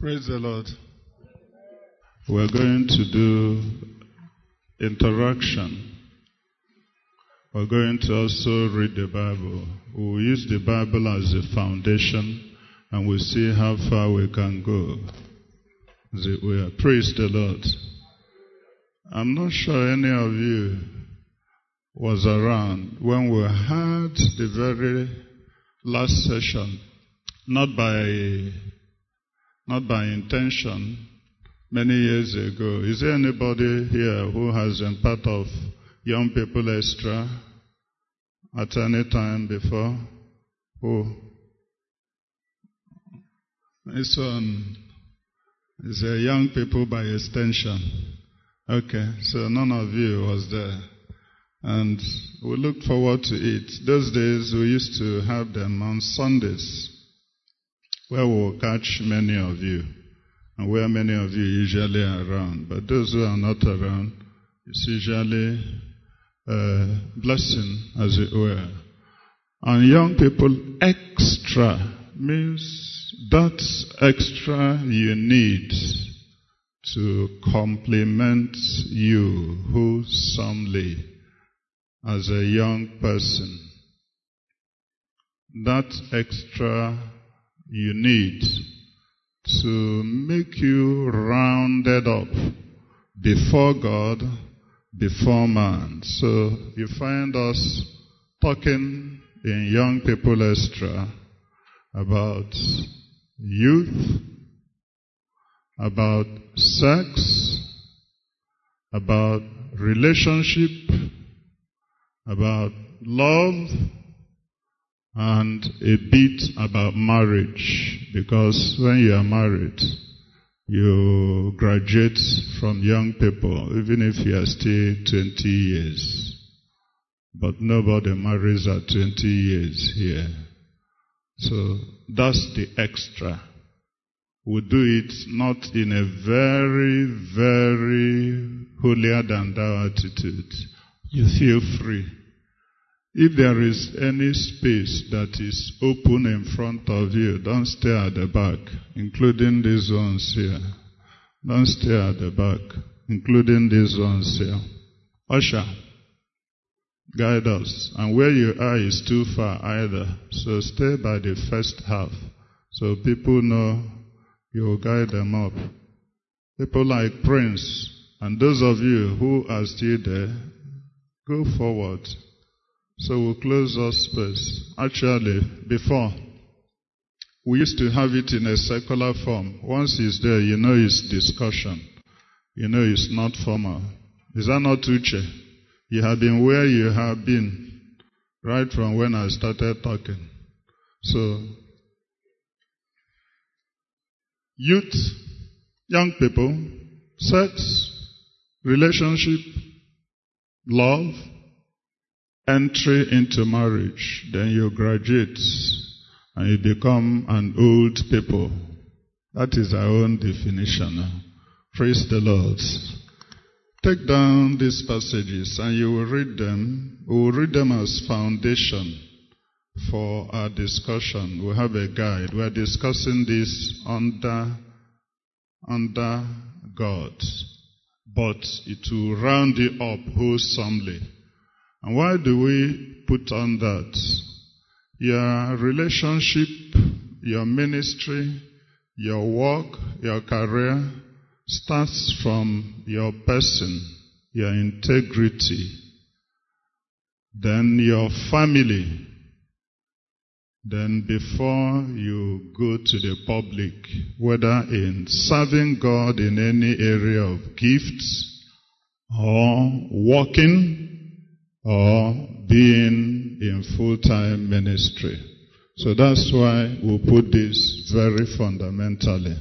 Praise the Lord. We're going to do interaction. We're going to also read the Bible. We'll use the Bible as a foundation and we'll see how far we can go. It were. Praise the Lord. I'm not sure any of you was around when we had the very last session, not by not by intention, many years ago. Is there anybody here who has been part of Young People Extra at any time before? Who? This one is a young people by extension. Okay, so none of you was there. And we look forward to it. Those days we used to have them on Sundays where we'll catch many of you and where many of you usually are around. But those who are not around, it's usually a blessing, as it were. And young people, extra means that extra you need to complement you wholesomely as a young person. That extra you need to make you rounded up before God, before man. So you find us talking in Young People Extra about youth, about sex, about relationship, about love, and a bit about marriage because when you are married, you graduate from young people, even if you are still 20 years. But nobody marries at 20 years here. So that's the extra. We do it not in a very, very holier than thou attitude. You feel free. If there is any space that is open in front of you, don't stay at the back, including these ones here. Don't stay at the back, including these ones here. Usher, guide us. And where you are is too far either. So stay by the first half. So people know you will guide them up. People like Prince, and those of you who are still there, go forward. So we'll close our space. Actually, before, we used to have it in a circular form. Once it's there, you know it's discussion. You know it's not formal. Is that not Uche? You have been where you have been right from when I started talking. So, youth, young people, sex, relationship, love, entry into marriage, then you graduate and you become an old people. That is our own definition. Praise the Lord. Take down these passages and you will read them. We will read them as foundation for our discussion. We have a guide. We are discussing this under, under God. But it will round it up wholesomely. And why do we put on that? Your relationship, your ministry, your work, your career starts from your person, your integrity, then your family, then before you go to the public, whether in serving God in any area of gifts or working or being in full-time ministry. So that's why we put this very fundamentally.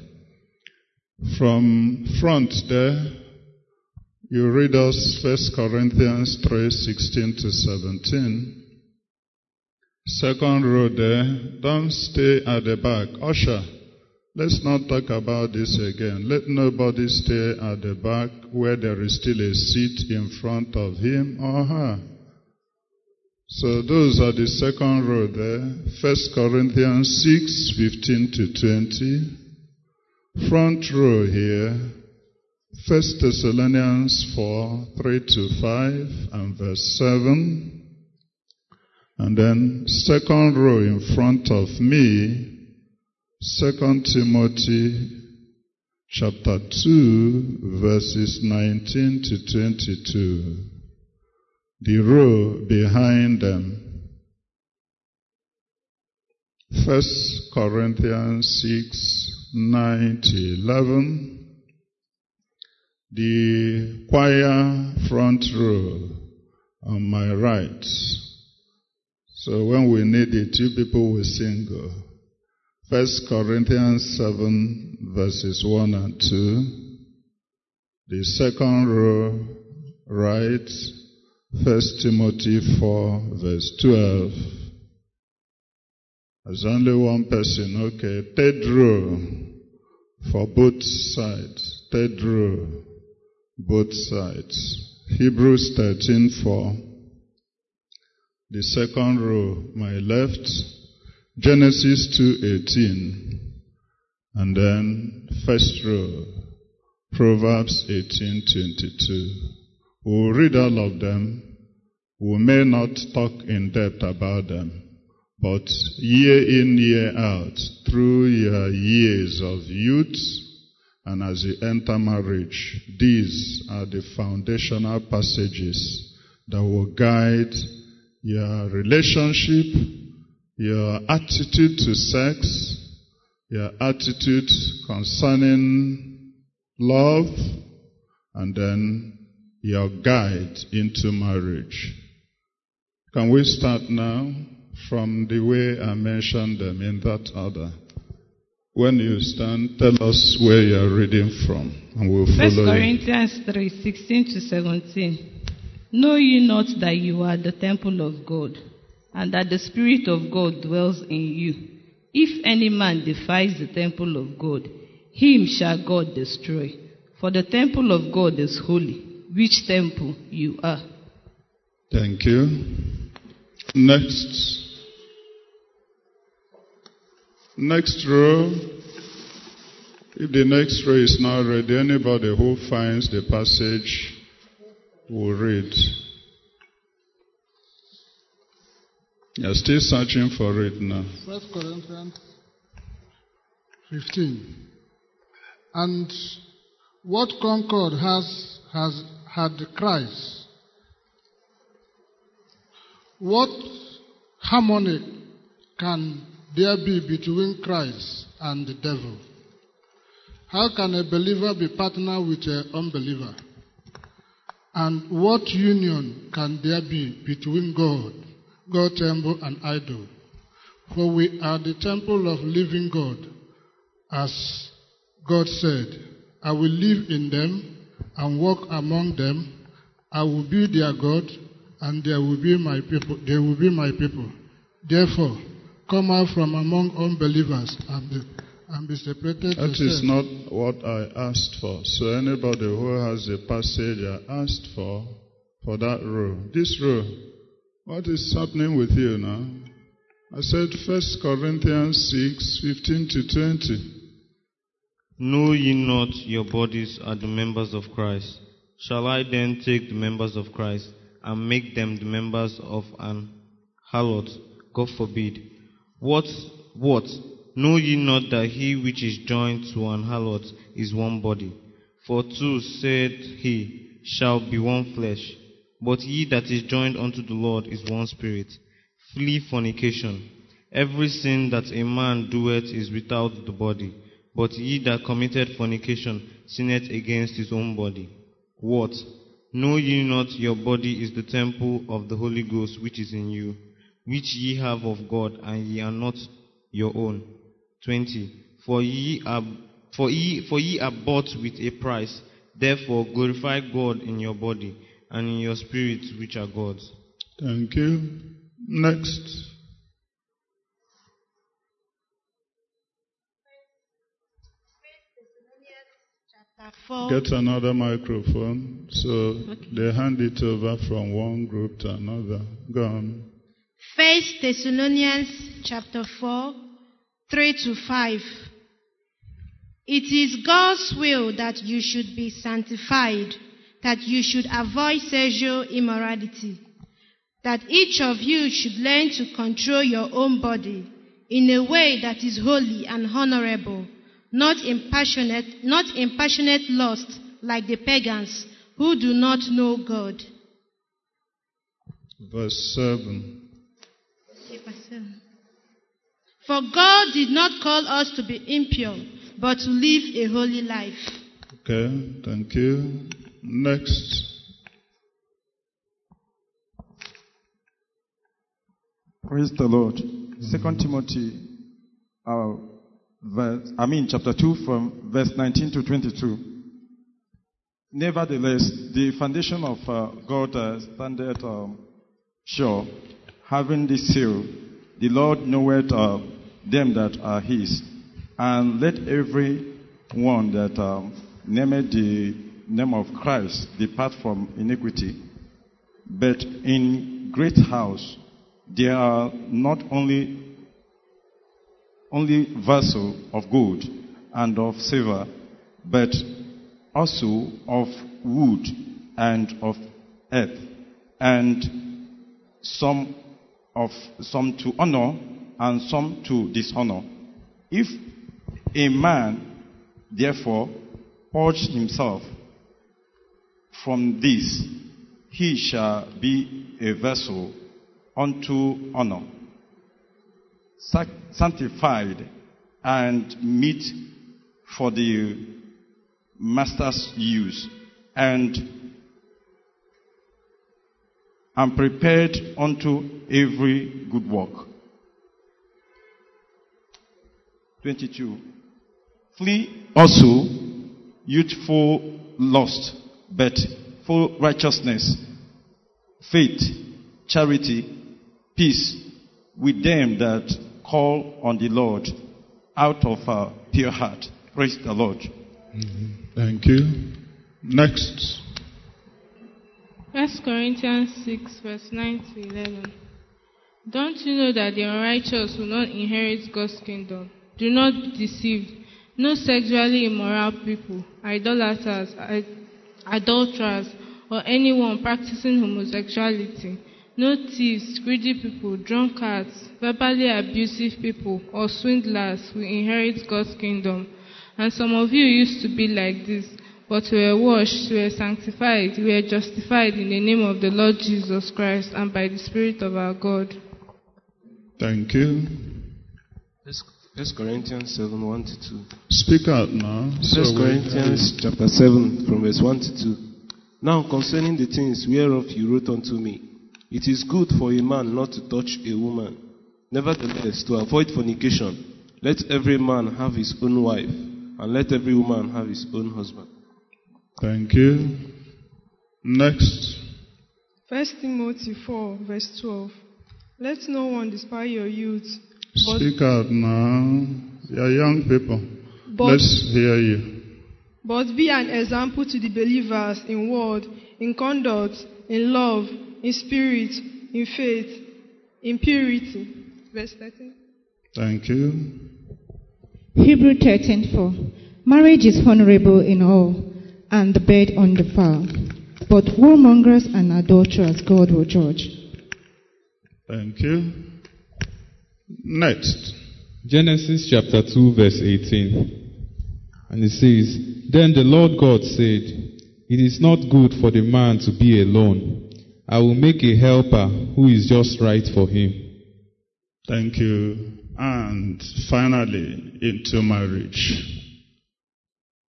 From front there, you read us 1 Corinthians 3, 16 to 17. Second row there, don't stay at the back. Usher, let's not talk about this again. Let nobody stay at the back where there is still a seat in front of him or her. So those are the second row there. First Corinthians 6, 15 to 20. Front row here, First Thessalonians 4, 3 to 5 and verse 7. And then second row in front of me, Second Timothy chapter 2, verses 19 to 22. The row behind them. First Corinthians 6, 9 to 11. The choir front row on my right. So when we need it, you people will sing. First Corinthians 7 verses 1 and 2. The second row, right. First Timothy 4 verse 12. There's only one person, okay. Third row for both sides. Third row, both sides. Hebrews 13 4. The second row, my left, Genesis 2:18. And then first row, Proverbs 18:22. We'll read all of them. We may not talk in depth about them, but year in, year out, through your years of youth and as you enter marriage, these are the foundational passages that will guide your relationship, your attitude to sex, your attitude concerning love, and then your guide into marriage. Can we start now from the way I mentioned them in that order? When you stand, tell us where you are reading from, and we'll First follow you. Corinthians 3 16 to 17. Know ye not that you are the temple of God, and that the Spirit of God dwells in you? If any man defies the temple of God, him shall God destroy. For the temple of God is holy, which temple you are. Thank you. Next. Next row. If the next row is not ready, anybody who finds the passage will read. You're still searching for it now. First Corinthians 15. And what concord has, has had Christ? What harmony can there be between Christ and the devil? How can a believer be partner with an unbeliever? And what union can there be between God, God temple and idol? For we are the temple of living God, as God said, I will live in them and walk among them. I will be their God, and they will be my people. They will be my people. Therefore, come out from among unbelievers and be, and be separated. That is yourselves. not what I asked for. So anybody who has a passage I asked for, for that row, this row, what is happening with you now? I said First Corinthians 6, 15 to 20. Know ye not your bodies are the members of Christ? Shall I then take the members of Christ and make them the members of an harlot? God forbid. What? What? Know ye not that he which is joined to an harlot is one body? For two, said he, shall be one flesh. But he that is joined unto the Lord is one spirit. Flee fornication. Every sin that a man doeth is without the body, but he that committed fornication sinneth against his own body. What? Know ye not your body is the temple of the Holy Ghost which is in you, which ye have of God, and ye are not your own. 20. For ye are, for ye, for ye are bought with a price. Therefore glorify God in your body and in your spirit which are God's. Thank you. Next. Chapter 4. Get another microphone so they hand it over from one group to another. Go on. First Thessalonians chapter 4, 3 to 5. It is God's will that you should be sanctified, that you should avoid sexual immorality, that each of you should learn to control your own body in a way that is holy and honorable, not in passionate, not in passionate lust like the pagans who do not know God. Verse 7. For God did not call us to be impure, but to live a holy life. Okay, thank you. Next. Praise the Lord. Second Timothy, uh, verse, I mean chapter 2 from verse 19 to 22. Nevertheless, the foundation of uh, God uh, standeth um, sure, having this seal, the Lord knoweth uh, them that are his. And let every one that um, nameth the name of Christ depart from iniquity. But in great house there are not only only vessel of gold and of silver, but also of wood and of earth, and some of some to honor and some to dishonor. If a man therefore purge himself from this, he shall be a vessel unto honor, sanctified and meet for the master's use, and am prepared unto every good work. 22. Flee also youthful lust, but full righteousness, faith, charity, peace with them that call on the Lord out of a pure heart. Praise the Lord. Thank you. Next. 1 Corinthians 6, verse 9 to 11. Don't you know that the unrighteous will not inherit God's kingdom? Do not be deceived. No sexually immoral people, idolaters, adulterers, or anyone practicing homosexuality. No thieves, greedy people, drunkards, verbally abusive people, or swindlers will inherit God's kingdom. And some of you used to be like this, but we were washed, we were sanctified, we were justified in the name of the Lord Jesus Christ and by the Spirit of our God. Thank you. First Corinthians 7 1 to 2. Speak out now. so First we- Corinthians chapter 7 from verse 1 to 2. Now concerning the things whereof you wrote unto me, it is good for a man not to touch a woman. Nevertheless, to avoid fornication, let every man have his own wife, and let every woman have his own husband. Thank you. Next. 1 Timothy 4, verse 12. Let no one despise your youth, Speak out now. You're young people. but, Let's hear you. but be an example to the believers in word, in conduct, in love, in spirit, in faith, in purity. Verse 13. Thank you. Hebrew 13:4 Marriage is honorable in all, and the bed undefiled. But whoremongers and adulterers God will judge. Thank you. Next. Genesis chapter 2, verse 18. And it says, Then the Lord God said, It is not good for the man to be alone. I will make a helper who is just right for him. Thank you. And finally, into marriage.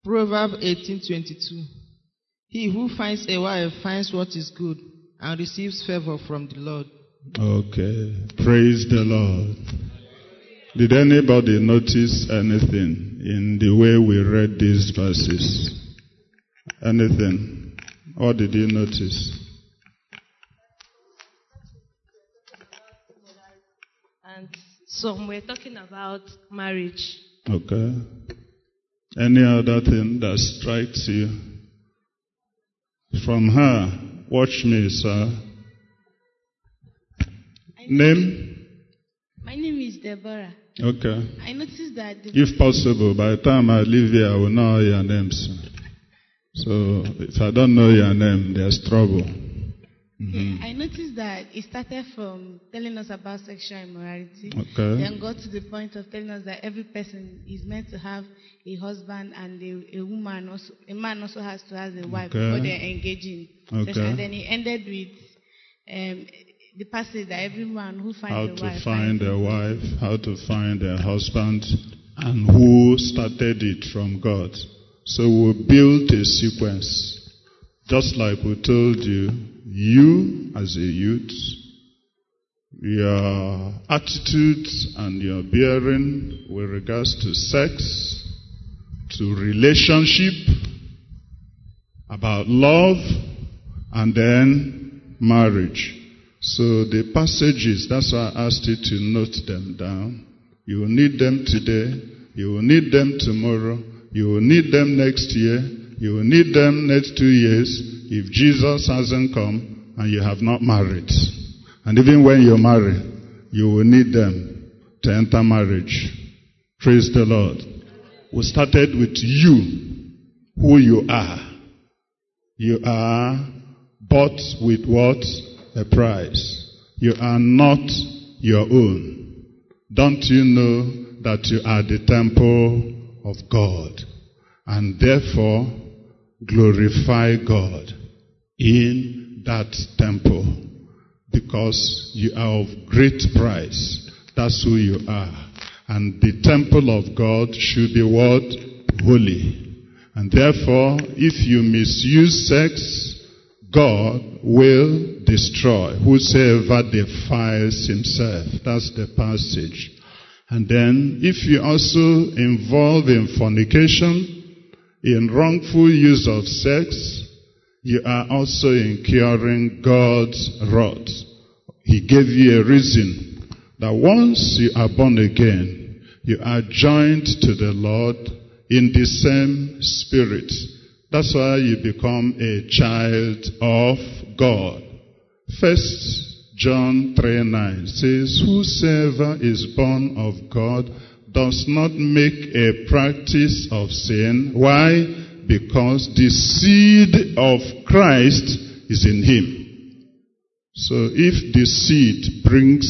Proverb 18:22 He who finds a wife finds what is good and receives favor from the Lord. Okay. Praise the Lord. Did anybody notice anything in the way we read these verses? Anything? What did you notice? And some were talking about marriage. Okay. Any other thing that strikes you? From her, watch me, sir. Name? My name is Deborah. Okay. I noticed that If possible, by the time I leave here, I will know your names. So if I don't know your name, there's trouble. Mhm. I noticed that it started from telling us about sexual immorality, Okay. then got to the point of telling us that every person is meant to have a husband and a, a woman also, a man also has to have a wife Okay. before they're engaging. Okay. sexual. And then he ended with um, the passage that every man who finds How a to wife find a wife, how to find a husband, and who started it from God. So we built a sequence. Just like we told you, you as a youth, your attitudes and your bearing with regards to sex, to relationship, about love, and then marriage. So the passages, that's why I asked you to note them down. You will need them today. You will need them tomorrow. You will need them next year. You will need them next two years if Jesus hasn't come and you have not married. And even when you marry, you will need them to enter marriage. Praise the Lord. We started with you, who you are. You are bought with what? A price. You are not your own. Don't you know that you are the temple of God? And therefore, glorify God in that temple because you are of great price. That's who you are. And the temple of God should be what? Holy. And therefore, if you misuse sex, God will destroy whosoever defiles himself. That's the passage. And then, if you also involve in fornication, in wrongful use of sex, you are also incurring God's wrath. He gave you a reason that once you are born again, you are joined to the Lord in the same spirit. That's why you become a child of God. First John 3 9 says, Whosoever is born of God does not make a practice of sin. Why? Because the seed of Christ is in him. So if the seed brings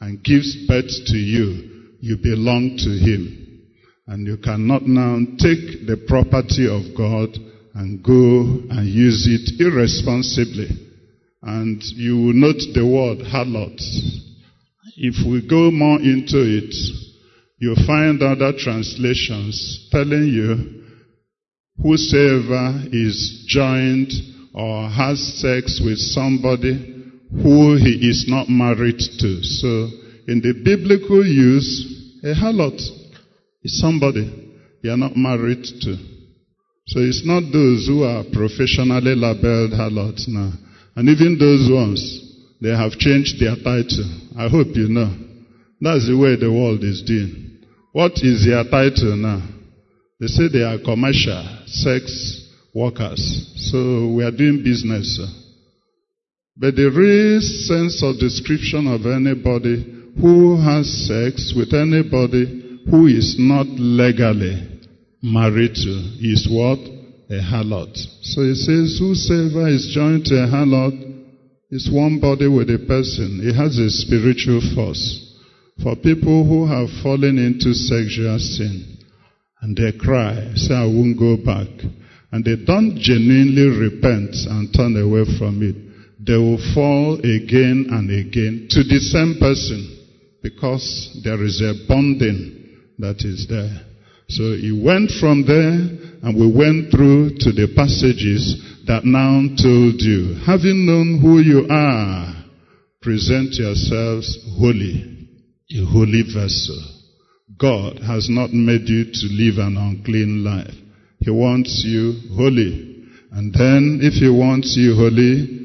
and gives birth to you, you belong to him. And you cannot now take the property of God and go and use it irresponsibly. And you will note the word harlot. If we go more into it, you'll find other translations telling you whosoever is joined or has sex with somebody who he is not married to. So in the biblical use, a harlot is somebody you are not married to. So it's not those who are professionally labeled harlots now. And even those ones, they have changed their title. I hope you know. That's the way the world is doing. What is their title now? They say they are commercial sex workers. So we are doing business. But the real sense of description of anybody who has sex with anybody who is not legally married to is what? A harlot. So it says, whosoever is joined to a harlot is one body with a person. It has a spiritual force. For people who have fallen into sexual sin, and they cry, say, I won't go back, and they don't genuinely repent and turn away from it, they will fall again and again to the same person because there is a bonding that is there. So he went from there and we went through to the passages that now told you, having known who you are, present yourselves holy, a holy vessel. God has not made you to live an unclean life. He wants you holy. And then if he wants you holy,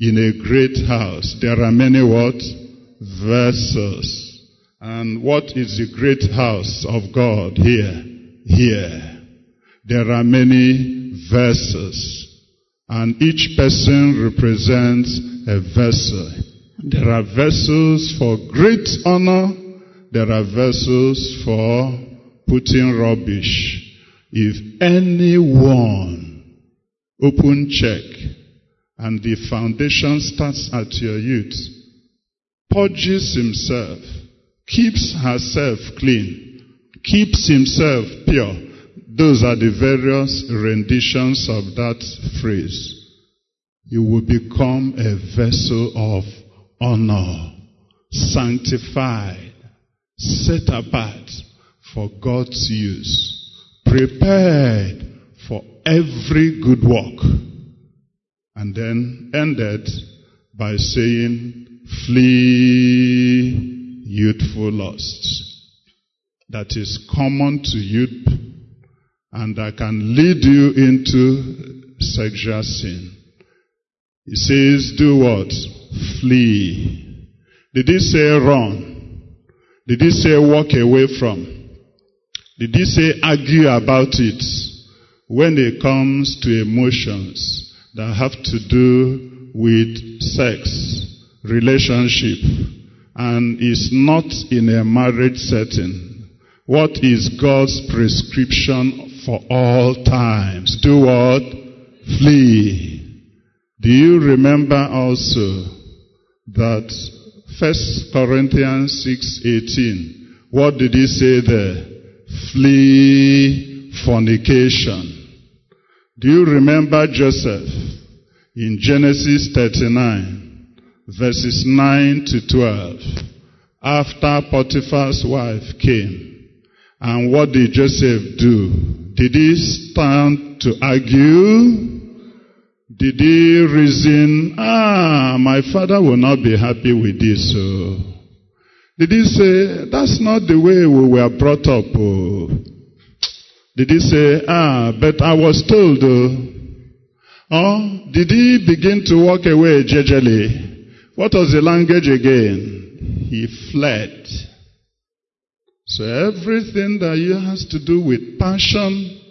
in a great house, there are many what? Vessels. And what is the great house of God here? Here. There are many vessels. And each person represents a vessel. There are vessels for great honor there are vessels for putting rubbish. If anyone open check and the foundation starts at your youth, purges himself, keeps herself clean, keeps himself pure. Those are the various renditions of that phrase. You will become a vessel of honor, sanctified, set apart for God's use, prepared for every good work. And then ended by saying, flee youthful lusts. That is common to youth and that can lead you into sexual sin. He says, do what? Flee. Did he say run? Did he say walk away from? Did he say argue about it? When it comes to emotions that have to do with sex, relationship, and is not in a marriage setting, what is God's prescription for all times? Do what? Flee. Do you remember also that First Corinthians 6:18? What did he say there? Flee fornication. Do you remember Joseph in Genesis 39 verses 9 to 12? After Potiphar's wife came, and what did Joseph do? Did he stand to argue? Did he reason, ah, my father will not be happy with this, so. Did he say, that's not the way we were brought up, oh. Did he say, ah, but I was told, oh. Did he begin to walk away gingerly? What was the language again? He fled. So everything that you has to do with passion,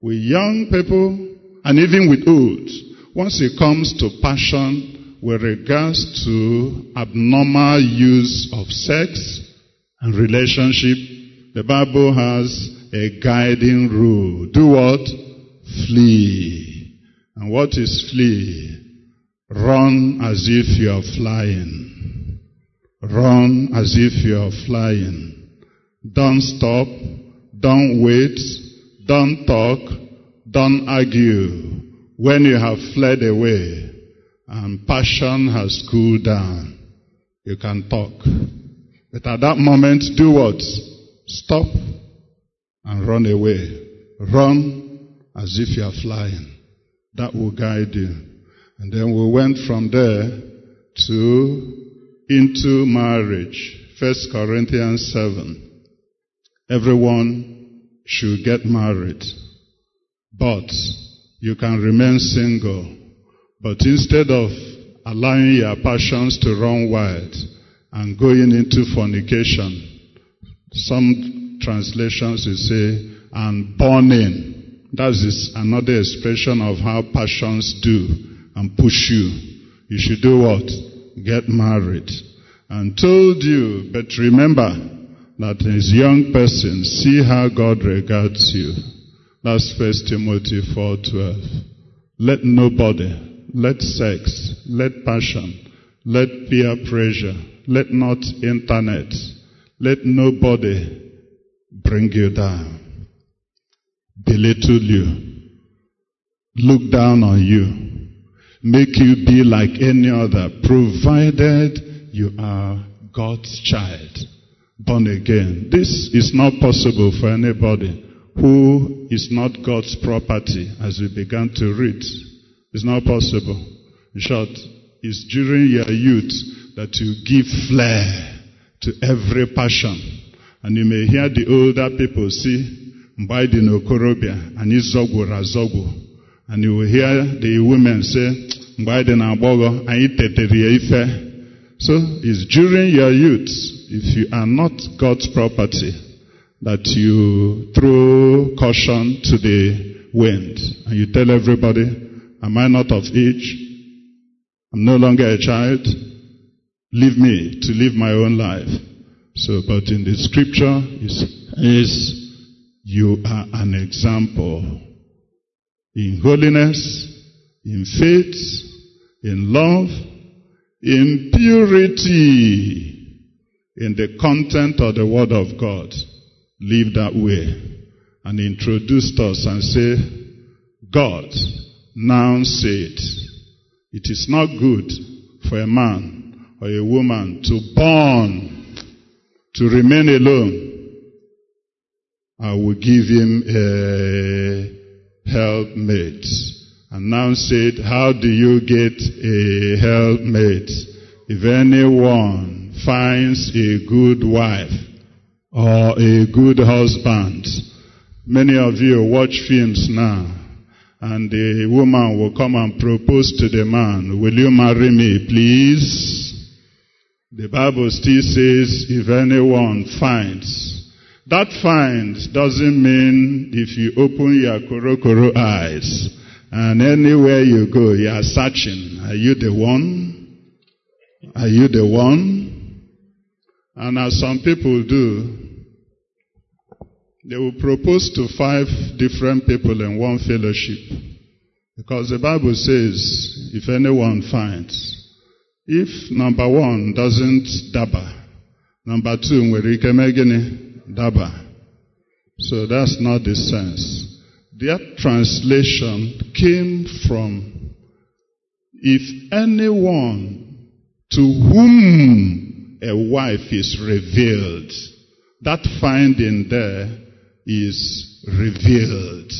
with young people, and even with old, once it comes to passion with regards to abnormal use of sex and relationship, the Bible has a guiding rule. Do what? Flee. And what is flee? Run as if you are flying. Run as if you are flying. Don't stop. Don't wait. Don't talk. Don't argue. When you have fled away and passion has cooled down, you can talk. But at that moment, do what? Stop and run away. Run as if you are flying. That will guide you. And then we went from there to into marriage. First Corinthians 7. Everyone should get married. But you can remain single. But instead of allowing your passions to run wild and going into fornication, some translations will say, and burning. That is another expression of how passions do and push you. You should do what? Get married. And told you, but remember that as young person, see how God regards you. That's First Timothy 4:12. Let nobody, let sex, let passion, let peer pressure, let not internet, let nobody bring you down, belittle you, look down on you, make you be like any other, provided you are God's child, born again. This is not possible for anybody who is not God's property, as we began to read. It's not possible. In short, it's during your youth that you give flair to every passion. And you may hear the older people say, mgbe dị n'okorobịa anyị zọgworo azọgwo and you will hear the women say n'agbọghọ anyị ife so it's during your youth if you are not God's property that you throw caution to the wind and you tell everybody, am I not of age? I'm no longer a child. Leave me to live my own life. So, but in the scripture is, you are an example in holiness, in faith, in love, in purity, in the content of the word of God. Live that way. And introduced us and say, God now said, it is not good for a man or a woman to born, to remain alone. I will give him a helpmate. And now said, how do you get a helpmate? If anyone finds a good wife or a good husband, many of you watch films now, and the woman will come and propose to the man, will you marry me, please? The Bible still says, if anyone finds. That finds doesn't mean if you open your koro eyes and anywhere you go, you are searching. Are you the one? Are you the one? And as some people do, they will propose to five different people in one fellowship. Because the Bible says, if anyone finds, if number one doesn't daba, number two nwere ike megini daba. So that's not the sense. That translation came from if anyone to whom a wife is revealed, that finding there is revealed.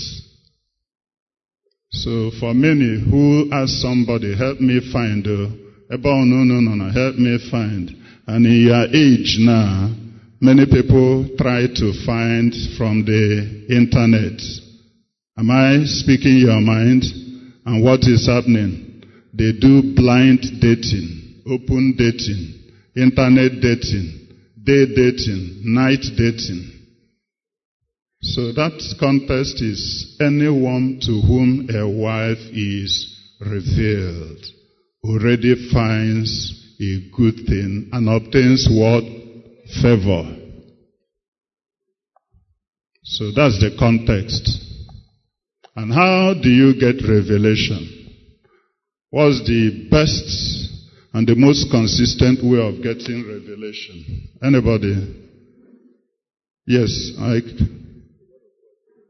So for many who ask somebody, help me find, about oh, no, no, no, no, help me find. And in your age now, many people try to find from the internet. Am I speaking your mind? And what is happening? They do blind dating, open dating, internet dating, day dating, night dating. So that context is anyone to whom a wife is revealed already finds a good thing and obtains what? Favor. So that's the context. And how do you get revelation? What's the best and the most consistent way of getting revelation? Anybody? Yes, I.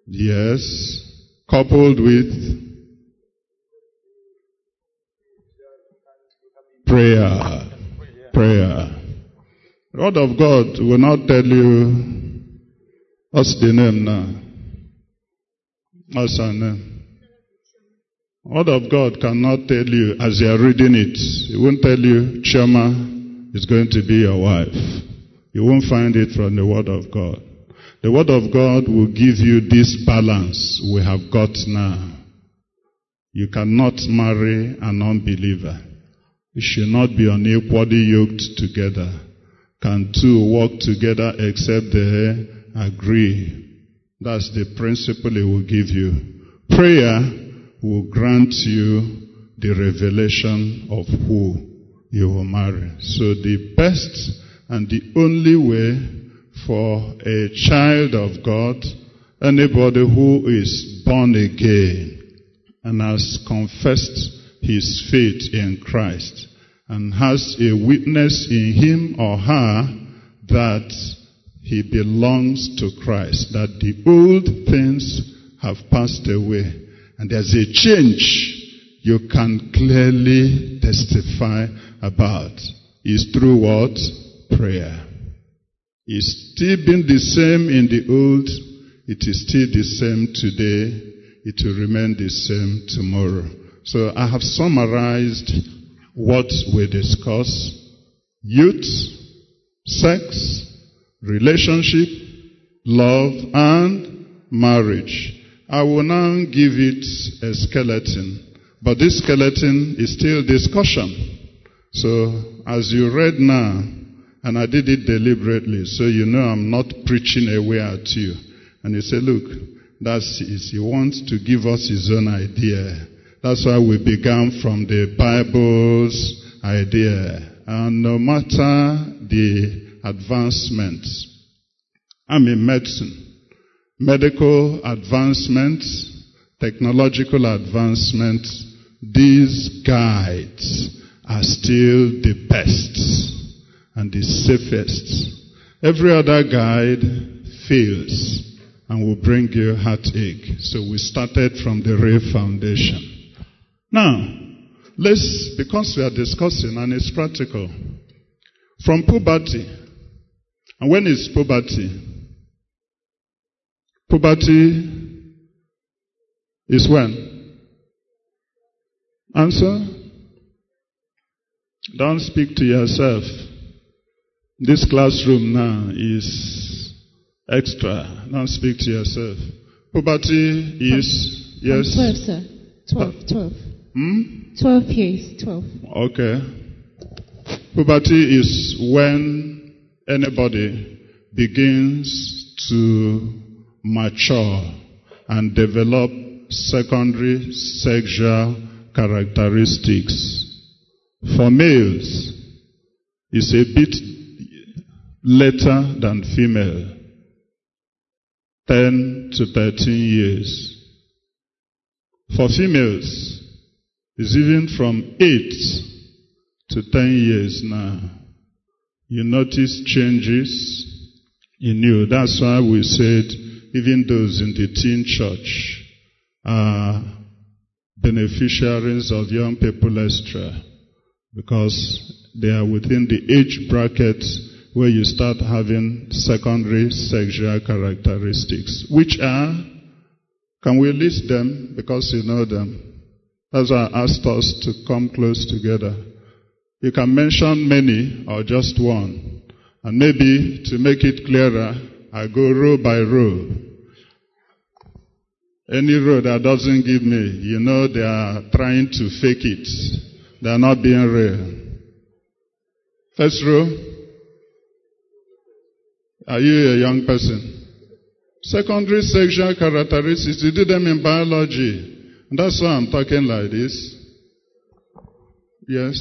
Yes, coupled with prayer. Prayer. The word of God will not tell you what's the name now. What's her name? Word of God cannot tell you as you are reading it. It won't tell you Chema is going to be your wife. You won't find it from the Word of God. The Word of God will give you this balance we have got now. You cannot marry an unbeliever. You should not be unequally yoked together. Can two walk together except they agree? That's the principle it will give you. Prayer will grant you the revelation of who you will marry. So the best and the only way for a child of God, anybody who is born again and has confessed his faith in Christ and has a witness in him or her that he belongs to Christ, that the old things have passed away and there's a change you can clearly testify about is through what? Prayer. It's still been the same in the old. It is still the same today. It will remain the same tomorrow. So I have summarized what we discuss. Youth, sex, relationship, love, and marriage. I will now give it a skeleton. But this skeleton is still discussion. So as you read now, and I did it deliberately, so you know I'm not preaching away at you. And you say, look, that's. He wants to give us his own idea. That's why we began from the Bible's idea. And no matter the advancements. I'm in medicine. Medical advancements, technological advancements, these guides are still the best and the safest. Every other guide fails and will bring you heartache. So we started from the real foundation. Now, let's, because we are discussing and it's practical, from puberty, and when is puberty? Puberty is when? Answer? Don't speak to yourself. This classroom now is extra. Don't speak to yourself. Puberty is, yes? 12, sir. 12, 12. Hmm? 12 years, 12. Okay. Puberty is when anybody begins to mature and develop secondary sexual characteristics. For males, it's a bit later than female. 10 to 13 years. For females, it's even from 8 to 10 years now. You notice changes in you. That's why we said even those in the teen church are beneficiaries of young people extra because they are within the age bracket where you start having secondary sexual characteristics, which are, can we list them because you know them? Why I asked us to come close together. You can mention many or just one. And maybe to make it clearer, I go row by row. Any row that doesn't give me, you know they are trying to fake it. They are not being real. First row. Are you a young person? Secondary sexual characteristics, you do them in biology. And that's why I'm talking like this. Yes.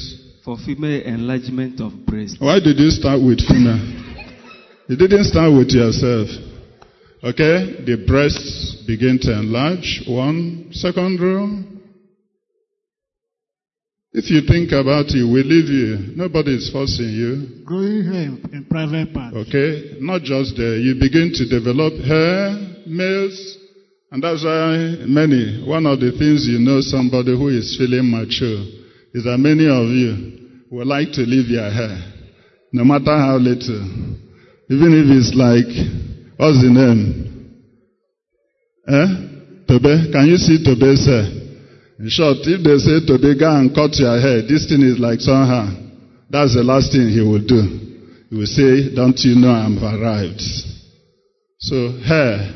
For female enlargement of breast. Why did you start with female? You didn't start with yourself. Okay? The breasts begin to enlarge. One second row. If you think about it, we leave you. Nobody is forcing you. Growing hair in, in private parts. Okay? Not just there. You begin to develop hair, males, and that's why many, one of the things you know somebody who is feeling mature is that many of you would like to leave your hair, no matter how little. Even if it's like, what's the name? Eh? Tobe? Can you see Tobe, sir? In short, if they say Tobe, go and cut your hair, this thing is like somehow. That's the last thing he will do. He will say, don't you know I'm arrived? So, hair.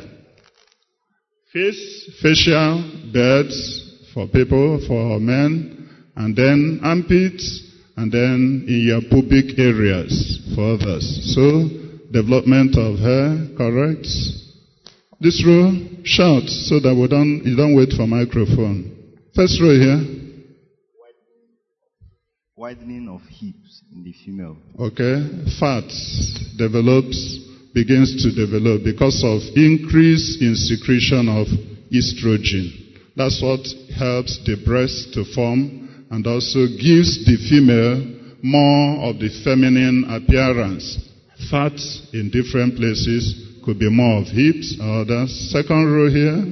Face, facial, beards for people, for men, and then armpits, and then in your pubic areas for others. So, development of hair, correct? This row, shout so that we don't, you don't wait for microphone. First row here. Widening of hips in the female. Okay. Fat develops, begins to develop because of increase in secretion of estrogen. That's what helps the breast to form and also gives the female more of the feminine appearance. Fat in different places could be more of hips or others. Second row here.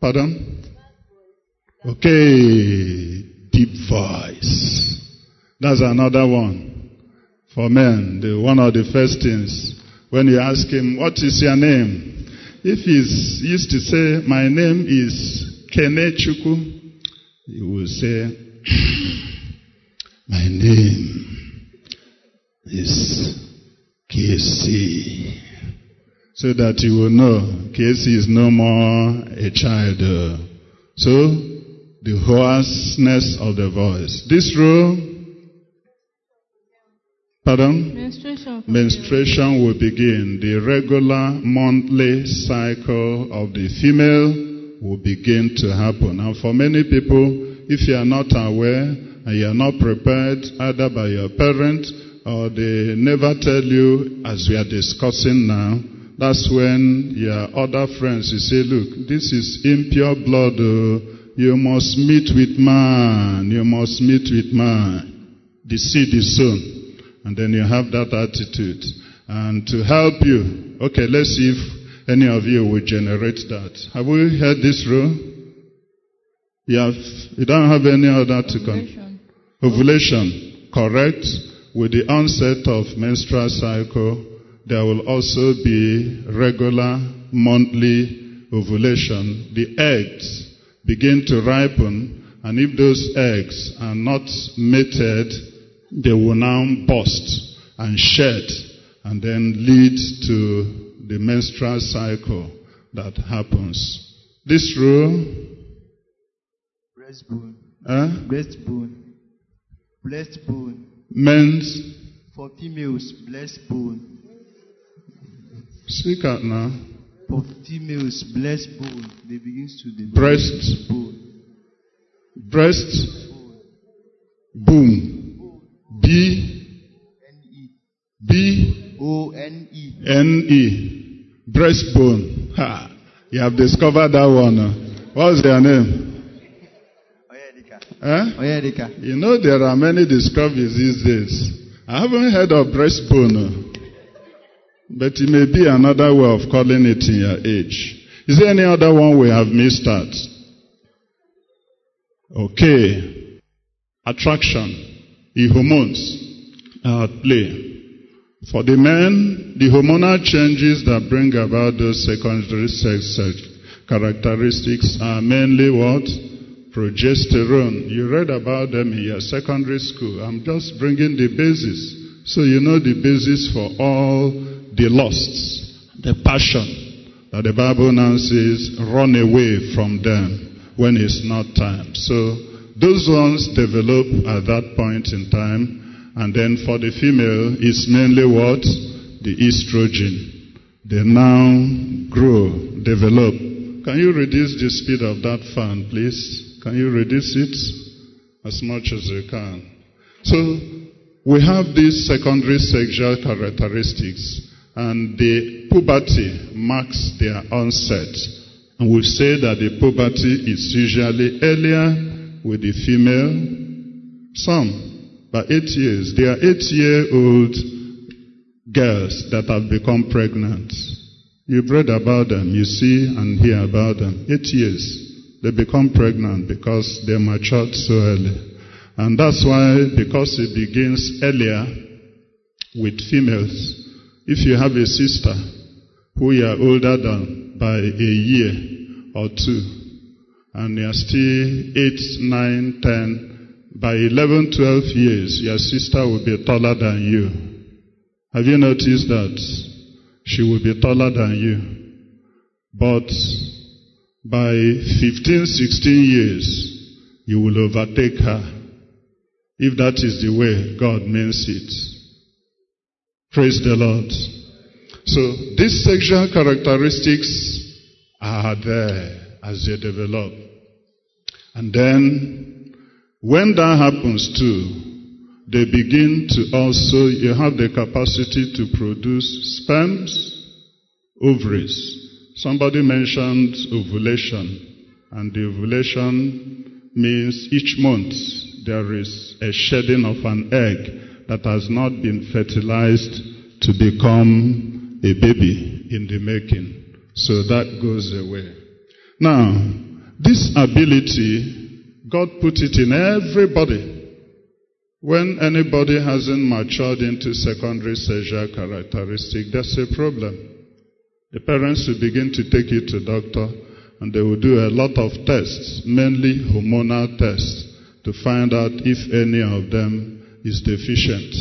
Pardon? Okay, deep voice. That's another one. For men, the, one of the first things, when you ask him, what is your name? If he's used to say, my name is Kene Chuku, he will say, my name is KC. So that you will know KC is no more a child. So, the hoarseness of the voice. This row, pardon? Menstruation. Menstruation will begin. The regular monthly cycle of the female will begin to happen. And for many people, if you are not aware and you are not prepared either by your parent or they never tell you as we are discussing now, that's when your other friends you say, look, this is impure blood. Oh. You must meet with man. You must meet with man. The seed is sown. And then you have that attitude. And to help you, okay, let's see if any of you will generate that. Have we heard this rule? You, have, you don't have any other to come. Ovulation, correct. With the onset of menstrual cycle, there will also be regular monthly ovulation. The eggs begin to ripen, and if those eggs are not mated, they will now burst and shed, and then lead to the menstrual cycle that happens. This rule. Breastbone. Huh? Breastbone. Breastbone. Men's. For females, breastbone. Speak out now. For females, breastbone. They begin to develop Breast. bone. Breast. Boom. B. B. O N E. N E. Breastbone. Ha. You have discovered that one. What's their name? Oyedika. You know there are many discoveries these days. I haven't heard of breastbone. uh. But it may be another way of calling it in your age. Is there any other one we have missed out? Okay. Attraction. The hormones are at play. For the men, the hormonal changes that bring about those secondary sex characteristics are mainly what? Progesterone. You read about them in your secondary school. I'm just bringing the basis. So you know the basis for all the lusts, the passion that the Bible now says run away from them when it's not time. So those ones develop at that point in time. And then for the female, it's mainly what? The estrogen. They now grow, develop. Can you reduce the speed of that fan, please? Can you reduce it as much as you can? So we have these secondary sexual characteristics, and the puberty marks their onset. And we say that the puberty is usually earlier with the female. Some by eight years. There are eight-year-old girls that have become pregnant. You've read about them, you see and hear about them. Eight years. They become pregnant because they matured so early. And that's why, because it begins earlier with females, if you have a sister who you are older than by a year or two, and you are still eight, nine, ten, by 11, 12 years, your sister will be taller than you. Have you noticed that? She will be taller than you. But by 15, 16 years, you will overtake her. If that is the way God means it. Praise the Lord. So these sexual characteristics are there as they develop. And then when that happens too, they begin to also, you have the capacity to produce sperms, ovaries. Somebody mentioned ovulation, and the ovulation means each month there is a shedding of an egg that has not been fertilized to become a baby in the making. So that goes away. Now, this ability, God put it in everybody. When anybody hasn't matured into secondary sexual characteristic, that's a problem. The parents will begin to take you to doctor and they will do a lot of tests, mainly hormonal tests, to find out if any of them is deficient.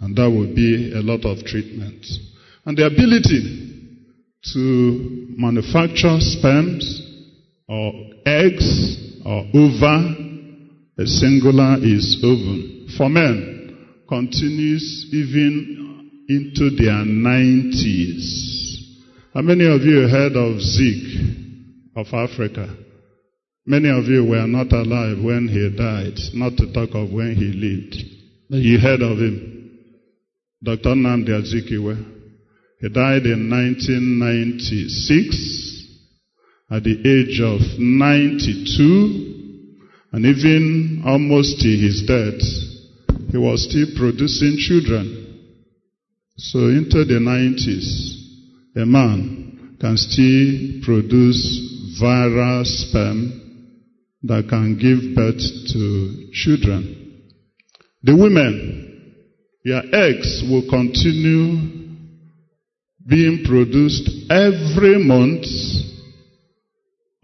And that will be a lot of treatment. And the ability to manufacture sperms or eggs or ova, a singular is ovum. For men, continues even into their 90s. How many of you heard of Zik of Africa? Many of you were not alive when he died, not to talk of when he lived. You heard of him. Dr. Nnamdi Azikiwe. He died in 1996 at the age of 92 and even almost to his death, he was still producing children. So into the 90s, a man can still produce viral sperm that can give birth to children. The women, their eggs will continue being produced every month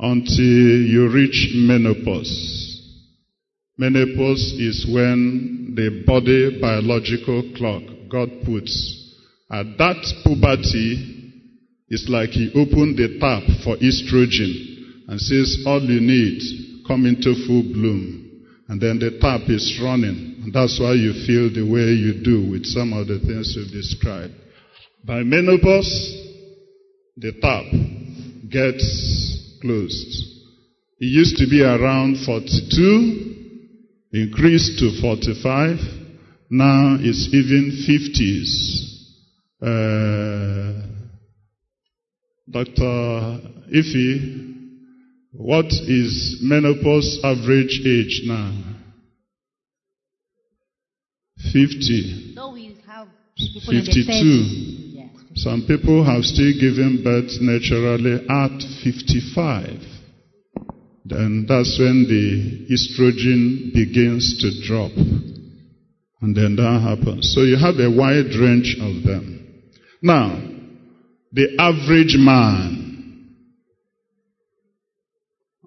until you reach menopause. Menopause is when the body biological clock God puts at that puberty it's like he opened the tap for estrogen and says all you need come into full bloom and then the tap is running and that's why you feel the way you do with some of the things you've described by menopause the tap gets closed it used to be around 42 increased to 45. Now it's even 50s. Uh, Dr. Uh, Ife, what is menopause average age now? 50. Though we have 52. Some people have still given birth naturally at 55 then that's when the estrogen begins to drop. And then that happens. So you have a wide range of them. Now, the average man.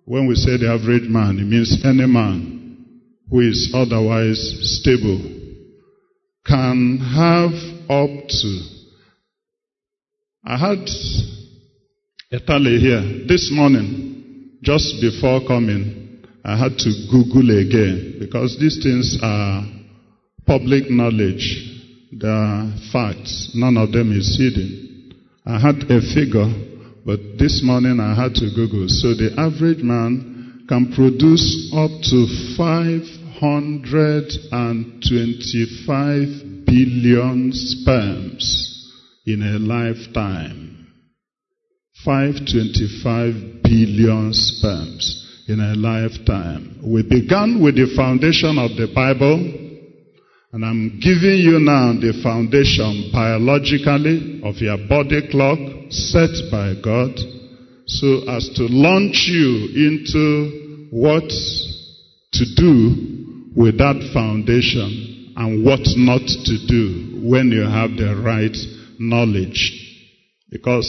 When we say the average man, it means any man who is otherwise stable can have up to. I had a tally here this morning just before coming, I had to Google again because these things are public knowledge. They are facts. None of them is hidden. I had a figure, but this morning I had to Google. So the average man can produce up to 525 billion sperms in a lifetime. 525 billion sperms in a lifetime. We began with the foundation of the Bible, and I'm giving you now the foundation biologically of your body clock set by God so as to launch you into what to do with that foundation and what not to do when you have the right knowledge. Because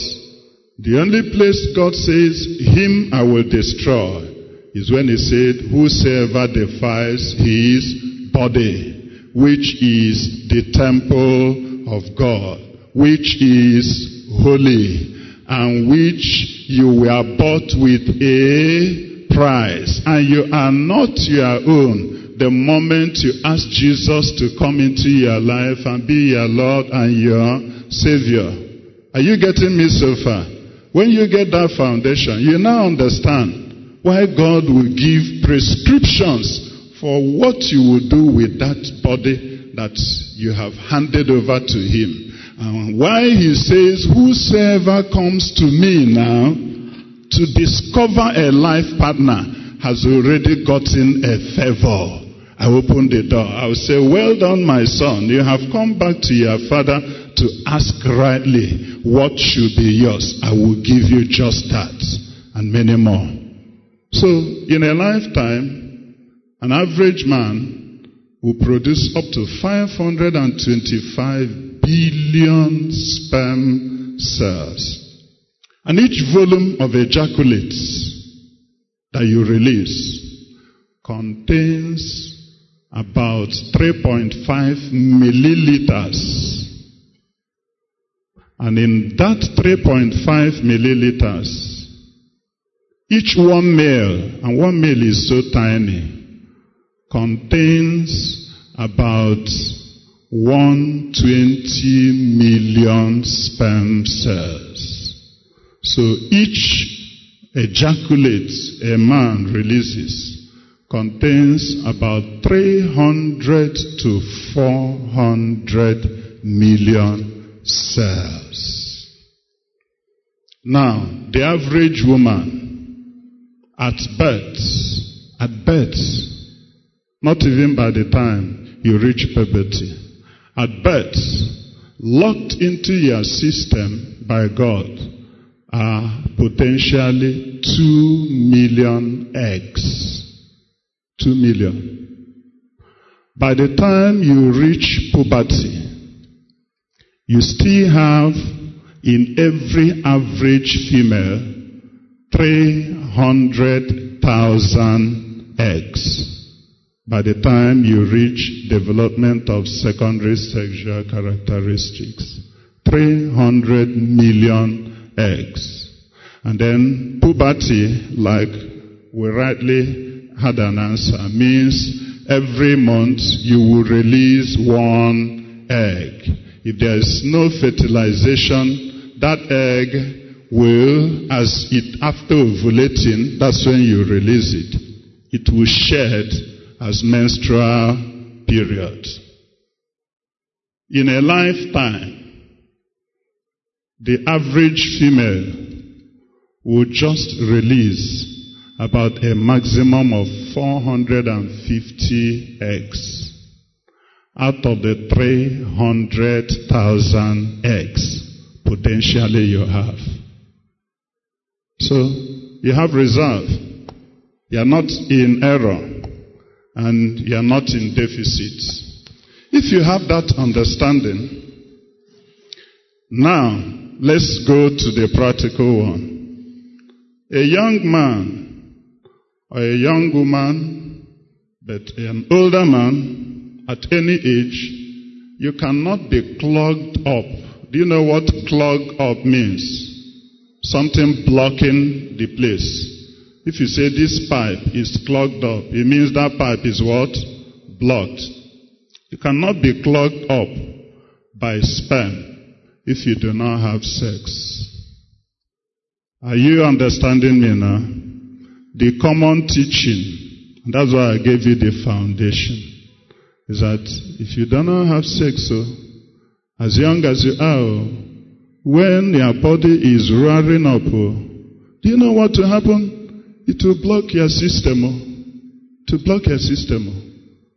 the only place God says, Him I will destroy, is when He said, Whosoever defies His body, which is the temple of God, which is holy, and which you were bought with a price, and you are not your own. The moment you ask Jesus to come into your life and be your Lord and your Savior. Are you getting me so far? When you get that foundation, you now understand why God will give prescriptions for what you will do with that body that you have handed over to Him. And why He says, Whosoever comes to me now to discover a life partner has already gotten a favor. I open the door. I will say, Well done, my son. You have come back to your father to ask rightly what should be yours. I will give you just that and many more. So, in a lifetime, an average man will produce up to 525 billion sperm cells. And each volume of ejaculates that you release contains about 3.5 milliliters and in that 3.5 milliliters, each one male, and one male is so tiny, contains about 120 million sperm cells. So each ejaculate a man releases contains about 300 to 400 million cells. Now, the average woman at birth, at birth, not even by the time you reach puberty, at birth, locked into your system by God are potentially 2 million eggs. 2 million. By the time you reach puberty, you still have in every average female 300,000 eggs by the time you reach development of secondary sexual characteristics. 300 million eggs. And then puberty, like we rightly had an answer, means every month you will release one egg. If there is no fertilization, that egg will, as it after ovulating, that's when you release it. It will shed as menstrual period. In a lifetime, the average female will just release about a maximum of 450 eggs out of the 300,000 eggs potentially you have. So, you have reserve. You are not in error and you are not in deficit. If you have that understanding, now let's go to the practical one. A young man or a young woman, but an older man at any age, you cannot be clogged up. Do you know what clog up means? Something blocking the place. If you say this pipe is clogged up, it means that pipe is what? Blocked. You cannot be clogged up by sperm if you do not have sex. Are you understanding me now? The common teaching, and that's why I gave you the foundation, is that if you do not have sex, so as young as you are, oh, when your body is roaring up, oh, do you know what will happen? It will block your system. To block your system.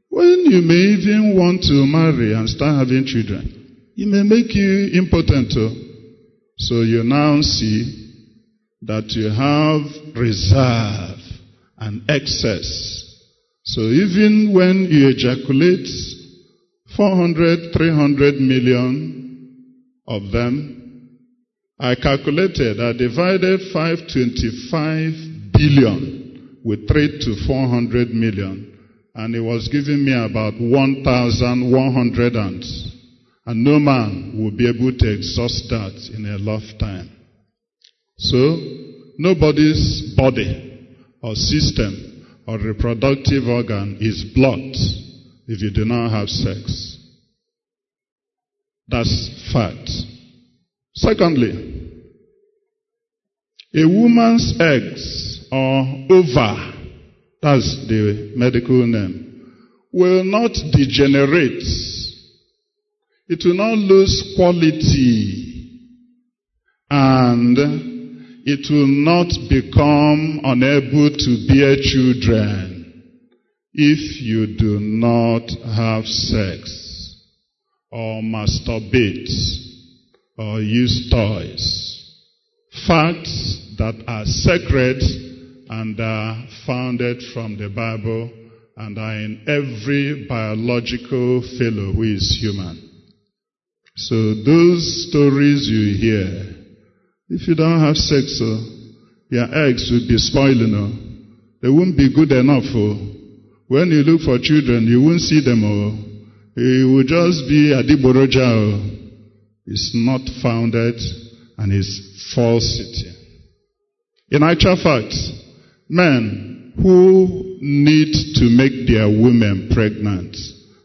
When you may even want to marry and start having children, it may make you impotent. So you now see that you have reserve and excess. So even when you ejaculate 400, 300 million of them, I calculated, I divided 525 billion with 3 to 400 million. And he was giving me about 1,100 ants. And no man will be able to exhaust that in a lifetime. So, nobody's body or system or reproductive organ is blocked if you do not have sex. That's fact. Secondly, a woman's eggs or ova, that's the medical name, will not degenerate. It will not lose quality. And it will not become unable to bear children if you do not have sex or masturbate or use toys. Facts that are sacred and are founded from the Bible and are in every biological fellow who is human. So those stories you hear, if you don't have sex, oh, your eggs will be spoiling. Oh. They won't be good enough. Oh. When you look for children, you won't see them. Oh. It will just be a diboroja. Oh. It's not founded and it's falsity. In actual fact, men who need to make their women pregnant,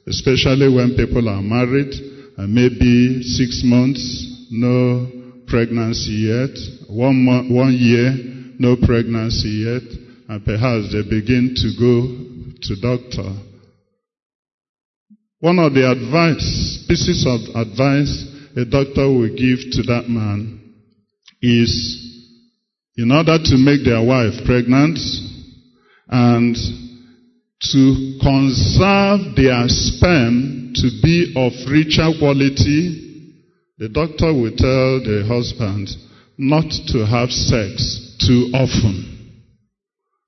especially when people are married and maybe six months, no pregnancy yet, one, month, one year, no pregnancy yet, and perhaps they begin to go to doctor. One of the advice, pieces of advice a doctor will give to that man is in order to make their wife pregnant and to conserve their sperm to be of richer quality, the doctor will tell the husband not to have sex too often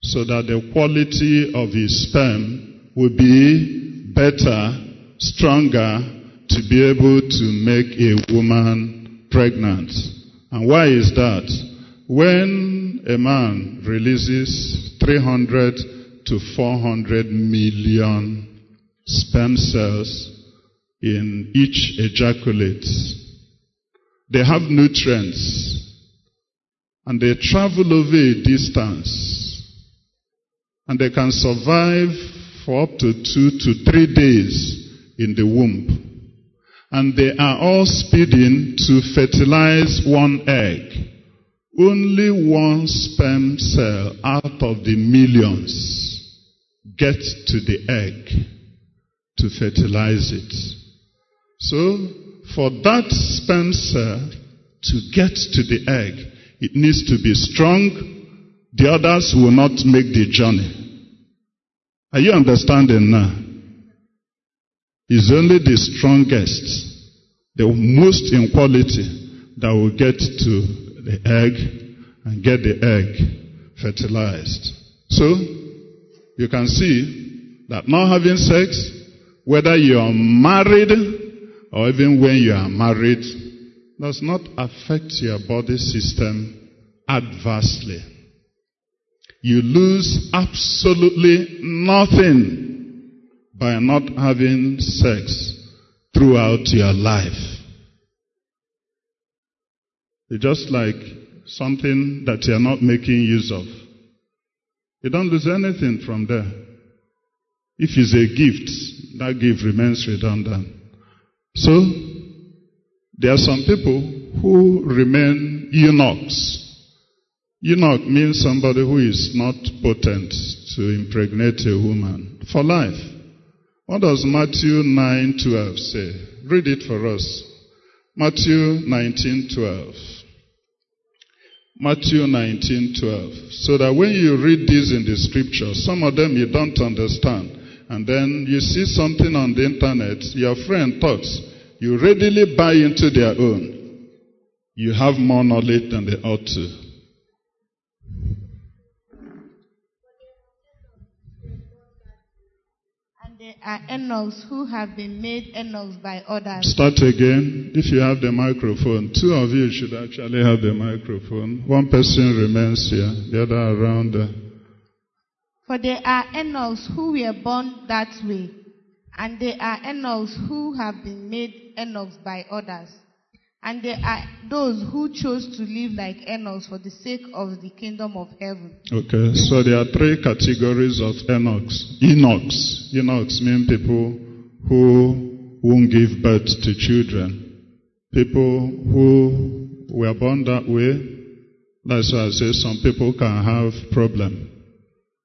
so that the quality of his sperm will be better, stronger to be able to make a woman pregnant. And why is that? When a man releases 300 to 400 million sperm cells in each ejaculate, they have nutrients and they travel over a distance and they can survive for up to two to three days in the womb. And they are all speeding to fertilize one egg. Only one sperm cell out of the millions gets to the egg to fertilize it. So, for that sperm cell to get to the egg, it needs to be strong. The others will not make the journey. Are you understanding now? It's only the strongest, the most in quality, that will get to the egg and get the egg fertilized. So, you can see that not having sex, whether you are married or even when you are married, does not affect your body system adversely. You lose absolutely nothing by not having sex throughout your life. It's just like something that you're not making use of. You don't lose anything from there. If it's a gift, that gift remains redundant. So, there are some people who remain eunuchs. Eunuch means somebody who is not potent to impregnate a woman for life. What does Matthew 9:12 say? Read it for us. Matthew 19:12. Matthew 19:12. So that when you read this in the scripture, some of them you don't understand. And then you see something on the internet, your friend talks, you readily buy into their own. You have more knowledge than they ought to. And there are eunuchs who have been made eunuchs by others. Start again. If you have the microphone, two of you should actually have the microphone. One person remains here, the other around. For there are eunuchs who were born that way, and there are eunuchs who have been made eunuchs by others. And there are those who chose to live like eunuchs for the sake of the kingdom of heaven. Okay, so there are three categories of eunuchs. Eunuchs. Eunuchs mean people who won't give birth to children. People who were born that way. That's why I say some people can have problem.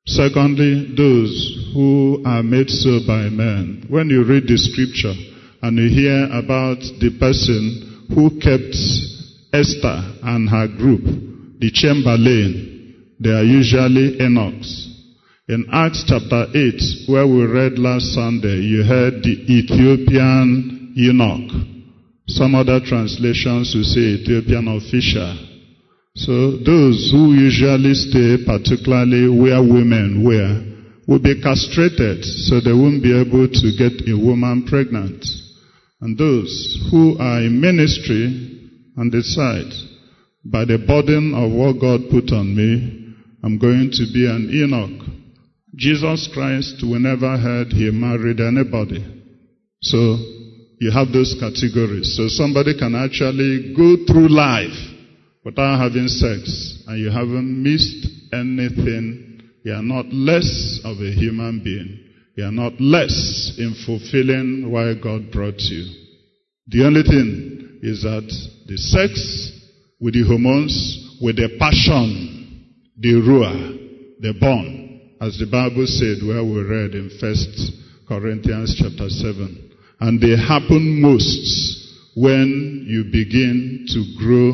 Secondly, those who are made so by men. When you read the scripture and you hear about the person who kept Esther and her group, the chamberlain, they are usually eunuchs. In Acts chapter 8, where we read last Sunday, you heard the Ethiopian eunuch. Some other translations will say Ethiopian official. So those who usually stay, particularly where women were, will be castrated so they won't be able to get a woman pregnant. And those who are in ministry and decide, by the burden of what God put on me, I'm going to be an eunuch. Jesus Christ, we never heard he married anybody. So you have those categories. So somebody can actually go through life without having sex and you haven't missed anything. You are not less of a human being. You are not less in fulfilling why God brought you. The only thing is that the sex with the hormones, with the passion, the ruah, the born, as the Bible said where we read in First Corinthians chapter 7. And they happen most when you begin to grow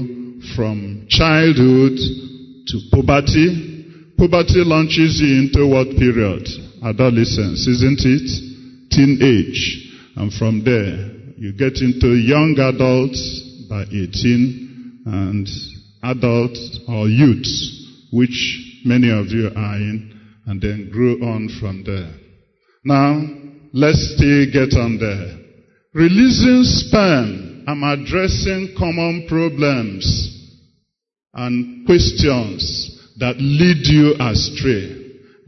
from childhood to puberty. Puberty launches you into what period? Adolescence, isn't it? Teenage. And from there, you get into young adults by 18 and adults or youths, which many of you are in, and then grow on from there. Now, let's still get on there. Releasing sperm, I'm addressing common problems and questions that lead you astray.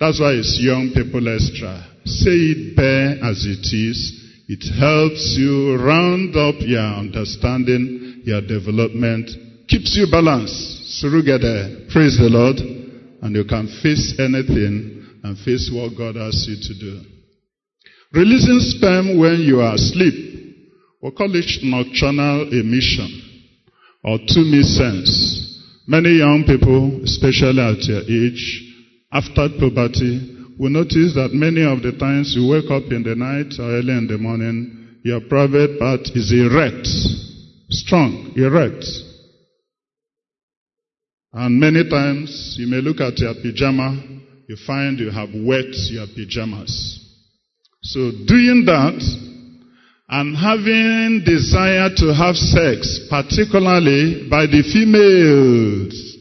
That's why it's young people extra. Say it bare as it is. It helps you round up your understanding, your development, keeps you balanced. Surugede, praise the Lord. And you can face anything and face what God asks you to do. Releasing sperm when you are asleep. We call it nocturnal emission or tumescence. Many young people, especially at your age, after puberty, we notice that many of the times you wake up in the night or early in the morning, your private part is erect, strong, erect. And many times you may look at your pajama, you find you have wet your pajamas. So doing that and having desire to have sex, particularly by the females,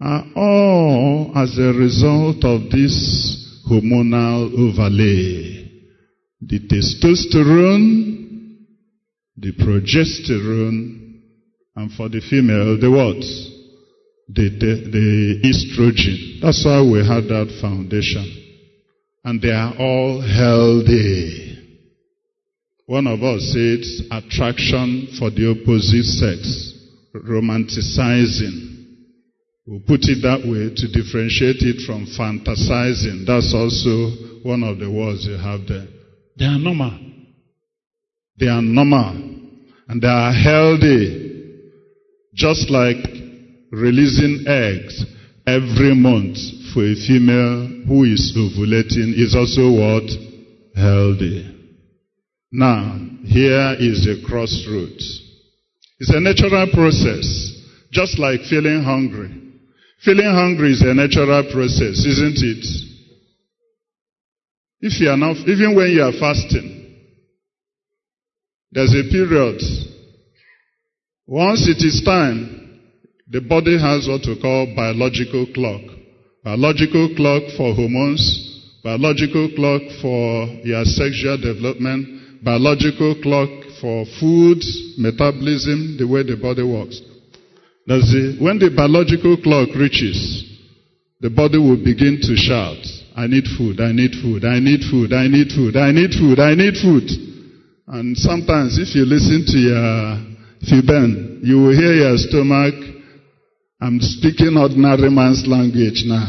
are all as a result of this hormonal overlay. The testosterone, the progesterone, and for the female, the what? The, the, the estrogen. That's why we had that foundation. And they are all healthy. One of us said attraction for the opposite sex, romanticizing. We'll put it that way to differentiate it from fantasizing. That's also one of the words you have there. They are normal. They are normal. And they are healthy. Just like releasing eggs every month for a female who is ovulating is also what? Healthy. Now, here is a crossroads. It's a natural process, just like feeling hungry. Feeling hungry is a natural process, isn't it? If you are not, even when you are fasting, there's a period. Once it is time, the body has what we call biological clock. Biological clock for hormones, biological clock for your sexual development, biological clock for food, metabolism, the way the body works. That's the, when the biological clock reaches, the body will begin to shout, I need food, I need food, I need food, I need food, I need food, I need food. And sometimes if you listen to your Fiben, you will hear your stomach, I'm speaking ordinary man's language now.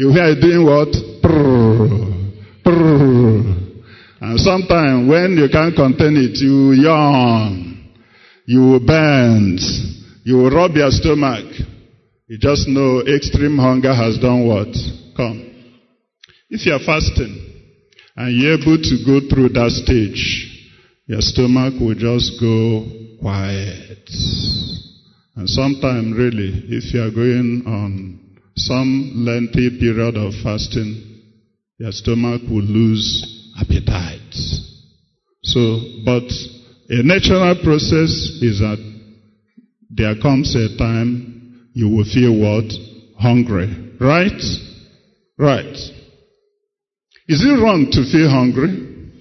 You hear it doing what? And sometimes when you can't contain it, you yawn, you bend, you will rub your stomach. You just know extreme hunger has done what? Come. If you are fasting and you're able to go through that stage, your stomach will just go quiet. And sometimes, really, if you are going on some lengthy period of fasting, your stomach will lose appetite. So, but a natural process is that there comes a time you will feel what? Hungry. Right? Right. Is it wrong to feel hungry?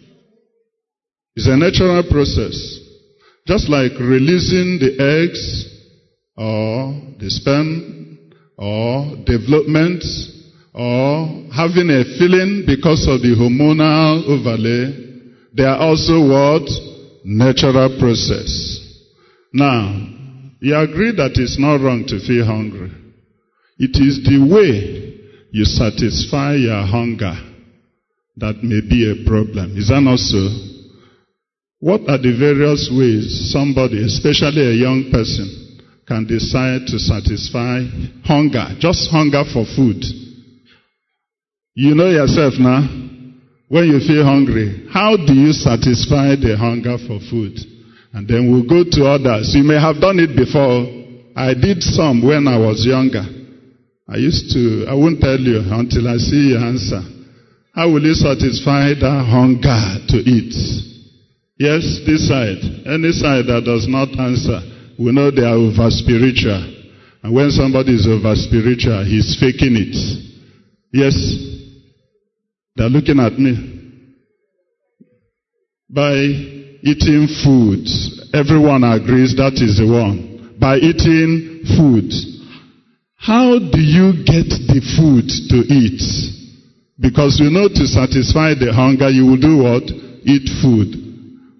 It's a natural process. Just like releasing the eggs or the sperm or development or having a feeling because of the hormonal overlay, they are also what? Natural process. Now, you agree that it's not wrong to feel hungry. It is the way you satisfy your hunger that may be a problem. Is that not so? What are the various ways somebody, especially a young person, can decide to satisfy hunger, just hunger for food? You know yourself now. when you feel hungry, how do you satisfy the hunger for food? And then we'll go to others. You may have done it before. I did some when I was younger. I used to, I won't tell you until I see your answer. How will you satisfy that hunger to eat? Yes, this side. Any side that does not answer, we know they are over spiritual. And when somebody is over spiritual, he's faking it. Yes, they're looking at me. By eating food, everyone agrees that is the one. By eating food, how do you get the food to eat? Because you know to satisfy the hunger, you will do what? Eat food.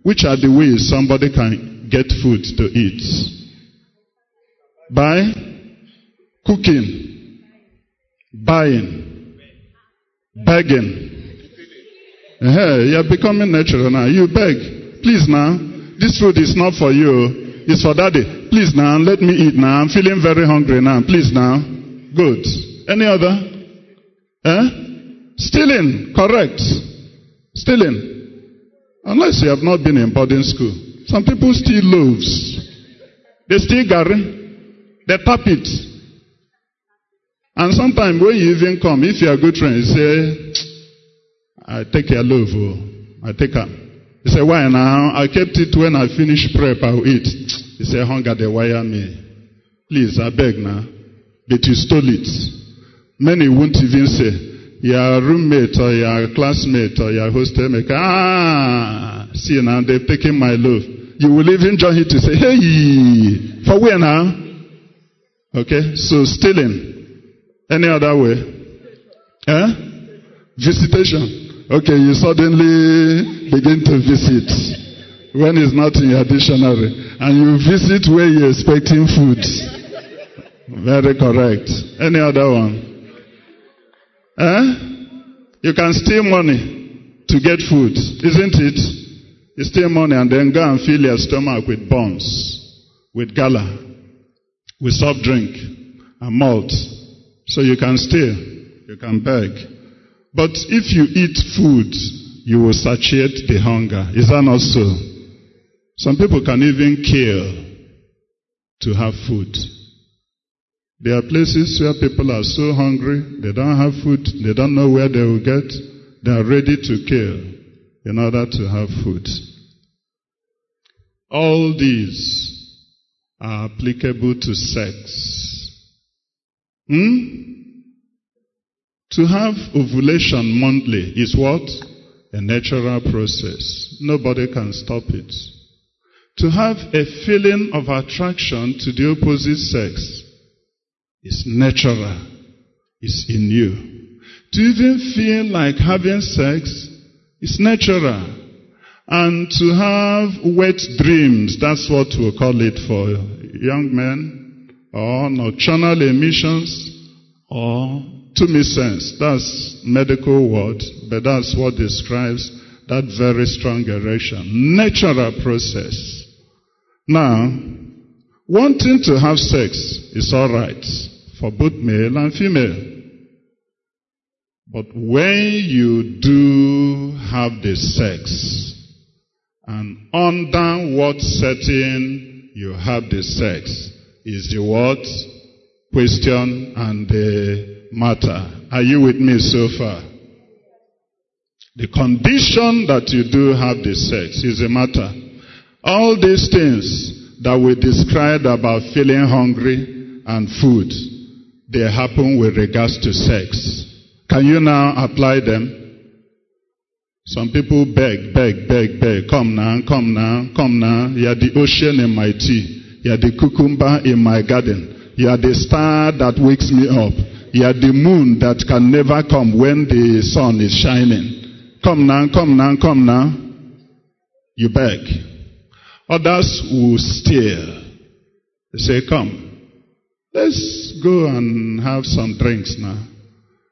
Which are the ways somebody can get food to eat? By cooking, buying, begging. Uh-huh, you're becoming natural now. You beg. Please now. This food is not for you. It's for daddy. Please now, let me eat now. I'm feeling very hungry now. Please now. Good. Any other? Eh? Stealing. Correct. Stealing. Unless you have not been in boarding school. Some people steal loaves. They steal gari. They tap it. And sometimes when you even come, if you are a good friend, you say, I take your loaf. Oh. I take her. He said, why now? I kept it when I finish prep, I'll eat. He said, hunger, they wire me. Please, I beg now. But you stole it. Many won't even say, your roommate or your classmate or your hostel maker, ah, see now, they've taken my loaf. You will even join him to say, hey, for where now? Okay, so stealing. Any other way? Eh? Visitation. Okay, you suddenly begin to visit when it's not in your dictionary. And you visit where you're expecting food. Very correct. Any other one? Eh? You can steal money to get food, isn't it? You steal money and then go and fill your stomach with buns, with gala, with soft drink and malt. So you can steal, you can beg. But if you eat food, you will satiate the hunger. Is that not so? Some people can even kill to have food. There are places where people are so hungry, they don't have food, they don't know where they will get, they are ready to kill in order to have food. All these are applicable to sex. Hmm? To have ovulation monthly is what? A natural process. Nobody can stop it. To have a feeling of attraction to the opposite sex is natural. It's in you. To even feel like having sex is natural. And to have wet dreams, that's what we call it for young men, or nocturnal emissions, or tumescence. That's medical word, but that's what describes that very strong erection. Natural process. Now, wanting to have sex is alright for both male and female. But when you do have the sex, and under what setting you have the sex, is the what? Question and the matter. Are you with me so far? The condition that you do have the sex is a matter. All these things that we described about feeling hungry and food, they happen with regards to sex. Can you now apply them? Some people beg, beg, beg, beg. Come now, come now, come now. You are the ocean in my tea. You are the cucumber in my garden. You are the star that wakes me up. You are the moon that can never come when the sun is shining. Come now, come now, come now. You beg. Others will steal. They say, come. Let's go and have some drinks now.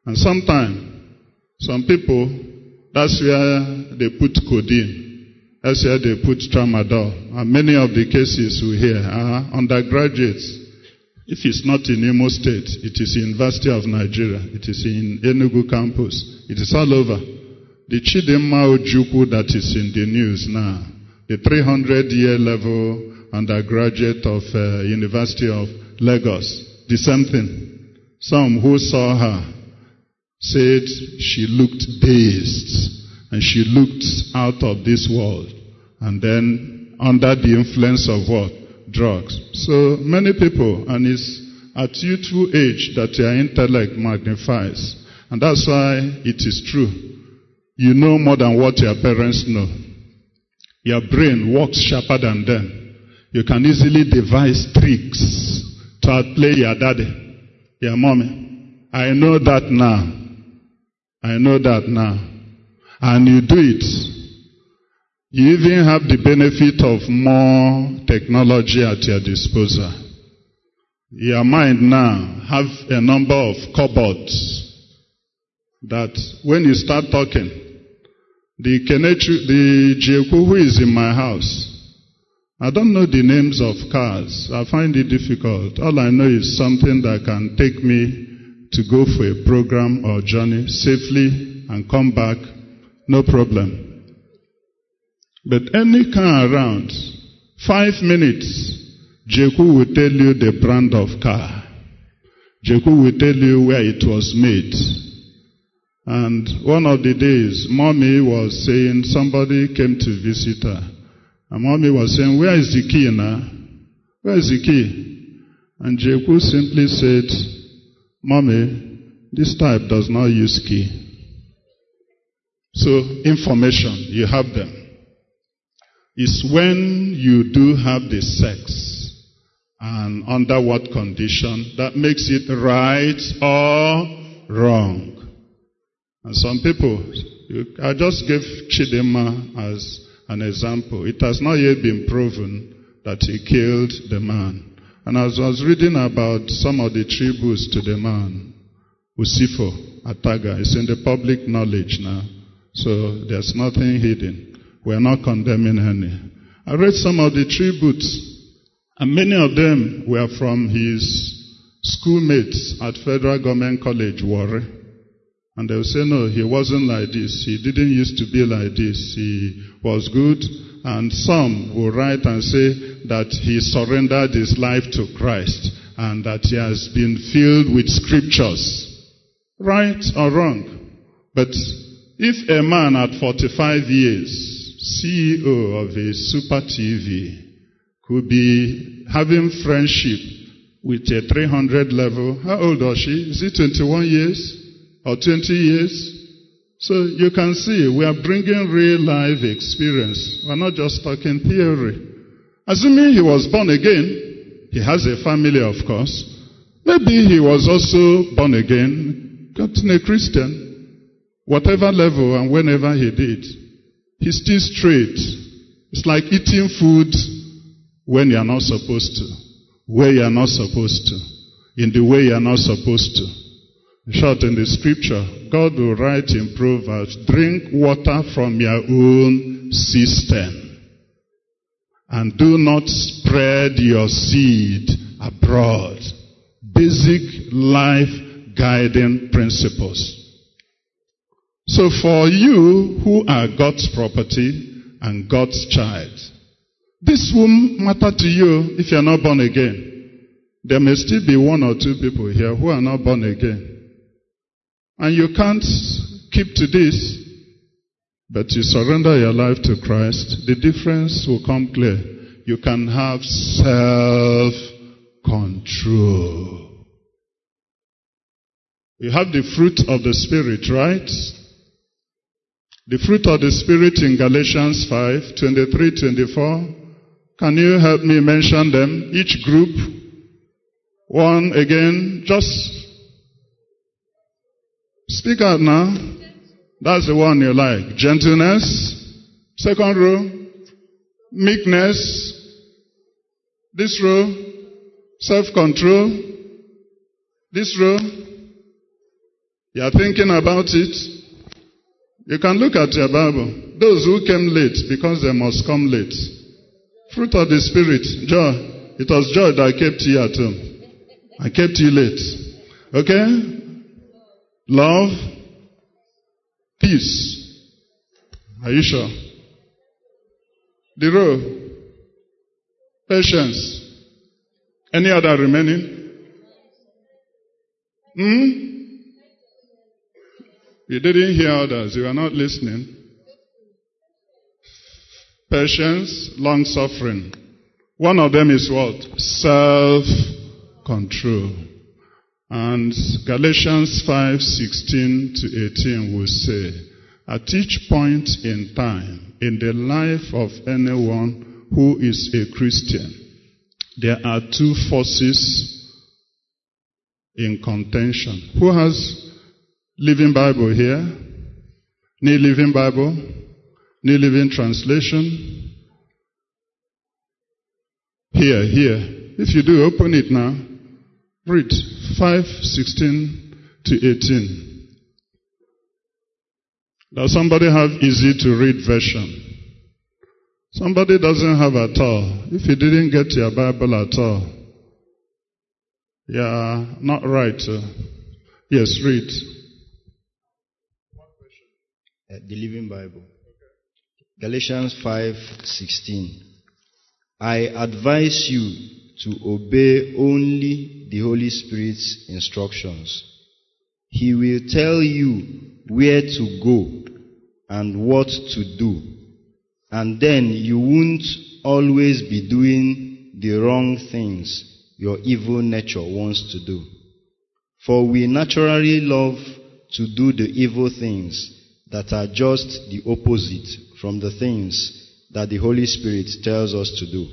And sometimes, some people, that's where they put codeine. That's where they put tramadol. And many of the cases we hear are undergraduates. If it's not in Imo State, it is in University of Nigeria. It is in Enugu campus. It is all over. the Chidinma Ojukwu that is in the news now, the 300 year level undergraduate of uh, University of Lagos, the same thing. Some who saw her said she looked dazed and she looked out of this world and then under the influence of what? Drugs. So many people, and it's at youthful age that your intellect magnifies. And that's why it is true. You know more than what your parents know. Your brain works sharper than them. You can easily devise tricks to outplay your daddy, your mommy. I know that now. I know that now. And you do it. You even have the benefit of more technology at your disposal. Your mind now have a number of cupboards that when you start talking, the Kenechu, the Jeku who is in my house, I don't know the names of cars. I find it difficult. All I know is something that can take me to go for a program or journey safely and come back, no problem. But any car around, five minutes, Jeku will tell you the brand of car. Jeku will tell you where it was made. And one of the days, mommy was saying, somebody came to visit her. And mommy was saying, where is the key now? Where is the key? And Jeku simply said, mommy, this type does not use key. So information, you have them. It's when you do have the sex and under what condition that makes it right or wrong. And some people, I just gave Chidinma as an example. It has not yet been proven that he killed the man. And as I was reading about some of the tributes to the man, Usifo, Ataga, it's in the public knowledge now. So there's nothing hidden. We are not condemning any. I read some of the tributes, and many of them were from his schoolmates at Federal Government College, Warri. And they will say, no, he wasn't like this. He didn't used to be like this. He was good. And some will write and say that he surrendered his life to Christ and that he has been filled with scriptures. Right or wrong? But if a man at 45 years, CEO of a super TV, could be having friendship with a 300 level, how old was she? Is it 21 years? or 20 years. So you can see we are bringing real life experience. We're not just talking theory. Assuming he was born again, he has a family, of course. Maybe he was also born again, gotten a Christian, whatever level and whenever he did. He's still straight. It's like eating food when you're not supposed to, where you're not supposed to, in the way you're not supposed to. Short in the scripture, God will write in Proverbs, drink water from your own cistern. And do not spread your seed abroad. Basic life guiding principles. So for you who are God's property and God's child, this won't matter to you if you're not born again. There may still be one or two people here who are not born again. And you can't keep to this, but you surrender your life to Christ, the difference will come clear. You can have self-control. You have the fruit of the Spirit, right? The fruit of the Spirit in Galatians 5, 23, 24. Can you help me mention them? Each group. One again, just Speak out now. That's the one you like. Gentleness. Second row. Meekness. This row. Self-control. This row. You are thinking about it. You can look at your Bible. Those who came late because they must come late. Fruit of the Spirit. Joy. It was joy that kept you at home. I kept you late. Okay? love, peace, Are you sure? The row. Patience. Any other remaining? Hmm? You didn't hear others. You are not listening. Patience, long suffering. One of them is what? Self control. And Galatians 5 16 to 18 will say, At each point in time in the life of anyone who is a Christian, there are two forces in contention. Who has Living Bible here? New Living Bible? New Living Translation? Here, here. If you do, open it now. Read 5:16 to 18. Does somebody have easy to read version? Somebody doesn't have at all. If you didn't get your Bible at all, yeah, not right. Yes, read. The Living Bible. Galatians 5:16. I advise you to obey only the Holy Spirit's instructions. He will tell you where to go and what to do. And then you won't always be doing the wrong things your evil nature wants to do. For we naturally love to do the evil things that are just the opposite from the things that the Holy Spirit tells us to do.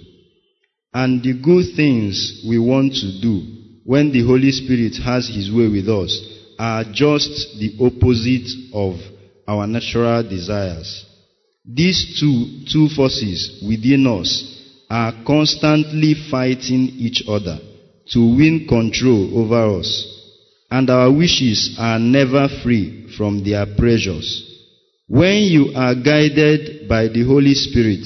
And the good things we want to do when the Holy Spirit has His way with us are just the opposite of our natural desires. These two, two forces within us are constantly fighting each other to win control over us. And our wishes are never free from their pressures. When you are guided by the Holy Spirit,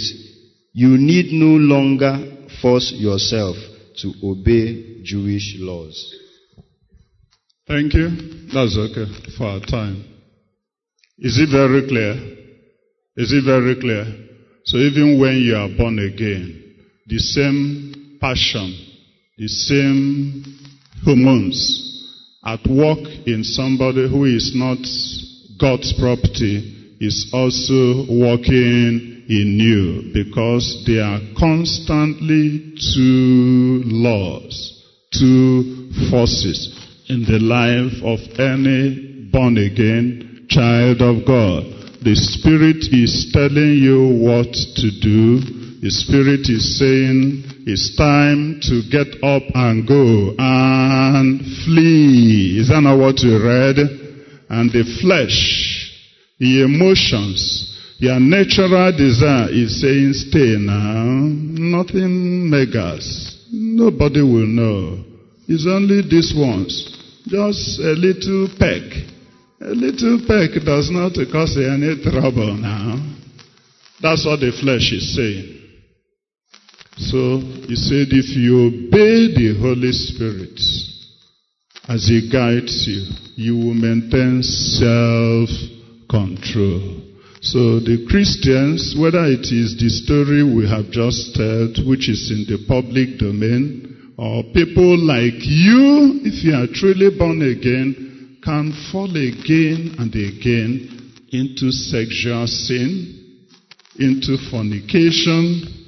you need no longer force yourself to obey Jewish laws. Thank you. That's okay for our time. Is it very clear? Is it very clear? So even when you are born again, the same passion, the same hormones at work in somebody who is not God's property is also working in you because there are constantly two laws, two forces in the life of any born again child of God. The Spirit is telling you what to do. The Spirit is saying it's time to get up and go and flee. Is that not what you read? And the flesh the emotions, your natural desire is saying, stay now. Nothing megas. Nobody will know. It's only this once. Just a little peck. A little peck does not cause any trouble now. That's what the flesh is saying. So he said, if you obey the Holy Spirit as he guides you, you will maintain self control. So the Christians, whether it is the story we have just told, which is in the public domain, or people like you, if you are truly born again, can fall again and again into sexual sin, into fornication,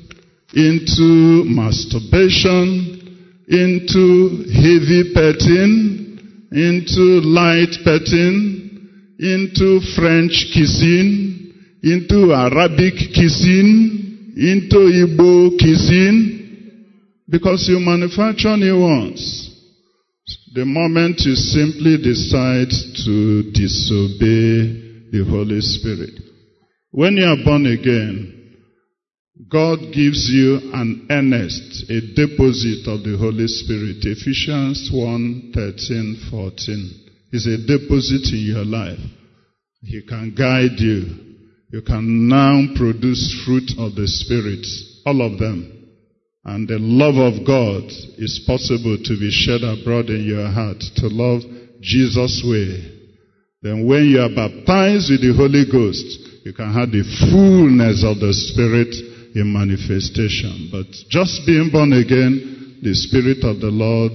into masturbation, into heavy petting, into light petting, into French kissing, into Arabic kissing, into Igbo kissing, because you manufacture new ones. The moment you simply decide to disobey the Holy Spirit. When you are born again, God gives you an earnest, a deposit of the Holy Spirit. Ephesians 1, 13, 14 is a deposit in your life. He can guide you. You can now produce fruit of the Spirit, all of them. And the love of God is possible to be shed abroad in your heart, to love Jesus' way. Then when you are baptized with the Holy Ghost, you can have the fullness of the Spirit in manifestation. But just being born again, the Spirit of the Lord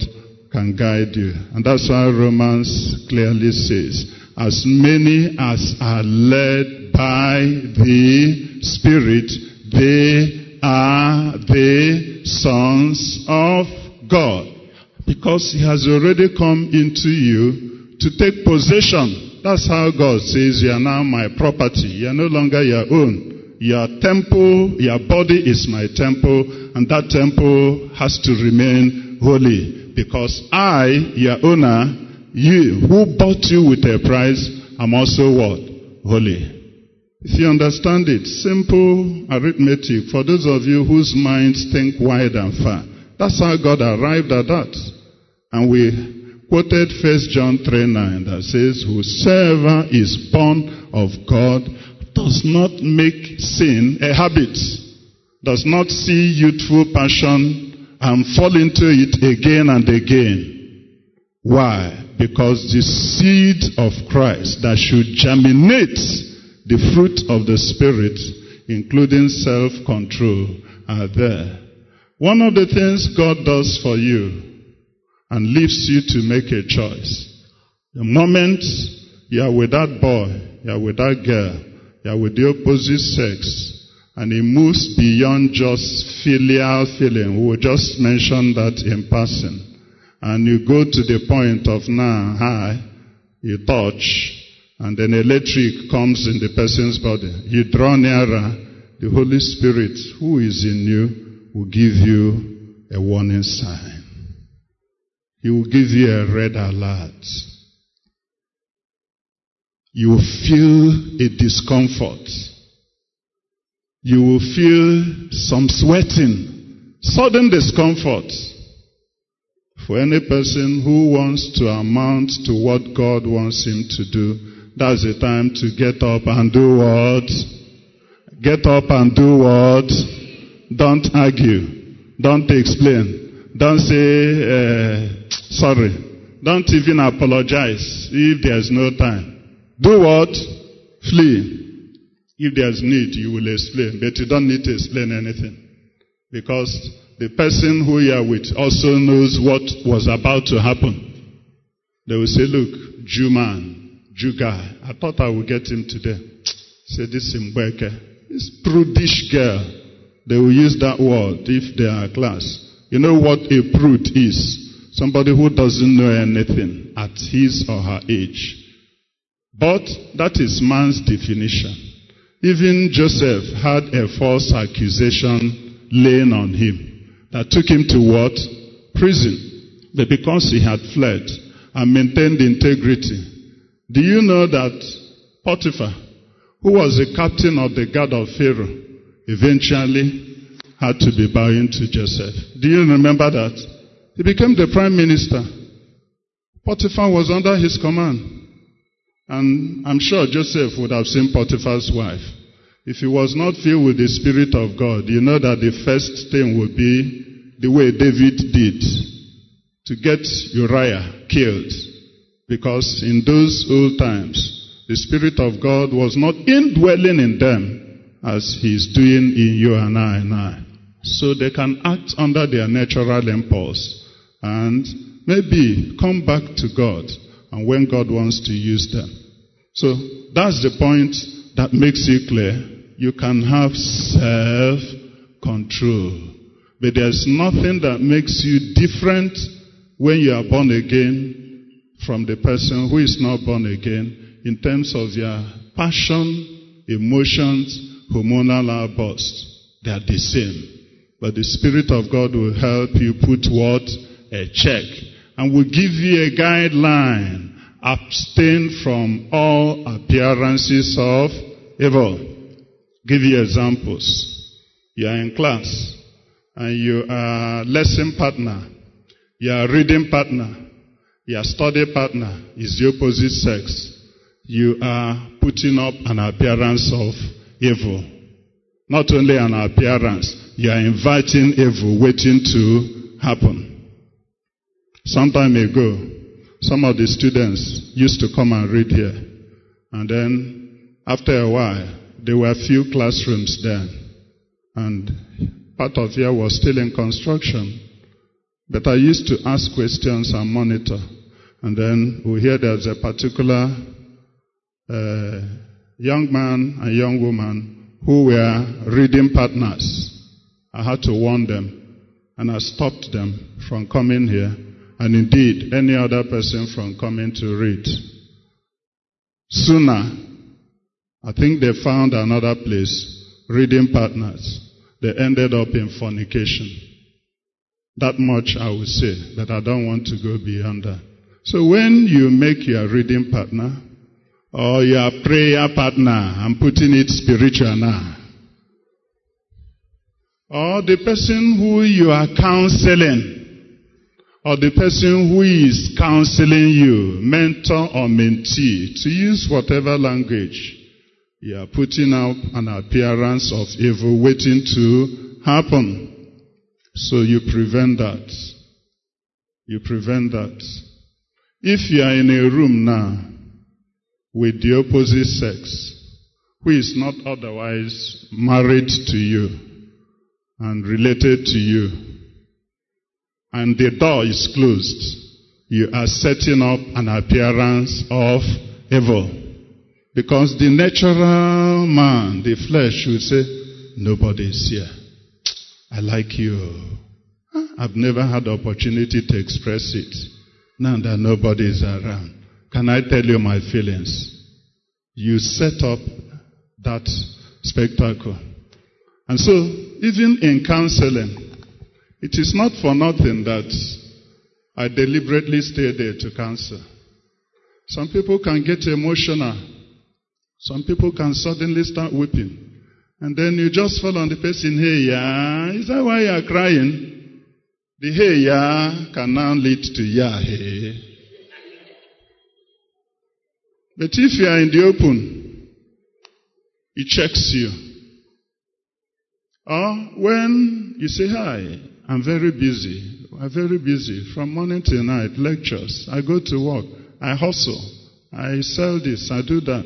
can guide you. And that's why Romans clearly says, as many as are led by the Spirit, they are the sons of God. Because He has already come into you to take possession. That's how God says, You are now my property. You are no longer your own. Your temple, your body is my temple, and that temple has to remain holy. Because I, your owner, you who bought you with a price, am also what? Holy. If you understand it, simple arithmetic for those of you whose minds think wide and far. That's how God arrived at that. And we quoted 1 John 3 9 that says, Whosoever is born of God does not make sin a habit, does not see youthful passion and fall into it again and again. Why? Because the seed of Christ that should germinate the fruit of the Spirit, including self-control, are there. One of the things God does for you and leaves you to make a choice. The moment you are with that boy, you are with that girl, are with the opposite sex, and it moves beyond just filial feeling. We will just mention that in passing. And you go to the point of now, hi, you touch, and then electric comes in the person's body. You draw nearer, the Holy Spirit, who is in you, will give you a warning sign. He will give you a red alert. You will feel a discomfort. You will feel some sweating, sudden discomfort. For any person who wants to amount to what God wants him to do, that's the time to get up and do what? Get up and do what? Don't argue. Don't explain. Don't say, uh, sorry. Don't even apologize if there's no time. Do what? Flee. If there's need, you will explain, but you don't need to explain anything. Because the person who you are with also knows what was about to happen. They will say, look, Jew man, Jew guy, I thought I would get him today. Say, this Mbeke, this prudish girl. They will use that word if they are class. You know what a prude is? Somebody who doesn't know anything at his or her age. But that is man's definition. Even Joseph had a false accusation laying on him that took him to what? Prison. But because he had fled and maintained integrity, do you know that Potiphar, who was the captain of the guard of Pharaoh, eventually had to be bowing to Joseph? Do you remember that? He became the prime minister. Potiphar was under his command. And I'm sure Joseph would have seen Potiphar's wife. If he was not filled with the Spirit of God, you know that the first thing would be the way David did to get Uriah killed. Because in those old times, the Spirit of God was not indwelling in them as He is doing in you and I I. So they can act under their natural impulse and maybe come back to God and when God wants to use them. So that's the point that makes it clear. You can have self-control. But there's nothing that makes you different when you are born again from the person who is not born again in terms of your passion, emotions, hormonal outbursts. They are the same. But the Spirit of God will help you put what? A check. And will give you a guideline. Abstain from all appearances of evil. Give you examples. You are in class and you are lesson partner. You are reading partner. Your study partner is the opposite sex. You are putting up an appearance of evil. Not only an appearance, you are inviting evil waiting to happen. Some time ago, some of the students used to come and read here. And then, after a while, there were few classrooms there. And part of here was still in construction. But I used to ask questions and monitor. And then we hear there's a particular uh, young man and young woman who were reading partners. I had to warn them. And I stopped them from coming here. And indeed, any other person from coming to read. Sooner, I think they found another place, reading partners. They ended up in fornication. That much I will say, but I don't want to go beyond that. So when you make your reading partner or your prayer partner, I'm putting it spiritual now, or the person who you are counseling, or the person who is counseling you, mentor or mentee, to use whatever language, you are putting up an appearance of evil waiting to happen. So you prevent that. You prevent that. If you are in a room now with the opposite sex, who is not otherwise married to you and related to you, and the door is closed, you are setting up an appearance of evil. Because the natural man, the flesh, will say, Nobody is here. I like you. I've never had the opportunity to express it. Now that nobody is around. Can I tell you my feelings? You set up that spectacle. And so, even in counseling, it is not for nothing that I deliberately stay there to counsel. Some people can get emotional. Some people can suddenly start weeping. And then you just fall on the person, hey, yeah, is that why you are crying? The hey, yeah, can now lead to yeah, hey. But if you are in the open, it checks you. Or when you say, hi, I'm very busy. I'm very busy. From morning till night, lectures. I go to work. I hustle. I sell this. I do that.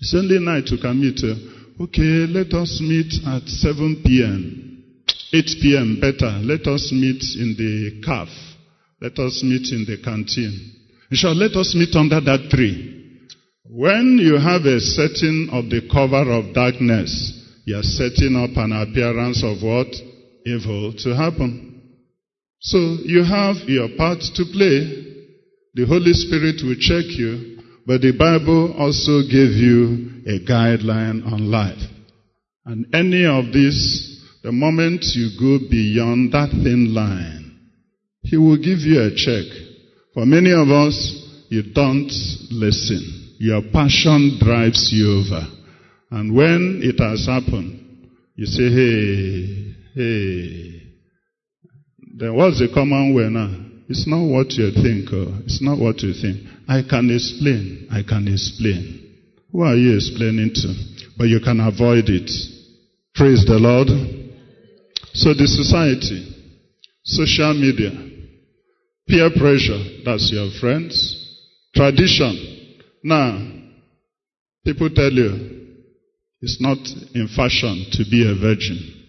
It's only night you can meet. Uh, okay, let us meet at 7 p.m. 8 p.m. better. Let us meet in the calf. Let us meet in the canteen. In short, let us meet under that tree. When you have a setting of the cover of darkness, you are setting up an appearance of what? Evil to happen. So you have your part to play. The Holy Spirit will check you, but the Bible also gave you a guideline on life. And any of this, the moment you go beyond that thin line, He will give you a check. For many of us, you don't listen. Your passion drives you over. And when it has happened, you say, hey, hey. Then what's the common way now? It's not what you think. Oh. It's not what you think. I can explain. I can explain. Who are you explaining to? But you can avoid it. Praise the Lord. So the society, social media, peer pressure, that's your friends, tradition. Now, people tell you, it's not in fashion to be a virgin.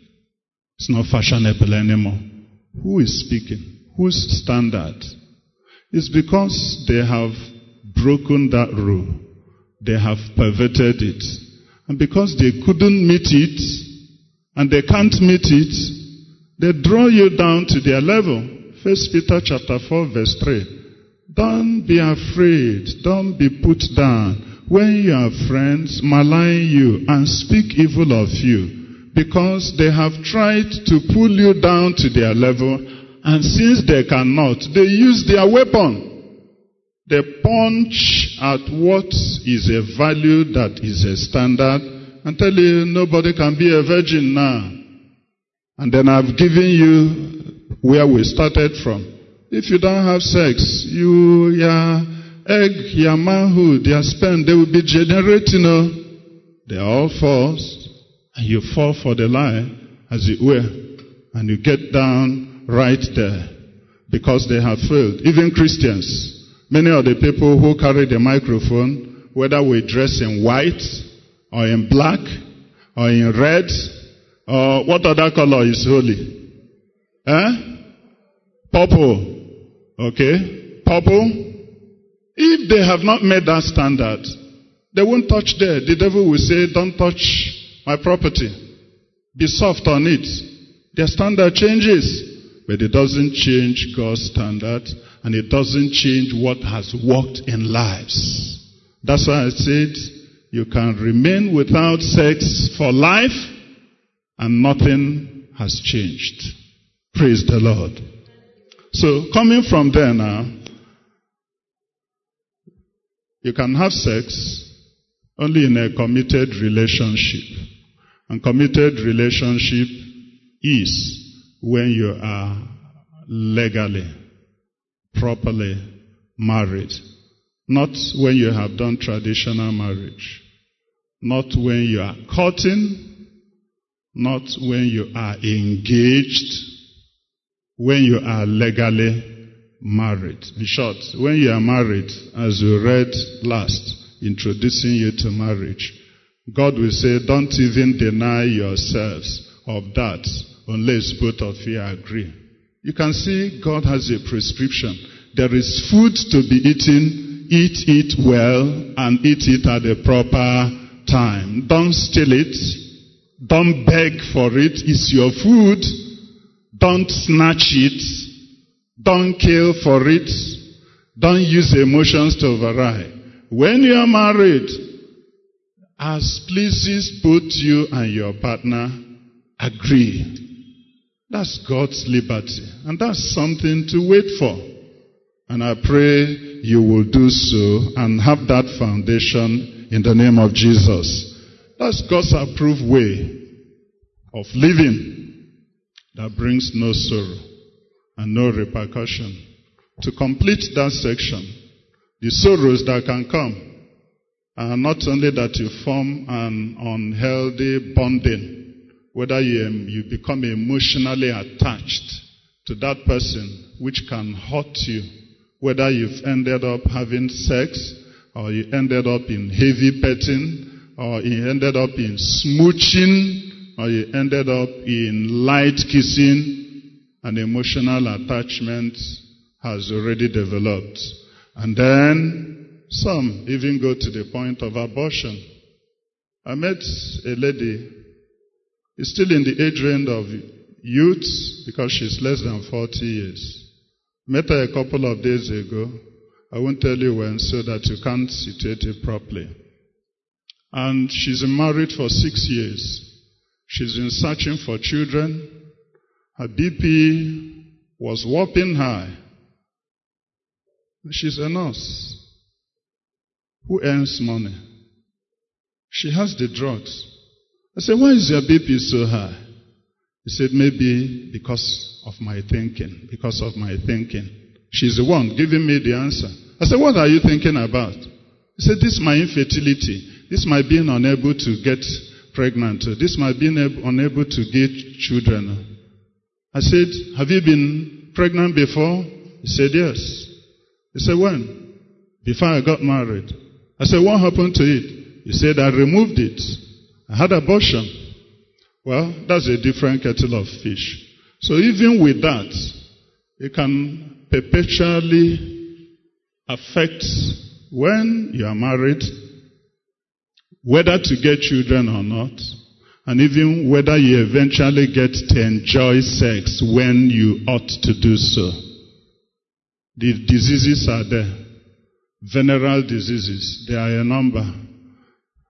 It's not fashionable anymore. Who is speaking? Whose standard? It's because they have broken that rule. They have perverted it. And because they couldn't meet it, and they can't meet it, they draw you down to their level. First Peter chapter 4 verse 3. Don't be afraid. Don't be put down. When your friends malign you and speak evil of you, because they have tried to pull you down to their level, and since they cannot, they use their weapon. They punch at what is a value that is a standard and tell you nobody can be a virgin now. And then I've given you where we started from. If you don't have sex, you, your egg, your manhood, your sperm, they will be generating. You know, they are all false. And you fall for the lie, as it were. And you get down right there. Because they have failed. Even Christians. Many of the people who carry the microphone, whether we dress in white or in black, or in red, or what other color is holy? Eh? Purple. Okay? Purple. If they have not made that standard, they won't touch there. The devil will say, don't touch my property. Be soft on it. Their standard changes. But it doesn't change God's standard and it doesn't change what has worked in lives. That's why I said you can remain without sex for life and nothing has changed. Praise the Lord. So coming from there now, you can have sex only in a committed relationship. And committed relationship is when you are legally, properly married. Not when you have done traditional marriage. Not when you are courting. Not when you are engaged. When you are legally married. In short, when you are married, as we read last, introducing you to marriage, God will say, don't even deny yourselves of that unless both of you agree. You can see God has a prescription. There is food to be eaten, eat it well, and eat it at the proper time. Don't steal it. Don't beg for it. It's your food. Don't snatch it. Don't kill for it. Don't use emotions to override. When you are married, as pleases both you and your partner, agree. That's God's liberty. And that's something to wait for. And I pray you will do so and have that foundation in the name of Jesus. That's God's approved way of living that brings no sorrow and no repercussion. To complete that section, the sorrows that can come are not only that you form an unhealthy bonding whether you, um, you become emotionally attached to that person, which can hurt you, whether you've ended up having sex, or you ended up in heavy petting, or you ended up in smooching, or you ended up in light kissing, an emotional attachment has already developed. And then some even go to the point of abortion. I met a lady is still in the age range of youth because she's less than 40 years. Met her a couple of days ago. I won't tell you when so that you can't situate it properly. And she's been married for six years. She's been searching for children. Her BP was whopping high. She's a nurse who earns money. She has the drugs. I said, why is your BP so high? He said, maybe because of my thinking, because of my thinking. She's the one giving me the answer. I said, what are you thinking about? He said, this is my infertility. This my being unable to get pregnant. This my being unable to get children. I said, have you been pregnant before? He said, yes. He said, when? Before I got married. I said, what happened to it? He said, I removed it. I had abortion. Well, that's a different kettle of fish. So even with that, it can perpetually affect when you are married, whether to get children or not, and even whether you eventually get to enjoy sex when you ought to do so. The diseases are there. Venereal diseases, they are a number.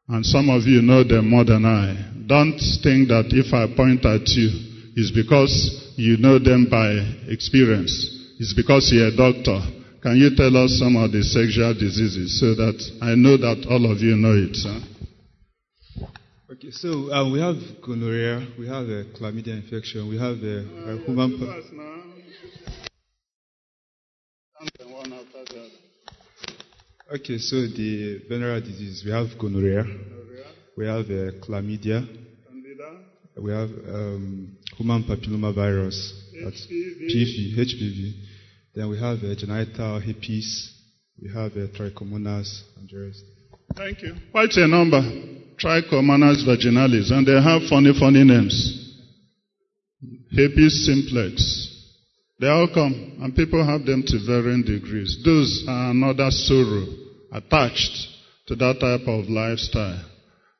And some of you know them more than I. Don't think that if I point at you, it's because you know them by experience. It's because you're a doctor. Can you tell us some of the sexual diseases so that I know that all of you know it? Huh? Okay, so uh, we have gonorrhea, we have a chlamydia infection, we have a, a human. Okay, so the venereal disease, we have gonorrhea, we have uh, chlamydia, we have um, human papillomavirus, that's HPV, HPV. Then we have uh, genital herpes, we have uh, trichomonas, and the rest. Thank you. Quite a number. Trichomonas vaginalis, and they have funny, funny names. Herpes simplex. They all come, and people have them to varying degrees. Those are another sorrow attached to that type of lifestyle.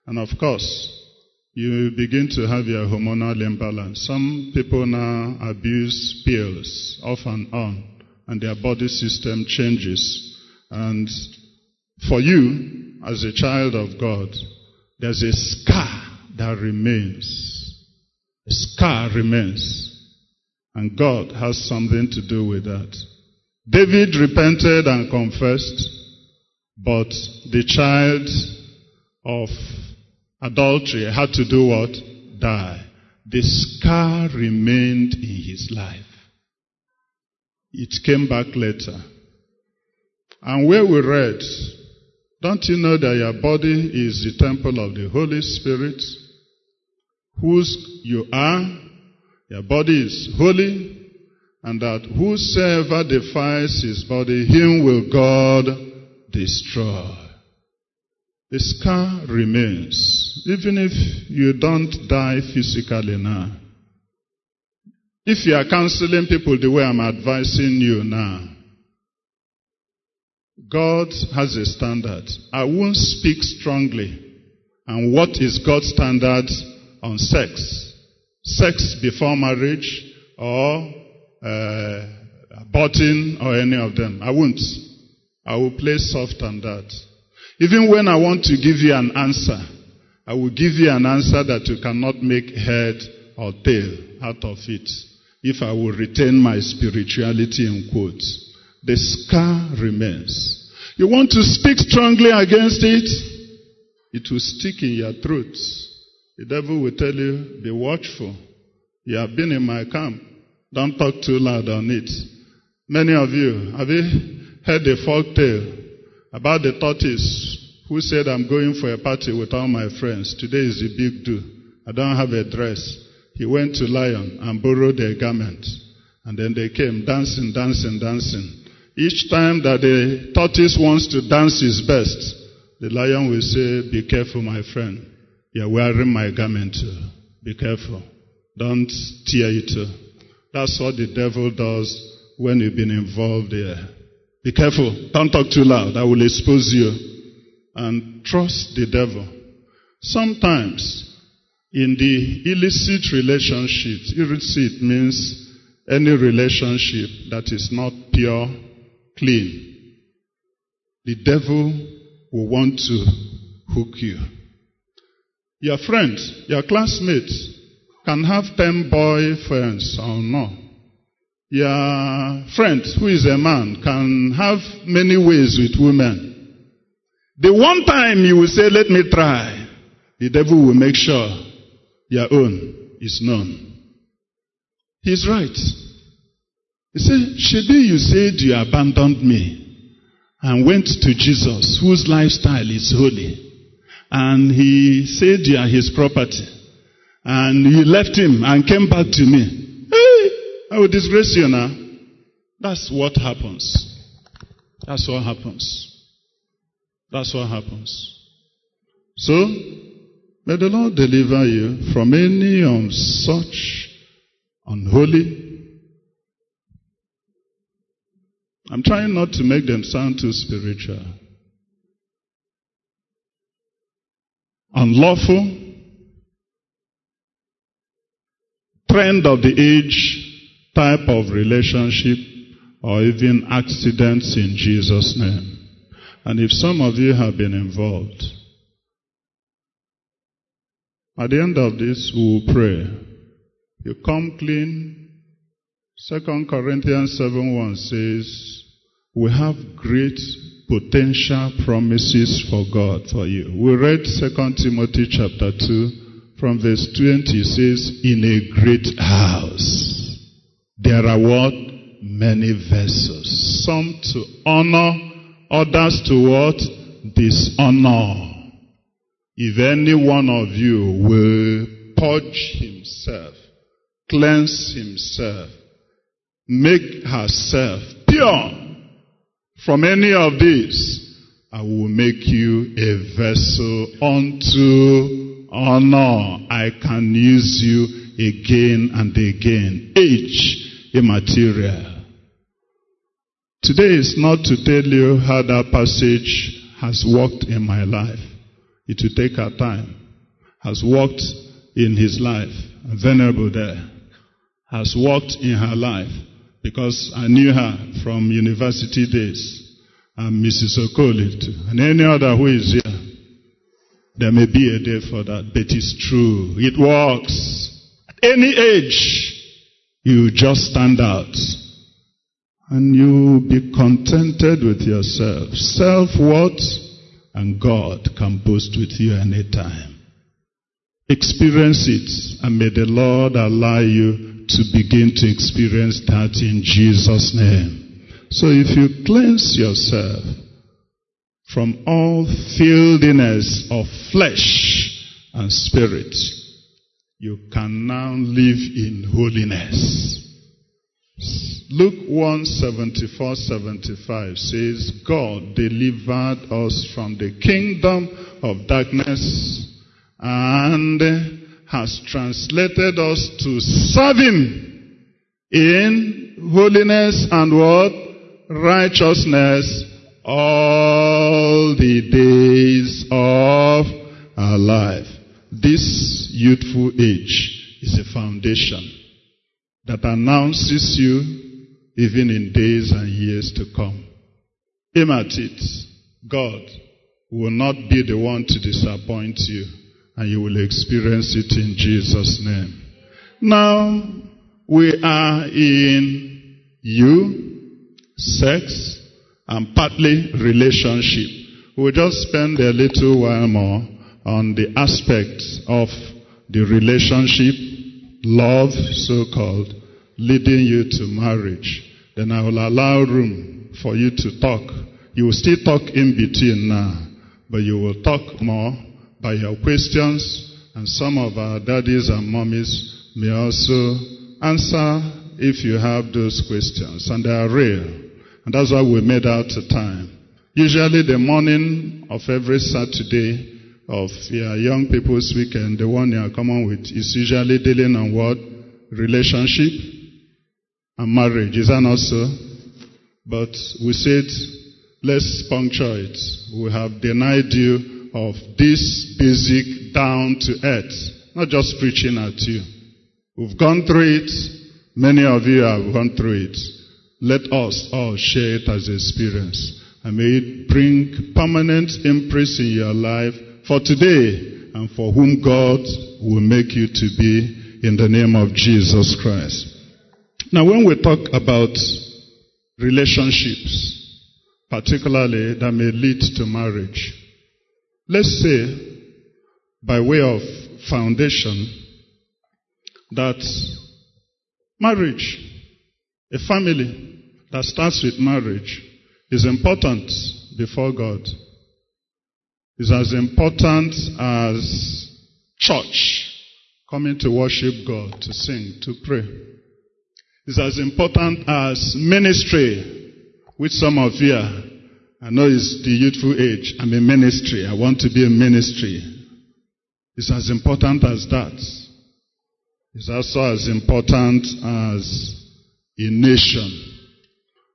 And of course, you begin to have your hormonal imbalance. Some people now abuse pills off and on, and their body system changes. And for you, as a child of God, there's a scar that remains. A scar remains. And God has something to do with that. David repented and confessed, but the child of adultery had to do what? Die. The scar remained in his life. It came back later. And where we read, don't you know that your body is the temple of the Holy Spirit, whose you are? Your body is holy, and that whosoever defies his body, him will God destroy. The scar remains, even if you don't die physically now. If you are counseling people the way I'm advising you now, God has a standard. I won't speak strongly. And what is God's standard on sex? Sex before marriage or uh, aborting or any of them. I won't. I will play soft on that. Even when I want to give you an answer, I will give you an answer that you cannot make head or tail out of it. If I will retain my spirituality in quotes. The scar remains. You want to speak strongly against it? It will stick in your throat. The devil will tell you, be watchful. You have been in my camp. Don't talk too loud on it. Many of you, have you heard the folk tale about the tortoise who said, I'm going for a party with all my friends. Today is the big do. I don't have a dress. He went to lion and borrowed a garment. And then they came dancing, dancing, dancing. Each time that the tortoise wants to dance his best, the lion will say, Be careful, my friend. You're wearing my garment. Be careful. Don't tear it. That's what the devil does when you've been involved there. Be careful. Don't talk too loud. I will expose you. And trust the devil. Sometimes, in the illicit relationship, illicit means any relationship that is not pure, clean. The devil will want to hook you. Your friends, your classmates can have 10 boyfriends or no. Your friend, who is a man, can have many ways with women. The one time you will say, let me try, the devil will make sure your own is known. He's right. He said, Shebi, you said you abandoned me and went to Jesus, whose lifestyle is holy. And he said you are his property. And you left him and came back to me. I will disgrace you now. That's what happens. That's what happens. That's what happens. So, may the Lord deliver you from any of such unholy. I'm trying not to make them sound too spiritual. Unlawful. Trend of the age type of relationship or even accidents in Jesus' name. And if some of you have been involved, at the end of this, we will pray. You come clean. Second Corinthians 7 1 says, We have great potential promises for God for you. We read 2 Timothy chapter 2 from verse 20 it says, In a great house there are what? Many vessels. Some to honor, others to what? Dishonor. If any one of you will purge himself, cleanse himself, make herself pure from any of these, I will make you a vessel unto honor. I can use you again and again. Age immaterial. Today is not to tell you how that passage has worked in my life. It will take our time. Has worked in his life. Venerable there. Has worked in her life. Because I knew her from university days. And Mrs. Okoli too. And any other who is here. There may be a day for that. But it's true. It works. At any age, you just stand out. And you be contented with yourself. Self-worth and God can boast with you anytime. Experience it and may the Lord allow you to begin to experience that in Jesus' name. So if you cleanse yourself from all filthiness of flesh and spirit, you can now live in holiness. Luke 1 74 75 says, God delivered us from the kingdom of darkness and has translated us to serve Him in holiness and what? Righteousness all the days of our life. This youthful age is a foundation that announces you even in days and years to come. Aim at it. God will not be the one to disappoint you, and you will experience it in Jesus' name. Now, we are in you, sex, and partly relationship. We'll just spend a little while more on the aspects of the relationship, love, so-called, leading you to marriage. Then I will allow room for you to talk. You will still talk in between now, but you will talk more by your questions, and some of our daddies and mommies may also answer if you have those questions, and they are real. And that's why we made out the time. Usually the morning of every Saturday of yeah, young people's weekend, the one you are coming with, is usually dealing on what? Relationship and marriage. Is that not so? But we said, let's puncture it. We have denied you of this basic down to earth. Not just preaching at you. We've gone through it. Many of you have gone through it. Let us all share it as experience. And may it bring permanent impress in your life for today and for whom God will make you to be in the name of Jesus Christ. Now, when we talk about relationships, particularly that may lead to marriage, let's say, by way of foundation, that marriage, a family that starts with marriage, is important before God. Is as important as church, coming to worship God, to sing, to pray is as important as ministry, which some of you. I know it's the youthful age. I'm in ministry. I want to be in ministry. It's as important as that. It's also as important as a nation.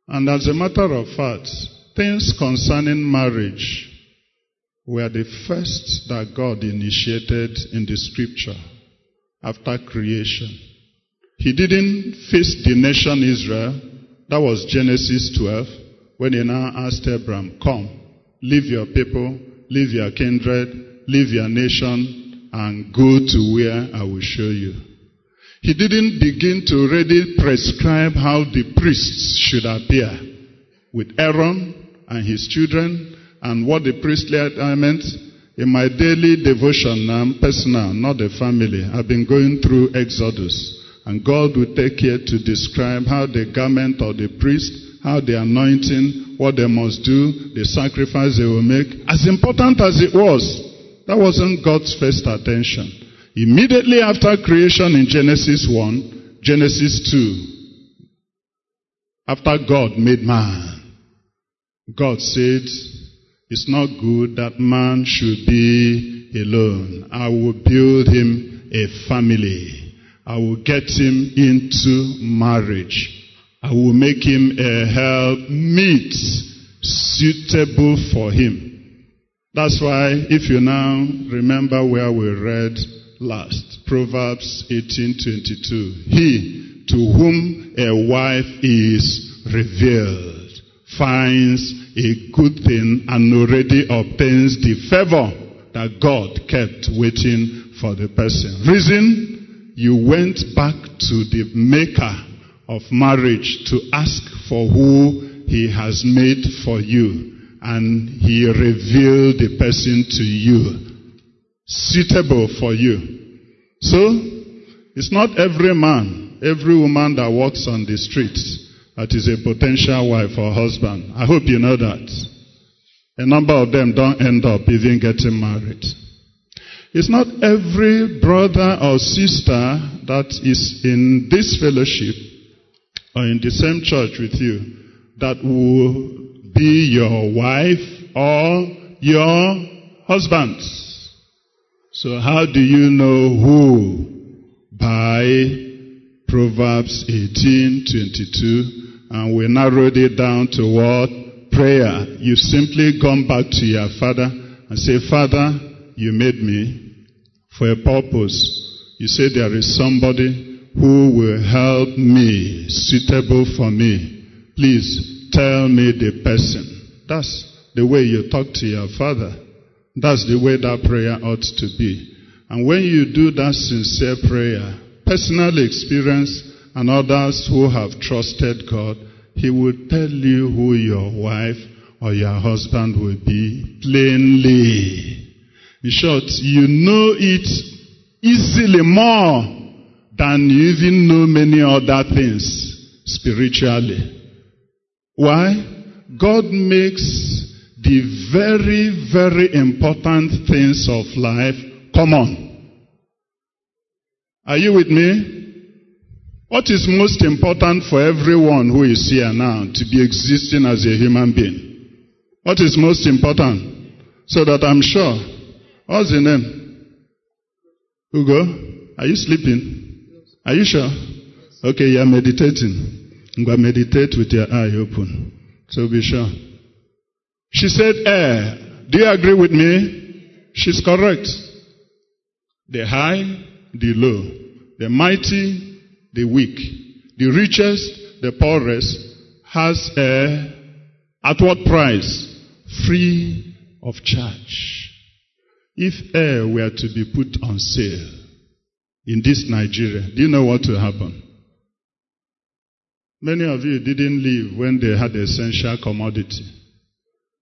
And as a matter of fact, things concerning marriage were the first that God initiated in the scripture after creation. He didn't face the nation Israel. That was Genesis 12 when he now asked Abraham, come, leave your people, leave your kindred, leave your nation and go to where I will show you. He didn't begin to already prescribe how the priests should appear with Aaron and his children and what the priestly element in my daily devotion, I'm personal, not the family. I've been going through Exodus. And God will take care to describe how the garment of the priest, how the anointing, what they must do, the sacrifice they will make. As important as it was, that wasn't God's first attention. Immediately after creation in Genesis 1, Genesis 2, after God made man, God said, It's not good that man should be alone. I will build him a family. I will get him into marriage. I will make him a help meet suitable for him. That's why if you now remember where we read last, Proverbs 18:22, he to whom a wife is revealed finds a good thing and already obtains the favor that God kept waiting for the person. Reason, you went back to the maker of marriage to ask for who he has made for you. And he revealed the person to you, suitable for you. So, it's not every man, every woman that walks on the streets that is a potential wife or husband. I hope you know that. A number of them don't end up even getting married. It's not every brother or sister that is in this fellowship or in the same church with you that will be your wife or your husband. So how do you know who? By Proverbs 18:22 and we narrowed it down to what? Prayer. You simply come back to your father and say, Father, you made me for a purpose. You say there is somebody who will help me, suitable for me. Please tell me the person. That's the way you talk to your father. That's the way that prayer ought to be. And when you do that sincere prayer, personal experience and others who have trusted God, He will tell you who your wife or your husband will be plainly. In short, you know it easily more than you even know many other things spiritually. Why? God makes the very, very important things of life common. Are you with me? What is most important for everyone who is here now to be existing as a human being? What is most important? So that I'm sure. What's the name? Ugo? Are you sleeping? Are you sure? Okay, you're meditating. Go meditate with your eye open. So be sure. She said, eh. Do you agree with me? She's correct. The high, the low. The mighty, the weak. The richest, the poorest has a, at what price? Free of charge. If air were to be put on sale in this Nigeria, do you know what will happen? Many of you didn't live when they had essential commodity.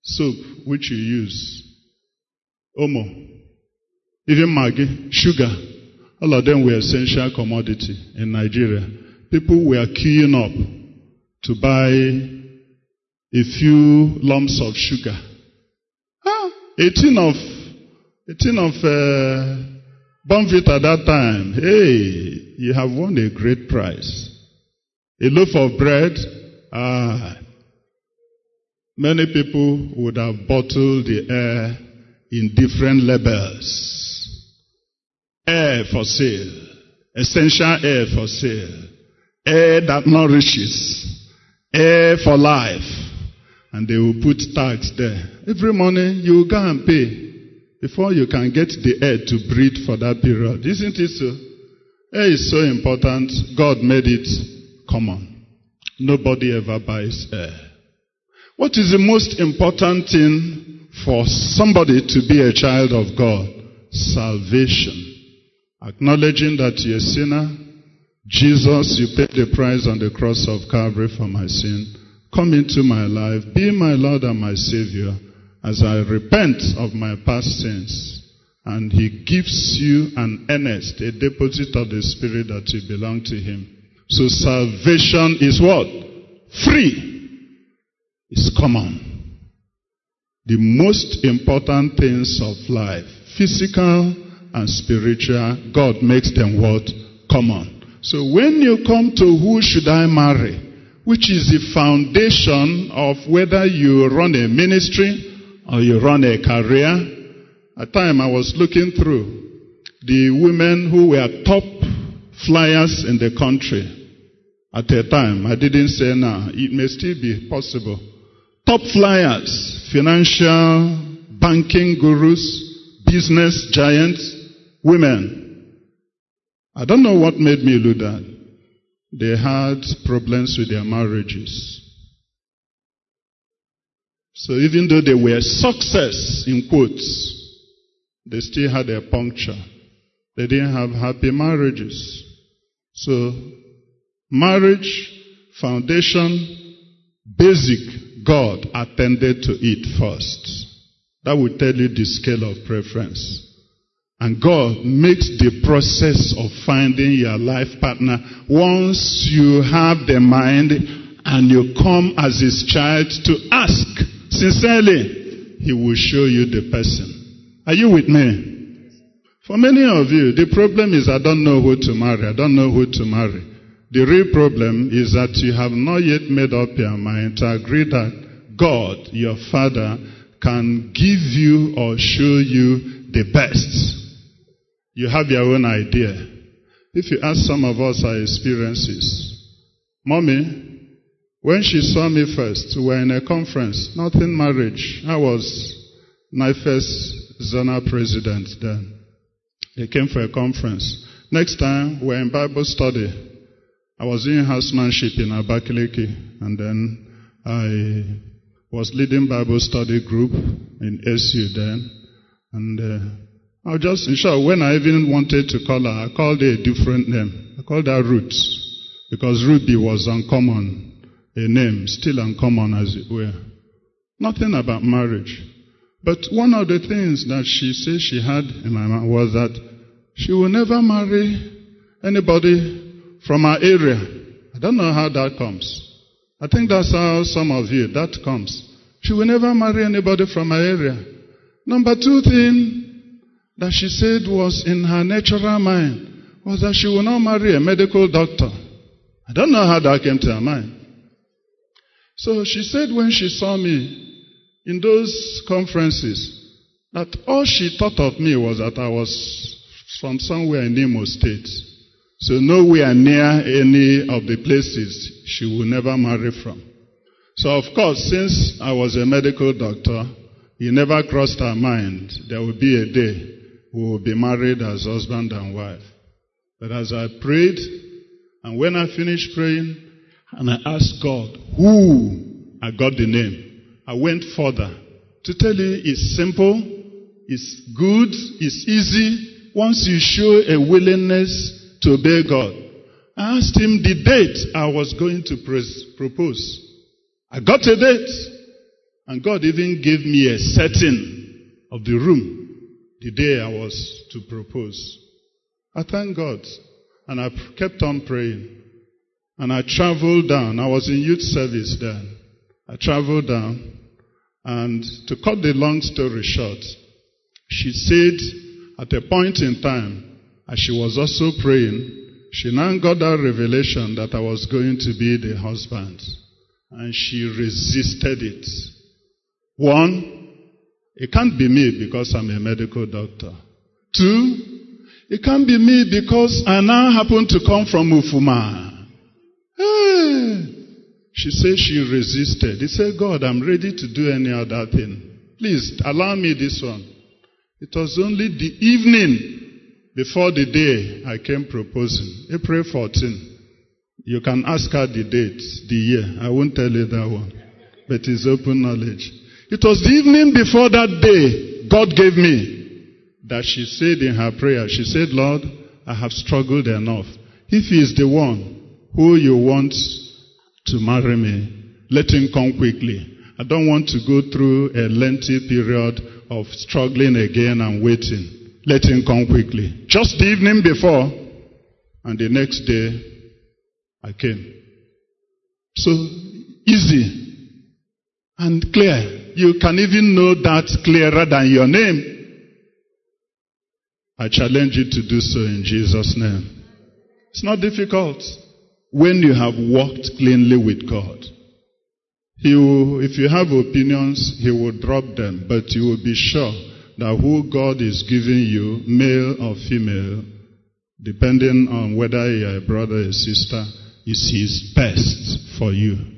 Soap, which you use. Omo. Even Maggi, sugar. All of them were essential commodity in Nigeria. People were queuing up to buy a few lumps of sugar. Ah, 18 of, 18 of uh, Bonfit at that time. Hey, you have won a great prize. A loaf of bread, ah, many people would have bottled the air in different labels. Air for sale, essential air for sale, air that nourishes, air for life. And they will put tags there. Every morning you go and pay before you can get the air to breathe for that period. Isn't it so? Air is so important. God made it common. Nobody ever buys air. What is the most important thing for somebody to be a child of God? Salvation. Acknowledging that you're a sinner. Jesus, you paid the price on the cross of Calvary for my sin. Come into my life. Be my Lord and my Savior as I repent of my past sins. And He gives you an earnest, a deposit of the Spirit that you belong to Him. So salvation is what? Free. It's common. The most important things of life, physical and spiritual, God makes them what? Common. So when you come to who should I marry, which is the foundation of whether you run a ministry or you run a career. At the time I was looking through the women who were top flyers in the country at a time. I didn't say now. It may still be possible. Top flyers, financial, banking gurus, business giants, women. I don't know what made me do that. They had problems with their marriages. So even though they were success in quotes, they still had a puncture. They didn't have happy marriages. So marriage, foundation, basic, God attended to it first. That will tell you the scale of preference. And God makes the process of finding your life partner once you have the mind and you come as his child to ask sincerely, he will show you the person. Are you with me? For many of you, the problem is I don't know who to marry. I don't know who to marry. The real problem is that you have not yet made up your mind to agree that God, your Father, can give you or show you the best. You have your own idea. If you ask some of us our experiences, Mommy, when she saw me first, we were in a conference, not in marriage. I was my first zonal president then. They came for a conference. Next time, we were in Bible study. I was in housemanship in Abakaliki, and then I was leading Bible study group in SU then, and uh, I was just, in short, when I even wanted to call her, I called her a different name. I called her Ruth. Because Ruby was uncommon. A name, still uncommon as it were. Nothing about marriage. But one of the things that she said she had in my mind was that she will never marry anybody from our area. I don't know how that comes. I think that's how some of you, that comes. She will never marry anybody from our area. Number two thing, that she said was in her natural mind was that she will not marry a medical doctor. I don't know how that came to her mind. So she said when she saw me in those conferences, that all she thought of me was that I was from somewhere in Imo State. So nowhere near any of the places she would never marry from. So of course, since I was a medical doctor, it never crossed her mind there would be a day will be married as husband and wife. But as I prayed, and when I finished praying, and I asked God who I got the name, I went further to tell you it's simple, it's good, it's easy. Once you show a willingness to obey God, I asked him the date I was going to propose. I got a date, and God even gave me a setting of the room the day I was to propose. I thank God. And I kept on praying. And I traveled down. I was in youth service then. I traveled down. And to cut the long story short, she said at a point in time, as she was also praying, she now got that revelation that I was going to be the husband. And she resisted it. One, it can't be me because I'm a medical doctor. Two, it can't be me because I now happen to come from Ufuma. She said she resisted. He said, God, I'm ready to do any other thing. Please allow me this one. It was only the evening before the day I came proposing. April 14. You can ask her the date, the year. I won't tell you that one. But it's open knowledge. It was the evening before that day God gave me that she said in her prayer, she said, Lord, I have struggled enough. If he is the one who you want to marry me, let him come quickly. I don't want to go through a lengthy period of struggling again and waiting. Let him come quickly. Just the evening before, and the next day, I came. So, easy and clear. You can even know that clearer than your name. I challenge you to do so in Jesus' name. It's not difficult when you have walked cleanly with God. He will, if you have opinions, he will drop them, but you will be sure that who God is giving you, male or female, depending on whether you're a brother or a sister, is his best for you.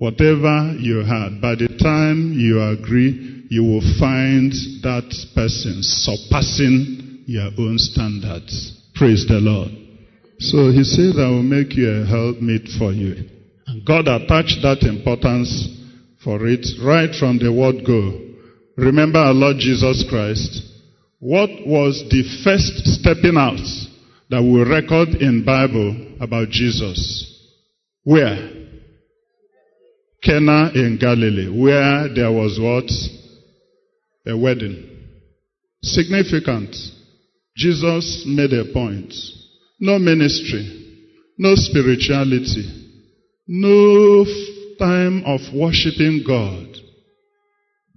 Whatever you had, by the time you agree, you will find that person surpassing your own standards. Praise the Lord. So he says, I will make you a helpmeet for you. And God attached that importance for it right from the word go. Remember our Lord Jesus Christ. What was the first stepping out that we record in Bible about Jesus? Where? Cana in Galilee, where there was what? A wedding. Significant. Jesus made a point. No ministry, no spirituality, no time of worshiping God.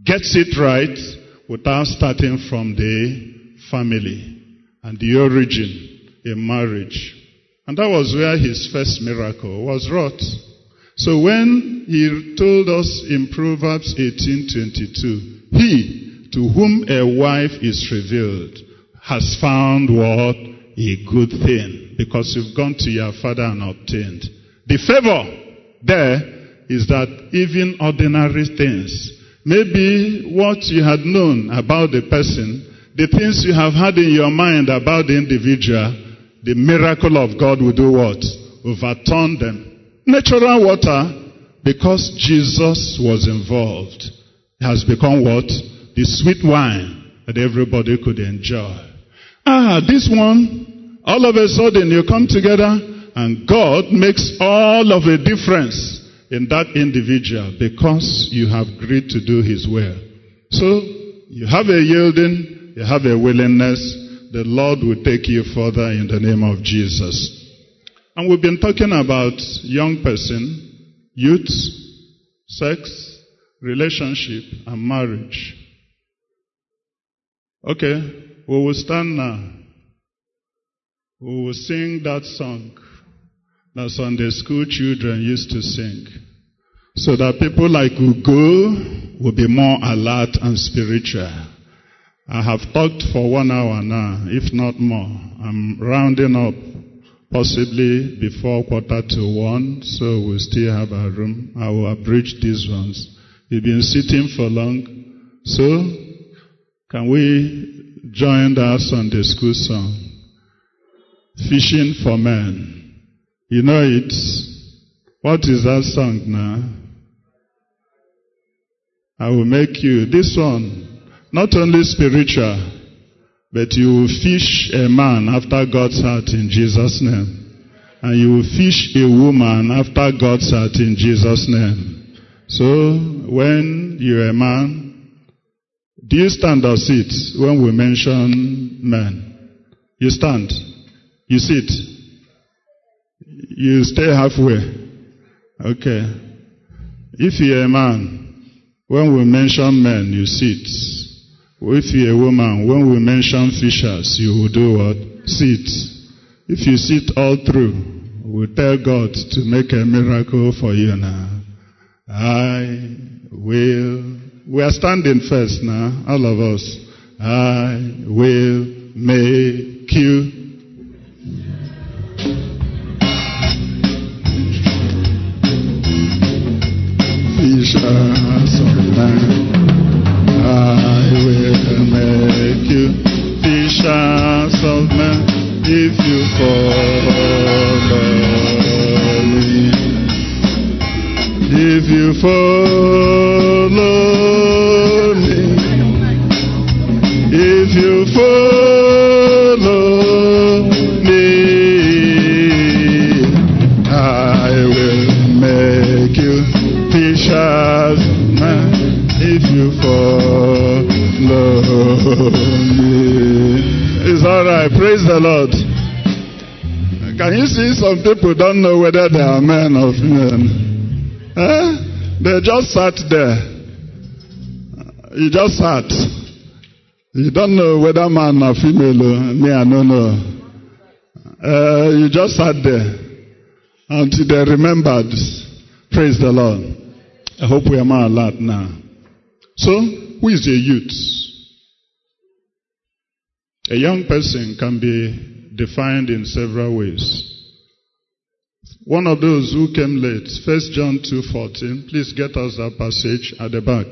Gets it right without starting from the family and the origin in marriage. And that was where his first miracle was wrought. So when he told us in Proverbs 18:22, he to whom a wife is revealed has found what a good thing because you've gone to your father and obtained. The favor there is that even ordinary things, maybe what you had known about the person, the things you have had in your mind about the individual, the miracle of God will do what? Overturn them. Natural water, because Jesus was involved, has become what? The sweet wine that everybody could enjoy. Ah, this one, all of a sudden you come together and God makes all of a difference in that individual because you have agreed to do His will. So, you have a yielding, you have a willingness, the Lord will take you further in the name of Jesus. And we've been talking about young person, youth, sex, relationship, and marriage. Okay, we will stand now. We will sing that song that Sunday school children used to sing. So that people like Ugo will be more alert and spiritual. I have talked for one hour now, if not more. I'm rounding up possibly before quarter to one, so we'll still have our room. I will abridge these ones. You've been sitting for long, so can we join us on Sunday school song? Fishing for men. You know it. What is that song now? I will make you. This one, not only spiritual, but you fish a man after God's heart in Jesus' name. And you fish a woman after God's heart in Jesus' name. So, when you're a man, do you stand or sit when we mention men? You stand. You sit. You stay halfway. Okay. If you're a man, when we mention men, you sit. If you're a woman, when we mention fishers, you will do what? Sit. If you sit all through, we tell God to make a miracle for you now. I will. We are standing first now, all of us. I will make you. Fishers of men. I will make you fishers of men if you follow me. If you follow It's alright, praise the Lord. Can you see some people don't know whether they are men or women? Eh? They just sat there. You just sat. You don't know whether man or female. Me, I don't know. Uh, you just sat there until they remembered. Praise the Lord. I hope we are more alert now. So, who is a youth? A young person can be defined in several ways. One of those who came late, 1 John 2.14, please get us that passage at the back.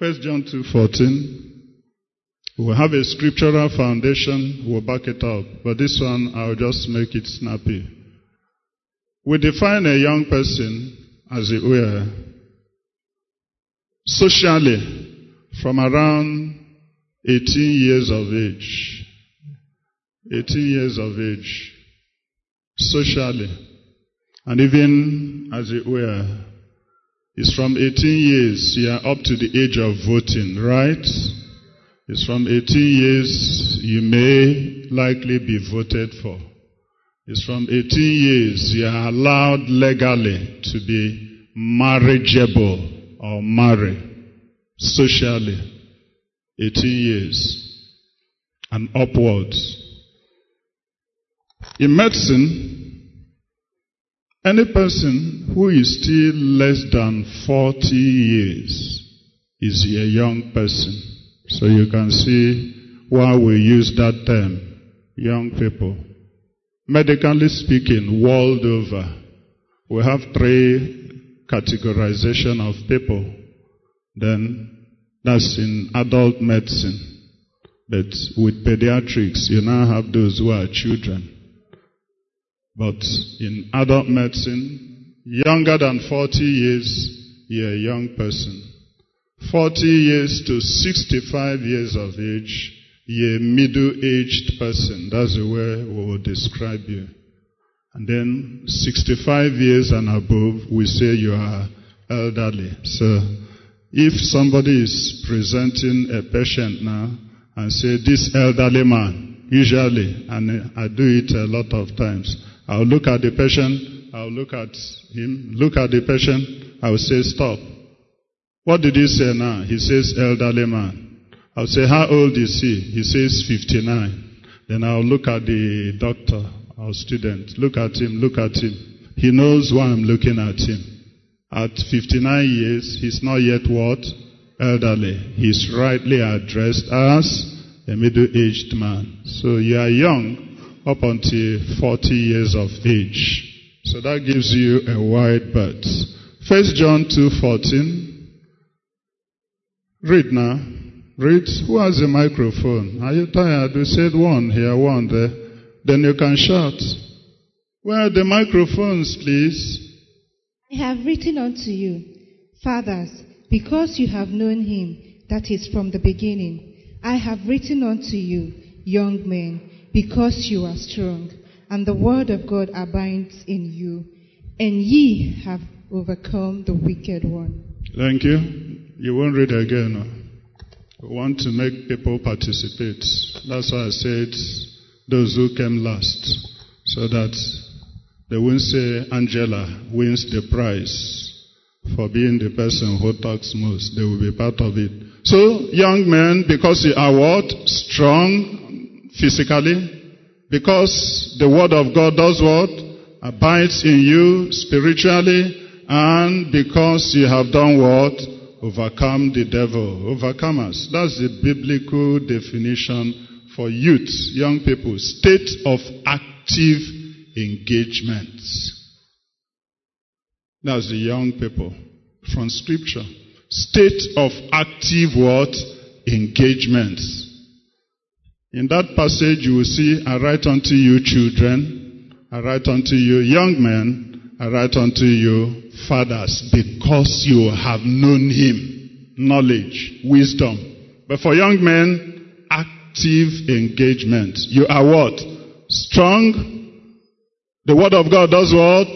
1 John 2.14, We'll have a scriptural foundation, we'll back it up. But this one, I'll just make it snappy. We define a young person, as it were, socially from around 18 years of age. 18 years of age. Socially. And even, as it were, it's from 18 years, you are up to the age of voting, right? It's from 18 years you may likely be voted for. It's from 18 years you are allowed legally to be marriageable or marry socially. 18 years and upwards. In medicine, any person who is still less than 40 years is a young person. So you can see why we use that term, young people. Medically speaking, world over, we have three categorization of people. Then that's in adult medicine. But with pediatrics, you now have those who are children. But in adult medicine, younger than 40 years, you're a young person. 40 years to 65 years of age, you're a middle-aged person. That's the way we will describe you. And then 65 years and above, we say you are elderly. So if somebody is presenting a patient now and say, this elderly man, usually, and I do it a lot of times, I'll look at the patient, I'll look at him, look at the patient, I'll say, stop. What did he say now? He says, elderly man. I'll say, how old is he? He says, 59. Then I'll look at the doctor, our student. Look at him, look at him. He knows why I'm looking at him. At 59 years, he's not yet what? Elderly. He's rightly addressed as a middle-aged man. So you are young up until 40 years of age. So that gives you a wide berth. First John 2.14 Read now. Read. Who has a microphone? Are you tired? We said one here, one there. Then you can shout. Where are the microphones, please? I have written unto you, fathers, because you have known him that is from the beginning. I have written unto you, young men, because you are strong, and the word of God abides in you, and ye have overcome the wicked one. Thank you. You won't read again. We want to make people participate. That's why I said those who came last, so that they won't say Angela wins the prize for being the person who talks most. They will be part of it. So, young men, because you are what? Strong physically. Because the word of God does what? Abides in you spiritually. And because you have done what? Overcome the devil. Overcomers. That's the biblical definition for youth, young people. State of active engagement. That's the young people from scripture. State of active what? Engagements. In that passage you will see, I write unto you children, I write unto you young men, I write unto you fathers, because you have known him. Knowledge, wisdom. But for young men, active engagement. You are what? Strong. The word of God does what?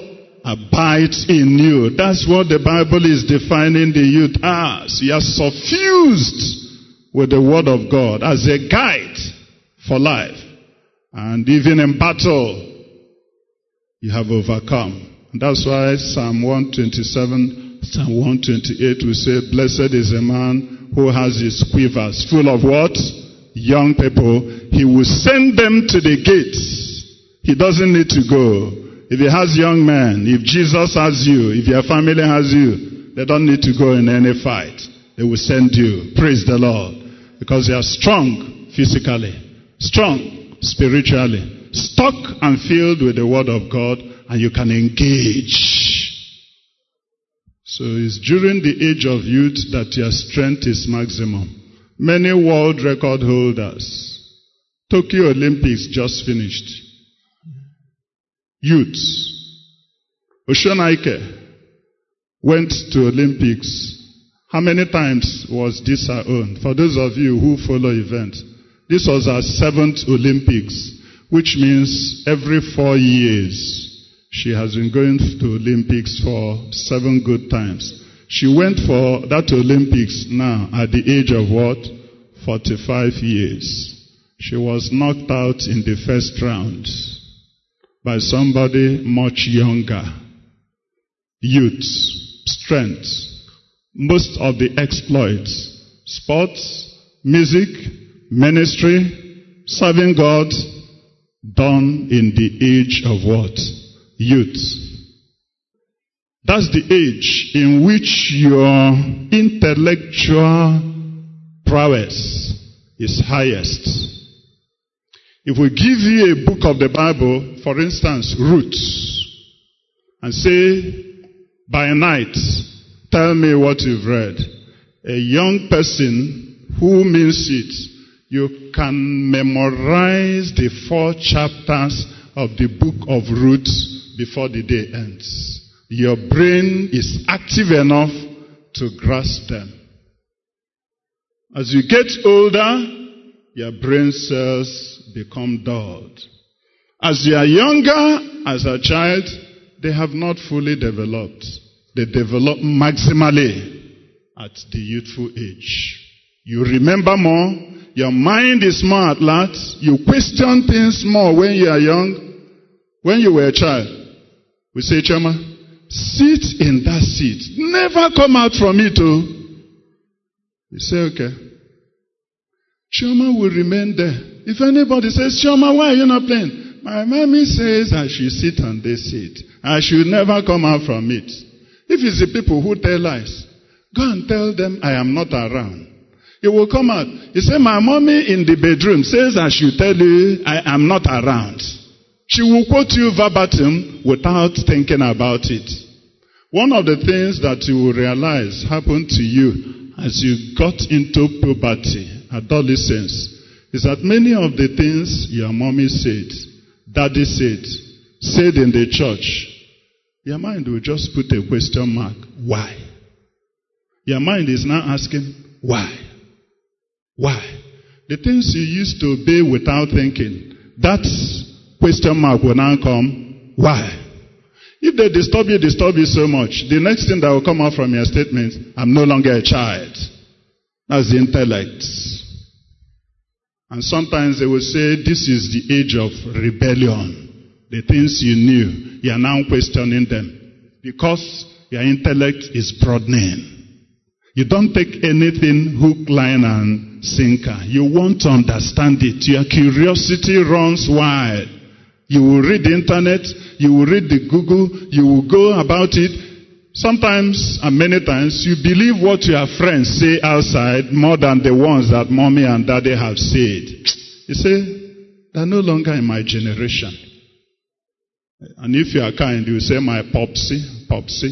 Abides in you. That's what the Bible is defining the youth as. You are suffused with the word of God as a guide for life. And even in battle, you have overcome. That's why Psalm 127, Psalm 128 will say, Blessed is a man who has his quivers full of what? Young people. He will send them to the gates. He doesn't need to go. if he has young men, if Jesus has you, if your family has you, they don't need to go in any fight. They will send you. Praise the Lord. Because you are strong physically, strong spiritually, stuck and filled with the Word of God, and you can engage. So it's during the age of youth that your strength is maximum. Many world record holders. Tokyo Olympics just finished. Youths. Oshonaike went to Olympics. How many times was this her own? For those of you who follow events, this was her seventh Olympics, which means every four years she has been going to Olympics for seven good times. She went for that Olympics now at the age of what? 45 years. She was knocked out in the first round by somebody much younger. Youth, strength, most of the exploits, sports, music, ministry, serving God, done in the age of what? Youth. That's the age in which your intellectual prowess is highest. If we give you a book of the Bible, for instance, Ruth, and say, by night, tell me what you've read. A young person who means it, you can memorize the four chapters of the book of Ruth before the day ends your brain is active enough to grasp them. As you get older, your brain cells become dulled. As you are younger, as a child, they have not fully developed. They develop maximally at the youthful age. You remember more. Your mind is more at large. You question things more when you are young. When you were a child, we say, Chioma, Sit in that seat. Never come out from it, oh. You say, okay. Chioma will remain there. If anybody says, Chioma, why are you not playing? My mommy says I should sit on this seat. I should never come out from it. If it's the people who tell lies, go and tell them I am not around. You will come out. You say, my mommy in the bedroom says I should tell you I am not around. She will quote you verbatim without thinking about it. One of the things that you will realize happened to you as you got into puberty, adolescence, is that many of the things your mommy said, daddy said, said in the church, your mind will just put a question mark. Why? Your mind is now asking, why? Why? The things you used to obey without thinking, that question mark will now come. Why? If they disturb you, disturb you so much, the next thing that will come out from your statement, I'm no longer a child. That's the intellect. And sometimes they will say, this is the age of rebellion. The things you knew, you are now questioning them. Because your intellect is broadening. You don't take anything hook, line, and sinker. You want to understand it. Your curiosity runs wild. You will read the internet, you will read the Google, you will go about it. Sometimes and many times you believe what your friends say outside more than the ones that mommy and daddy have said. You say, they're no longer in my generation. And if you are kind, you say my popsy, popsy.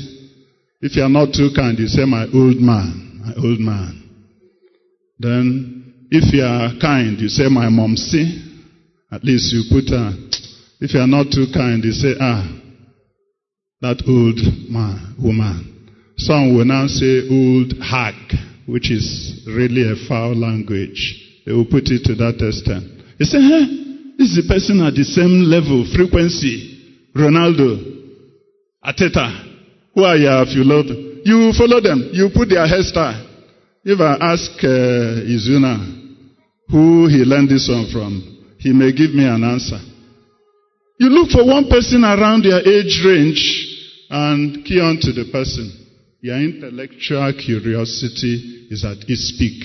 If you are not too kind, you say my old man, my old man. Then, if you are kind, you say my momsy. At least you put a, if you are not too kind, you say, ah, that old man, woman. Some will now say old hag, which is really a foul language. They will put it to that extent. You say, huh? This is the person at the same level, frequency. Ronaldo, Arteta. Who are you if you love them? You follow them. You put their hairstyle. If I ask uh, Izuna who he learned this one from, he may give me an answer. You look for one person around your age range and key on to the person. Your intellectual curiosity is at its peak.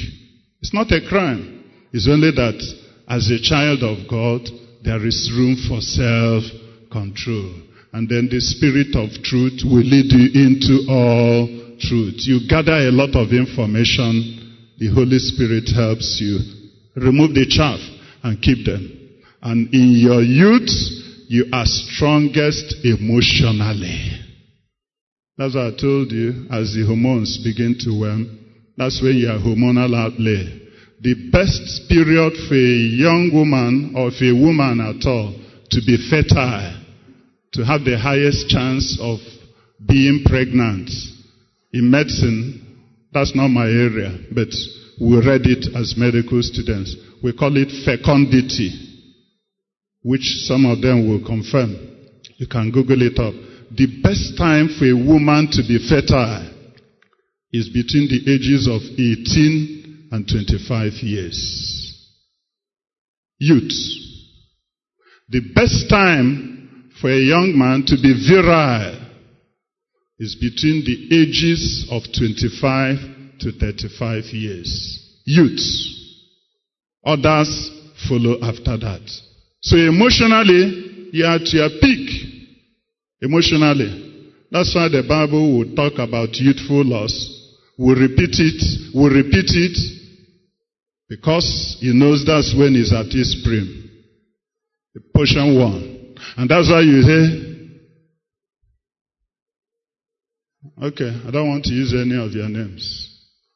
It's not a crime. It's only that as a child of God, there is room for self-control. And then the Spirit of truth will lead you into all truth. You gather a lot of information. The Holy Spirit helps you. Remove the chaff and keep them. And in your youth, you are strongest emotionally. That's what I told you as the hormones begin to worm. That's when you your hormonal outlay. The best period for a young woman or for a woman at all to be fertile, to have the highest chance of being pregnant. In medicine, that's not my area, but we read it as medical students. We call it fecundity, which some of them will confirm. You can Google it up. The best time for a woman to be fertile is between the ages of 18 and 25 years. Youth. The best time for a young man to be virile is between the ages of 25 to 35 years. Youth. Others follow after that. So emotionally, you are at your peak. Emotionally. That's why the Bible will talk about youthful lust. We'll repeat it. We'll repeat it. Because he knows that's when he's at his prime. The portion one. And that's why you hear Okay, I don't want to use any of your names.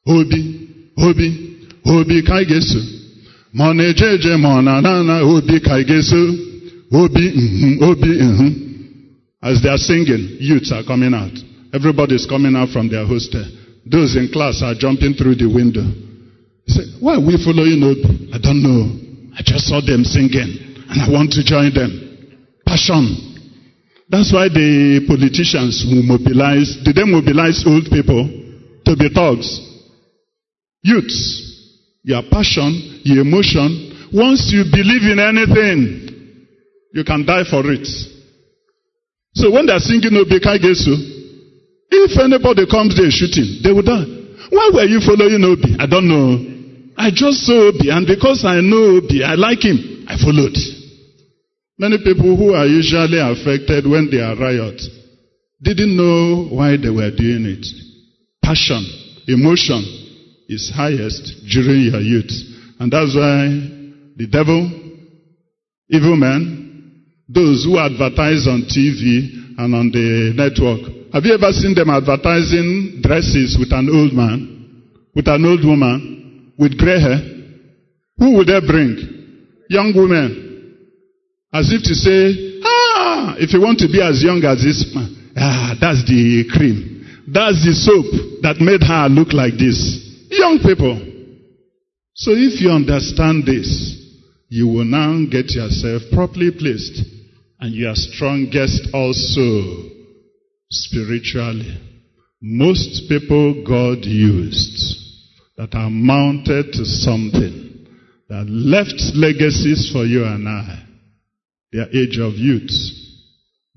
Obi, Obi, Obi Kaigesu. Mone Jeje Monanana, Obi Kaigesu. Obi, mm Obi, mm As they are singing, youths are coming out. Everybody is coming out from their hostel. Those in class are jumping through the window. He said, Why are we following Obi? I don't know. I just saw them singing and I want to join them. Passion. That's why the politicians will mobilize. Did they mobilize old people to be thugs? Youths, your passion, your emotion. Once you believe in anything, you can die for it. So when they're singing Obi Kaigesu, if anybody comes there shooting, they will die. Why were you following Obi? I don't know. I just saw Obi, and because I know Obi, I like him, I followed. Many people who are usually affected when they are riot didn't know why they were doing it. Passion, emotion is highest during your youth. And that's why the devil, evil men, those who advertise on TV and on the network, have you ever seen them advertising dresses with an old man, with an old woman, with gray hair? Who would they bring? Young women. As if to say, ah, if you want to be as young as this man, ah, that's the cream. That's the soap that made her look like this. Young people. So if you understand this, you will now get yourself properly placed and you are strongest also spiritually. Most people God used that are mounted to something that left legacies for you and I their age of youth.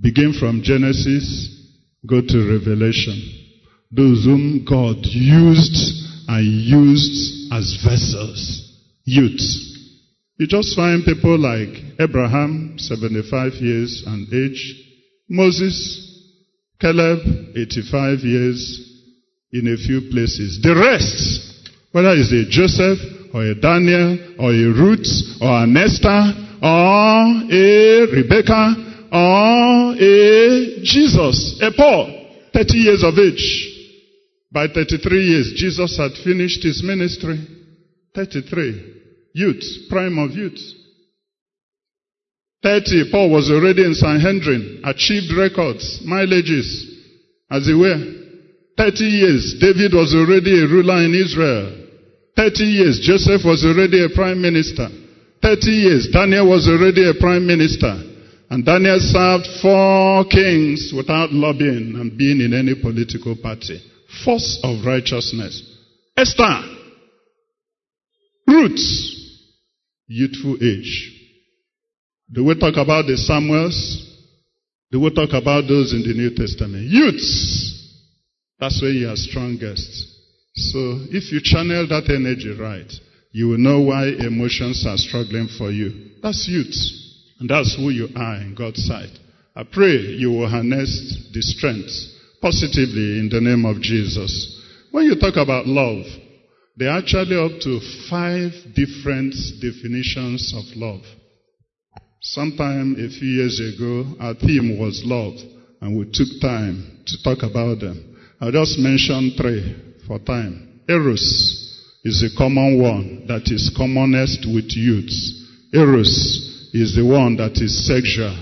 Begin from Genesis, go to Revelation. Those whom God used and used as vessels, youths. You just find people like Abraham, 75 years and age, Moses, Caleb, 85 years in a few places. The rest, whether it's a Joseph or a Daniel or a Ruth or an Esther or a Rebecca, or a Jesus, a Paul, 30 years of age. By 33 years, Jesus had finished his ministry. 33. Youth, prime of youth. 30, Paul was already in Sanhedrin, achieved records, mileages, as it were. 30 years, David was already a ruler in Israel. 30 years, Joseph was already a prime minister. 30 years, Daniel was already a prime minister. And Daniel served four kings without lobbying and being in any political party. Force of righteousness. Esther. Ruth. Youthful age. Do we talk about the Samuels? Do we talk about those in the New Testament? Youths. That's where you are strongest. So if you channel that energy right, you will know why emotions are struggling for you. That's youth. And that's who you are in God's sight. I pray you will harness the strength positively in the name of Jesus. When you talk about love, there are actually up to five different definitions of love. Sometime a few years ago, our theme was love, and we took time to talk about them. I'll just mention three for time. Eros is a common one that is commonest with youths. Eros is the one that is sexual.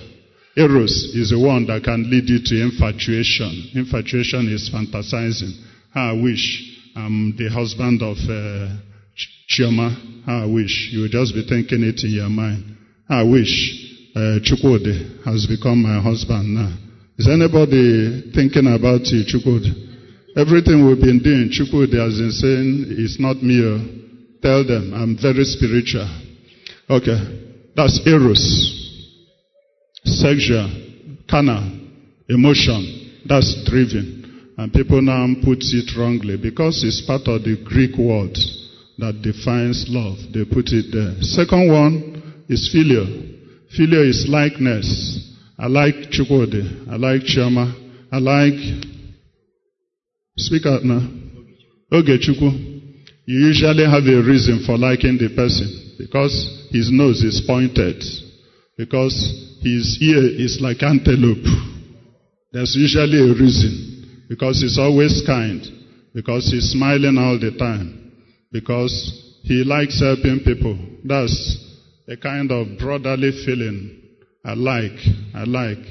Eros is the one that can lead you to infatuation. Infatuation is fantasizing. I wish I'm the husband of uh, Chioma. I wish. You will just be thinking it in your mind. I wish uh, Chukwudi has become my husband now. Is anybody thinking about you, Chukwudi? Everything we've been doing, Chukwudi has been saying, it's not me. oh. Tell them, I'm very spiritual. Okay. That's eros. Sexual, carnal, emotion. That's driven. And people now put it wrongly because it's part of the Greek word that defines love. They put it there. Second one is filial. Filial is likeness. I like Chukwudi. I like Chama. I like Speak out now. Okay, Ogechukwu. You usually have a reason for liking the person because his nose is pointed, because his ear is like antelope. There's usually a reason because he's always kind, because he's smiling all the time, because he likes helping people. That's a kind of brotherly feeling I like. I like.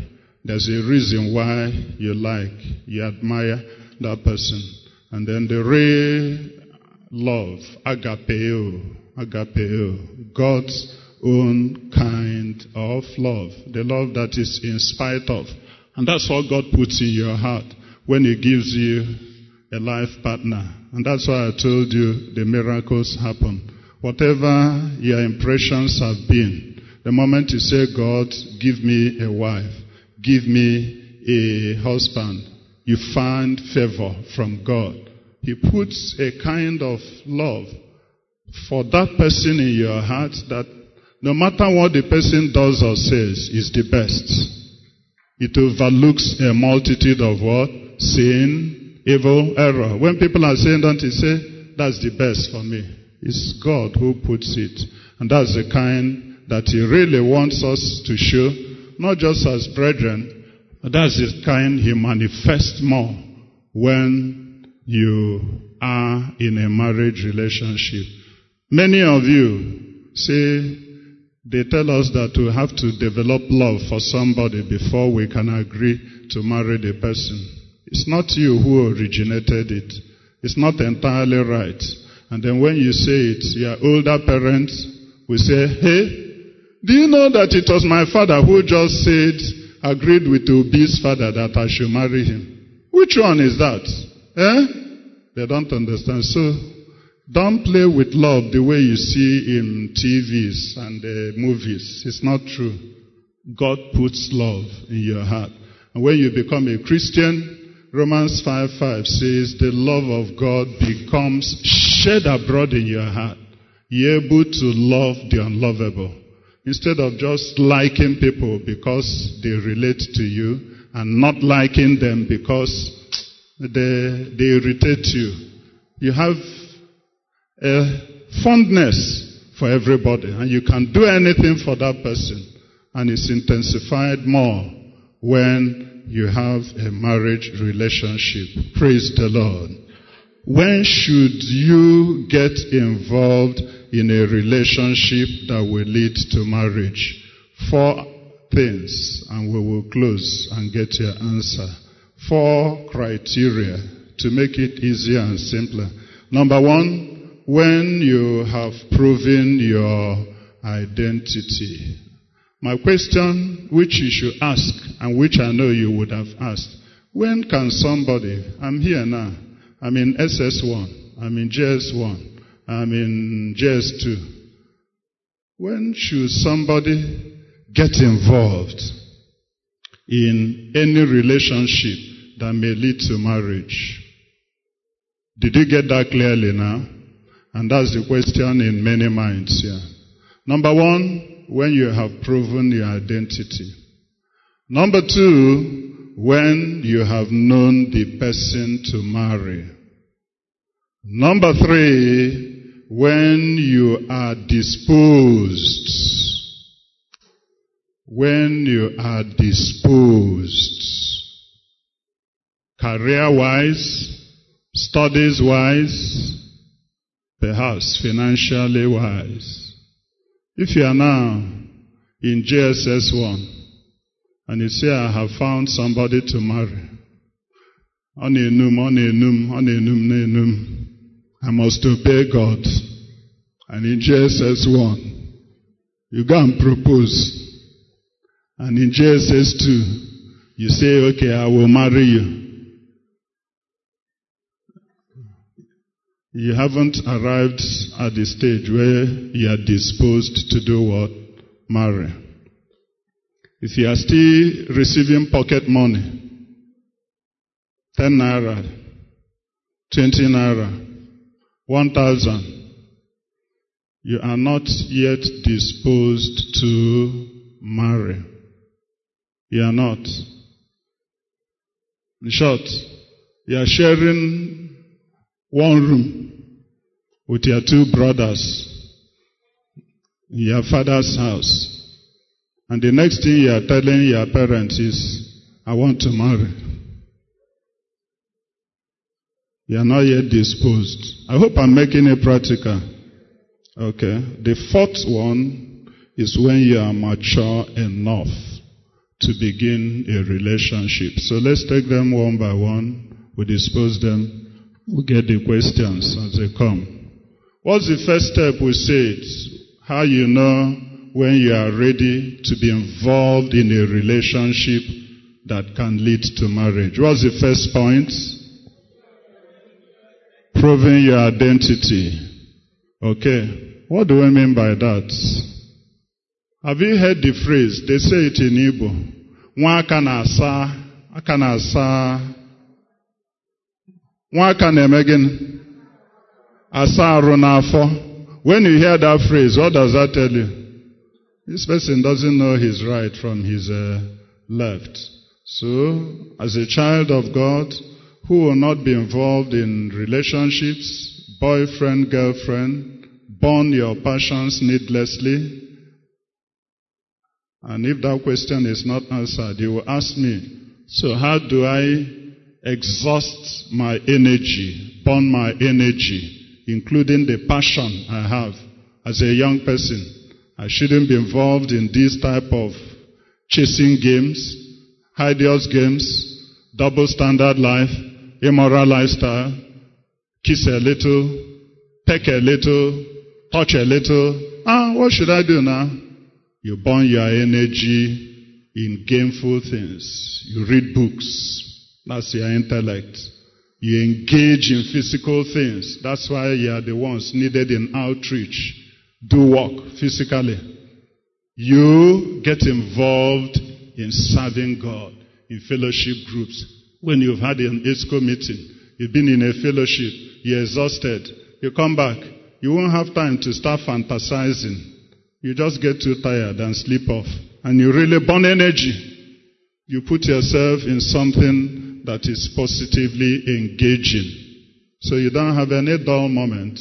There's a reason why you like, you admire that person. And then the real love, agapeo, agapeo, God's own kind of love, the love that is in spite of. And that's what God puts in your heart when He gives you a life partner. And that's why I told you the miracles happen. Whatever your impressions have been, the moment you say, God, give me a wife, give me a husband, you find favor from God. He puts a kind of love for that person in your heart that no matter what the person does or says is the best. It overlooks a multitude of what? Sin, evil, error. When people are saying, don't you say, that's the best for me. It's God who puts it. And that's the kind that He really wants us to show, not just as brethren, but that's the kind He manifests more when you are in a marriage relationship. Many of you say, they tell us that we have to develop love for somebody before we can agree to marry the person. It's not you who originated it. It's not entirely right. And then when you say it, your older parents will say, hey, do you know that it was my father who just said, agreed with Obi's father that I should marry him? Which one is that? Eh? They don't understand. So, don't play with love the way you see in TVs and uh, movies. It's not true. God puts love in your heart. And when you become a Christian, Romans 5 5 says, the love of God becomes shed abroad in your heart. You're able to love the unlovable. Instead of just liking people because they relate to you and not liking them because they, they irritate you. You have a fondness for everybody and you can do anything for that person and it's intensified more when you have a marriage relationship. Praise the Lord. When should you get involved in a relationship that will lead to marriage? Four things and we will close and get your answer. Four criteria to make it easier and simpler. Number one, when you have proven your identity. My question, which you should ask, and which I know you would have asked, when can somebody, I'm here now, I'm in SS1, I'm in JS1, I'm in JS2. When should somebody get involved in any relationship that may lead to marriage? Did you get that clearly now? And that's the question in many minds here. Number one, when you have proven your identity. Number two, when you have known the person to marry. Number three, when you are disposed. When you are disposed. Career wise, studies wise, perhaps financially wise. If you are now in JSS 1 and you say, I have found somebody to marry, I must obey God. And in JSS 1, you go and propose. And in JSS 2, you say, okay, I will marry you. You haven't arrived at the stage where you are disposed to do what? Marry. If you are still receiving pocket money, 10 naira, 20 naira, 1000, you are not yet disposed to marry. You are not. In short, you are sharing one room with your two brothers in your father's house. And the next thing you are telling your parents is, I want to marry. You are not yet disposed. I hope I'm making it practical. Okay. The fourth one is when you are mature enough to begin a relationship. So let's take them one by one. We dispose them. We get the questions as they come. What's the first step we said? How you know when you are ready to be involved in a relationship that can lead to marriage. What's the first point? Proving your identity. Okay. What do I mean by that? Have you heard the phrase? They say it in Igbo. Nwa aka aka na-asa, nwa aka na-eme gịnị? Asa arụ n'afọ. When you hear that phrase, what does that tell you? This person doesn't know his right from his uh, left. So, as a child of God who will not be involved in relationships, boyfriend, girlfriend, burn your passions needlessly, and if that question is not answered, you will ask me, so how do I exhaust my energy, burn my energy, including the passion I have as a young person? I shouldn't be involved in this type of chasing games, hideous games, double standard life, immoral lifestyle, kiss a little, peck a little, touch a little. Ah, what should I do now? You burn your energy in gameful things. You read books. That's your intellect. You engage in physical things. That's why you are the ones needed in outreach. Do work physically. You get involved in serving God in fellowship groups. When you've had an ESCO meeting, you've been in a fellowship, you're exhausted, you come back, you won't have time to start fantasizing. You just get too tired and sleep off. And you really burn energy. You put yourself in something that is positively engaging. So you don't have any dull moment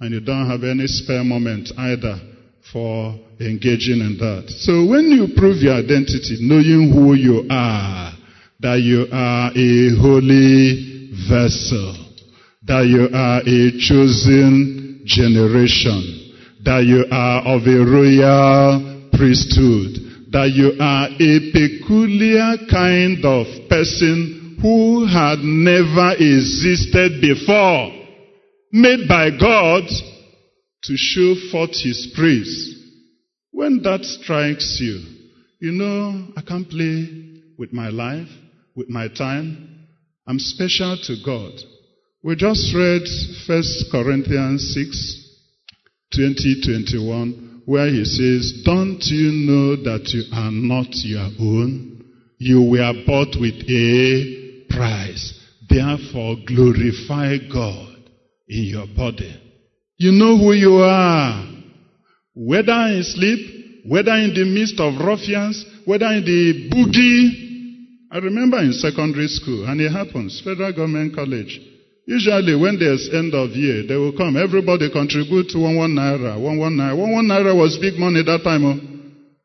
and you don't have any spare moment either for engaging in that. So when you prove your identity, knowing who you are, that you are a holy vessel, that you are a chosen generation, that you are of a royal priesthood, that you are a peculiar kind of person who had never existed before, made by God to show forth his praise. When that strikes you, you know, I can't play with my life, with my time. I'm special to God. We just read 1 Corinthians 6, 20, 21, where he says, Don't you know that you are not your own? You were bought with a price. Therefore, glorify God in your body. You know who you are. Whether in sleep, whether in the midst of ruffians, whether in the boogie. I remember in secondary school, and it happens, federal government college. Usually when there's end of year, they will come. Everybody contribute to one one naira, one one naira. One one naira was big money that time. Oh.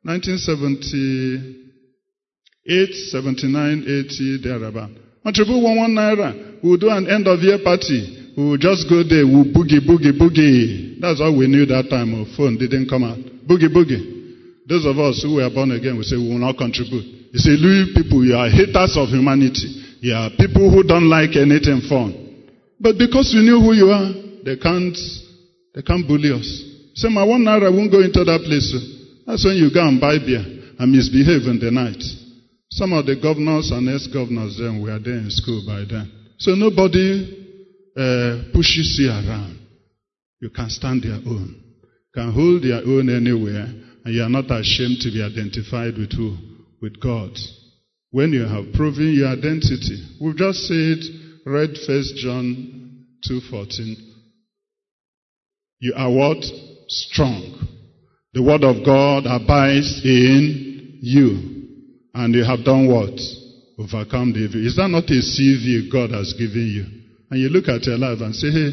1978, 79, 80, thereabout. Contribute one one naira. We'll do an end of year party. We'll just go there. We'll boogie, boogie, boogie. That's all we knew that time. Oh. Phone didn't come out. Boogie, boogie. Those of us who were born again, we say we will not contribute. You say, Louis people, you are haters of humanity. You are people who don't like anything fun. But because you knew who you are, they can't, they can't bully us. Say, my one naira won't go into that place. That's when you go and buy beer and misbehave in the night. Some of the governors and ex-governors then were there in school by then. So nobody uh, pushes you around. You can stand your own. Can hold your own anywhere, and you are not ashamed to be identified with who? With God. When you have proven your identity. We've just said read First John 2:14. You are what? Strong. The word of God abides in you. And you have done what? Overcome the evil. Is that not a CV God has given you? And you look at your life and say, hey,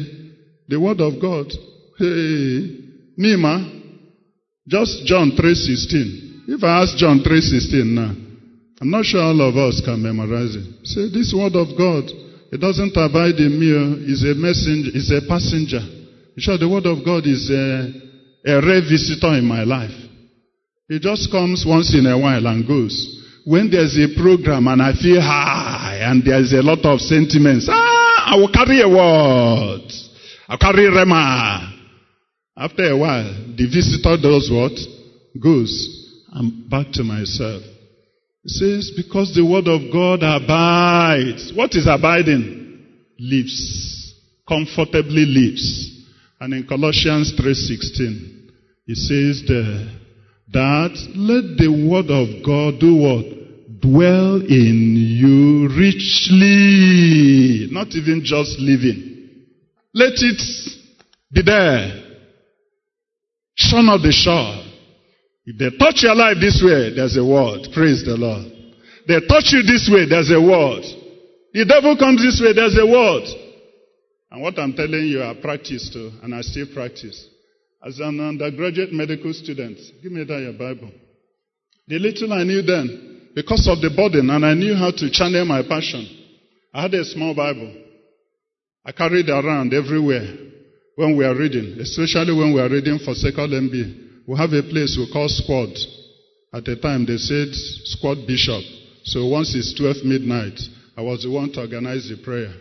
the word of God, hey, Nima, just John 3.16. If I ask John 3.16 now, I'm not sure all of us can memorize it. Say, this word of God, it doesn't abide in me. Oh, it's a messenger. It's a passenger. I'm sure the word of God is a, a rare visitor in my life. It just comes once in a while and goes. When there's a program and I feel high and there's a lot of sentiments, ah, I will carry a word. I'll carry Rhema. After a while, the visitor does what? Goes. I'm back to myself. It says, because the word of God abides. What is abiding? Lives. Comfortably lives. And in Colossians 3.16, it says there, that let the word of God do what? Dwell in you richly. Not even just living. Let it be there. Shun of the shore. If they touch your life this way, there's a word. Praise the Lord. They touch you this way, there's a word. The devil comes this way, there's a word. And what I'm telling you, I practice too, and I still practice. As an undergraduate medical student, give me that your Bible. The little I knew then, because of the burden, and I knew how to channel my passion, I had a small Bible. I carried around everywhere when we are reading, especially when we are reading for second MB. We have a place we call squad. At the time, they said squad bishop. So once it's 12 midnight, I was the one to organize the prayer.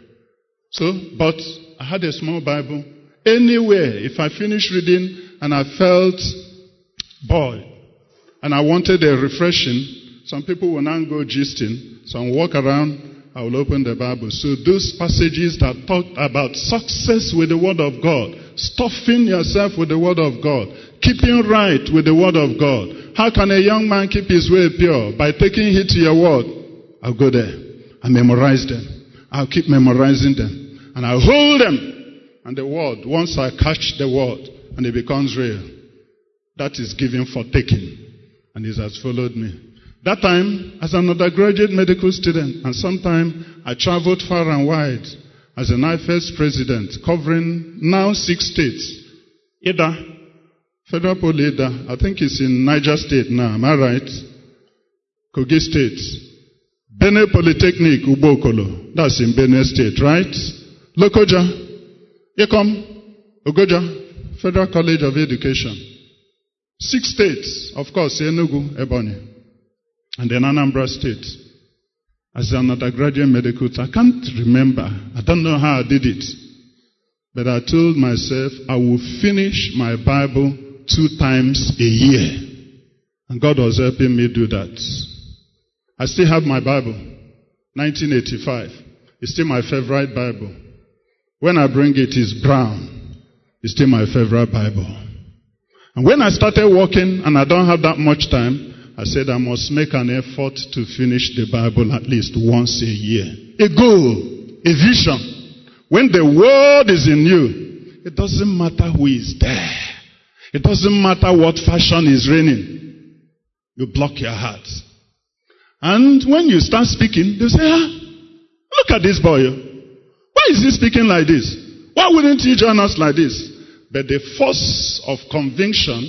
So, but I had a small Bible. Anywhere, if I finished reading and I felt bored and I wanted a refreshing, some people will now go gisting. Some walk around, I will open the Bible. So those passages that talk about success with the Word of God, stuffing yourself with the Word of God, keeping right with the Word of God. How can a young man keep his way pure? By taking heed to your Word. I'll go there and memorize them. I'll keep memorizing them. And I'll hold them. And the Word, once I catch the Word and it becomes real, that is giving for taking. And it has followed me. That time, as an undergraduate medical student, and sometime I traveled far and wide as an IFES president, covering now six states. Idah, Federal Poly Idah, I think it's in Niger State now, am I right? Kogi State. Benue Polytechnic, Ugbokolo, that's in Benue State, right? Lokoja, Ikom, Ogoja, Federal College of Education. Six states, of course, Enugu, Ebonyi and then Anambra State. As an undergraduate medical, I can't remember. I don't know how I did it. But I told myself I will finish my Bible two times a year. And God was helping me do that. I still have my Bible. 1985. It's still my favorite Bible. When I bring it, it's brown. It's still my favorite Bible. And when I started working and I don't have that much time, I said I must make an effort to finish the Bible at least once a year. A goal, a vision. When the word is in you, it doesn't matter who is there. It doesn't matter what fashion is reigning. You block your heart And when you start speaking, they say, ah, look at this boy. Why is he speaking like this? Why wouldn't he join us like this? But the force of conviction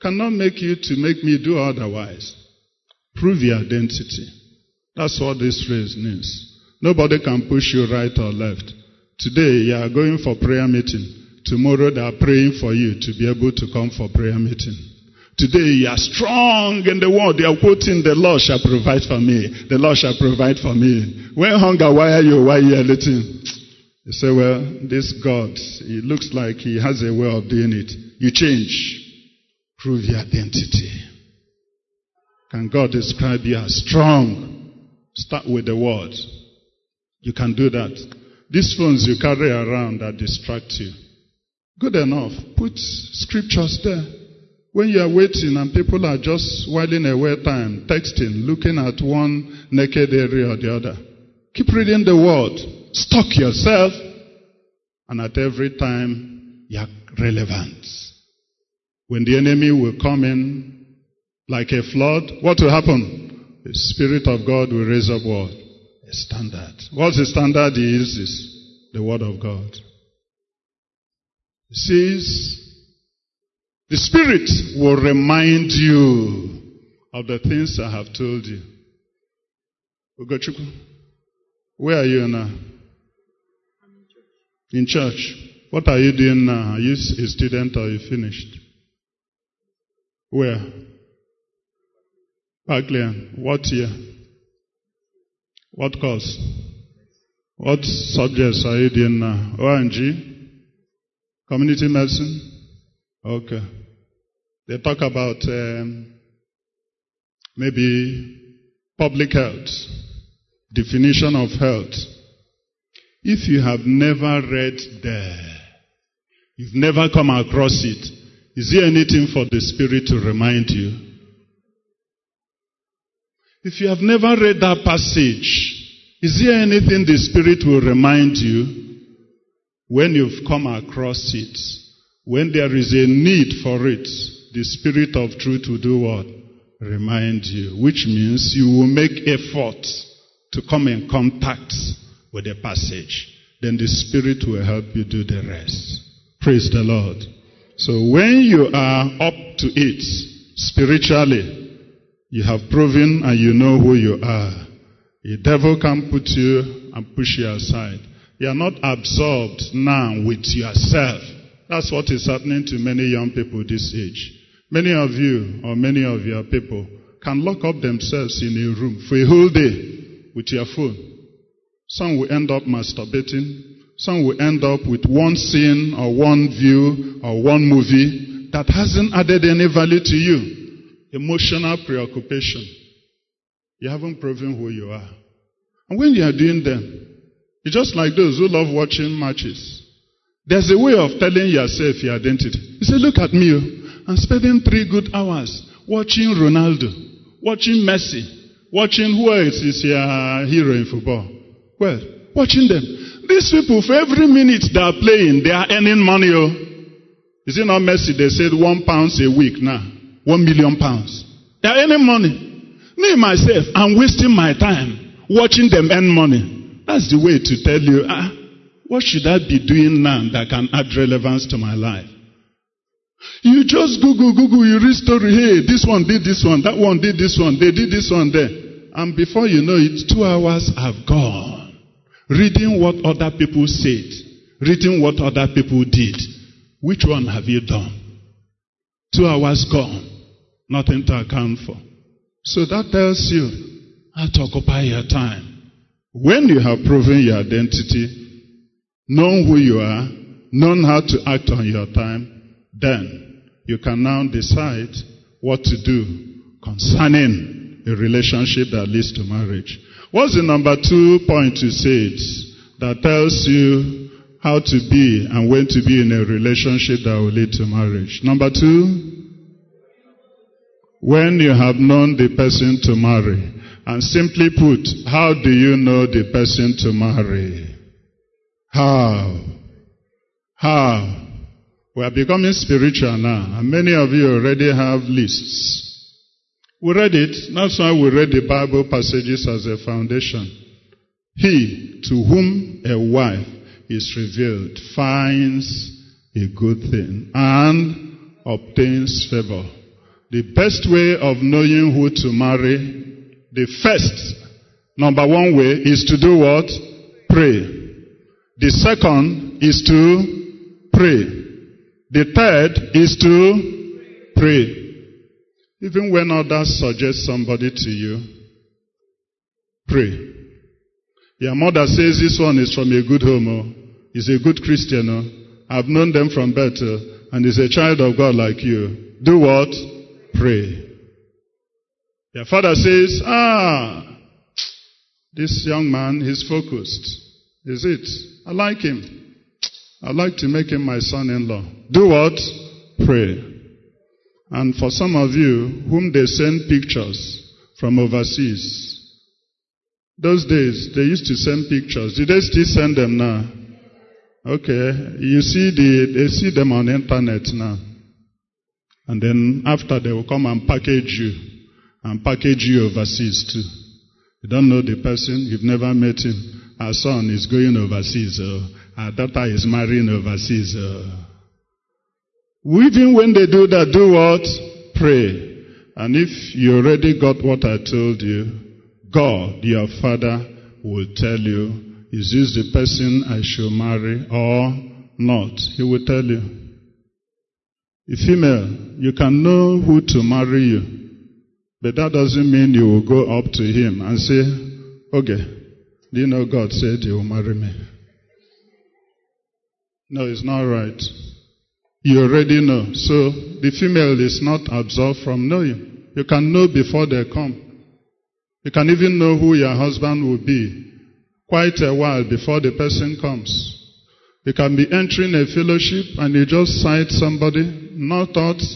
cannot make you to make me do otherwise. Prove your identity. That's what this phrase means. Nobody can push you right or left. Today you are going for prayer meeting. Tomorrow they are praying for you to be able to come for prayer meeting. Today you are strong in the word. They are quoting, the Lord shall provide for me. The Lord shall provide for me. When hunger, why are you? Why are you letting? You say, well, this God, he looks like he has a way of doing it. You change. Prove your identity. Can God describe you as strong? Start with the word. You can do that. These phones you carry around that distract you. Good enough. Put scriptures there. When you are waiting and people are just whiling away time, texting, looking at one naked area or the other, keep reading the word. Stock yourself. And at every time, you are relevant. When the enemy will come in like a flood, what will happen? The Spirit of God will raise up what? A standard. What's the standard he uses? The Word of God. He says, the Spirit will remind you of the things I have told you. Ugochukwu, where are you now? In church. What are you doing now? Are you a student or you finished? Where? Parklane. What year? What course? What subjects are you doing now? ONG? Community medicine? Okay. They talk about um, maybe public health, definition of health. If you have never read there, you've never come across it, is there anything for the Spirit to remind you? If you have never read that passage, is there anything the Spirit will remind you when you've come across it? When there is a need for it, the Spirit of truth will do what? Remind you. Which means you will make effort to come in contact with the passage. Then the Spirit will help you do the rest. Praise the Lord. So when you are up to it spiritually, you have proven and you know who you are. The devil can put you and push you aside. You are not absorbed now with yourself. That's what is happening to many young people this age. Many of you or many of your people can lock up themselves in a room for a whole day with your phone. Some will end up masturbating. Some will end up with one scene or one view or one movie that hasn't added any value to you. Emotional preoccupation. You haven't proven who you are. And when you are doing them, it's just like those who love watching matches. There's a way of telling yourself your identity. You say, look at me. Oh. I'm spending three good hours watching Ronaldo, watching Messi, watching who else is your hero in football. Well, watching them. These people, for every minute they are playing, they are earning money. Oh. Is it not Messi? They said one pounds a week now. One million pounds. They are earning money. Me, myself, I'm wasting my time watching them earn money. That's the way to tell you, ah, what should I be doing now that can add relevance to my life? You just Google, Google, you read story. Hey, this one did this one, that one did this one, they did this one there. And before you know it, two hours have gone. Reading what other people said, reading what other people did. Which one have you done? Two hours gone. Nothing to account for. So that tells you how to occupy your time. When you have proven your identity, known who you are, known how to act on your time, then you can now decide what to do concerning a relationship that leads to marriage. What's the number two point you said that tells you how to be and when to be in a relationship that will lead to marriage? Number two, when you have known the person to marry. And simply put, how do you know the person to marry? How? How? We are becoming spiritual now, and many of you already have lists. We read it. That's why we read the Bible passages as a foundation. He to whom a wife is revealed finds a good thing and obtains favor. The best way of knowing who to marry, the first, number one way is to do what? Pray. The second is to pray. The third is to pray. Even when others suggest somebody to you, pray. Your mother says this one is from a good home, oh. he's a good Christian, oh. I've known them from birth, oh, and is a child of God like you. Do what? Pray. Your father says, ah, this young man, he's focused. Is it? I like him. I'd like to make him my son-in-law. Do what? Pray. And for some of you, whom they send pictures from overseas, those days, they used to send pictures. Do they still send them now? Okay. You see the, they see them on the internet now. And then after they will come and package you. And package you overseas too. You don't know the person, you've never met him. Our son is going overseas. Uh, our daughter is marrying overseas. Uh. Even when they do that, do what? Pray. And if you already got what I told you, God, your father, will tell you, is this the person I should marry or not? He will tell you. A female, you can know who to marry you. But that doesn't mean you will go up to him and say, okay, do you know God said you will marry me? No, it's not right. You already know. So the female is not absolved from knowing. You can know before they come. You can even know who your husband will be quite a while before the person comes. You can be entering a fellowship and you just sight somebody, no thoughts.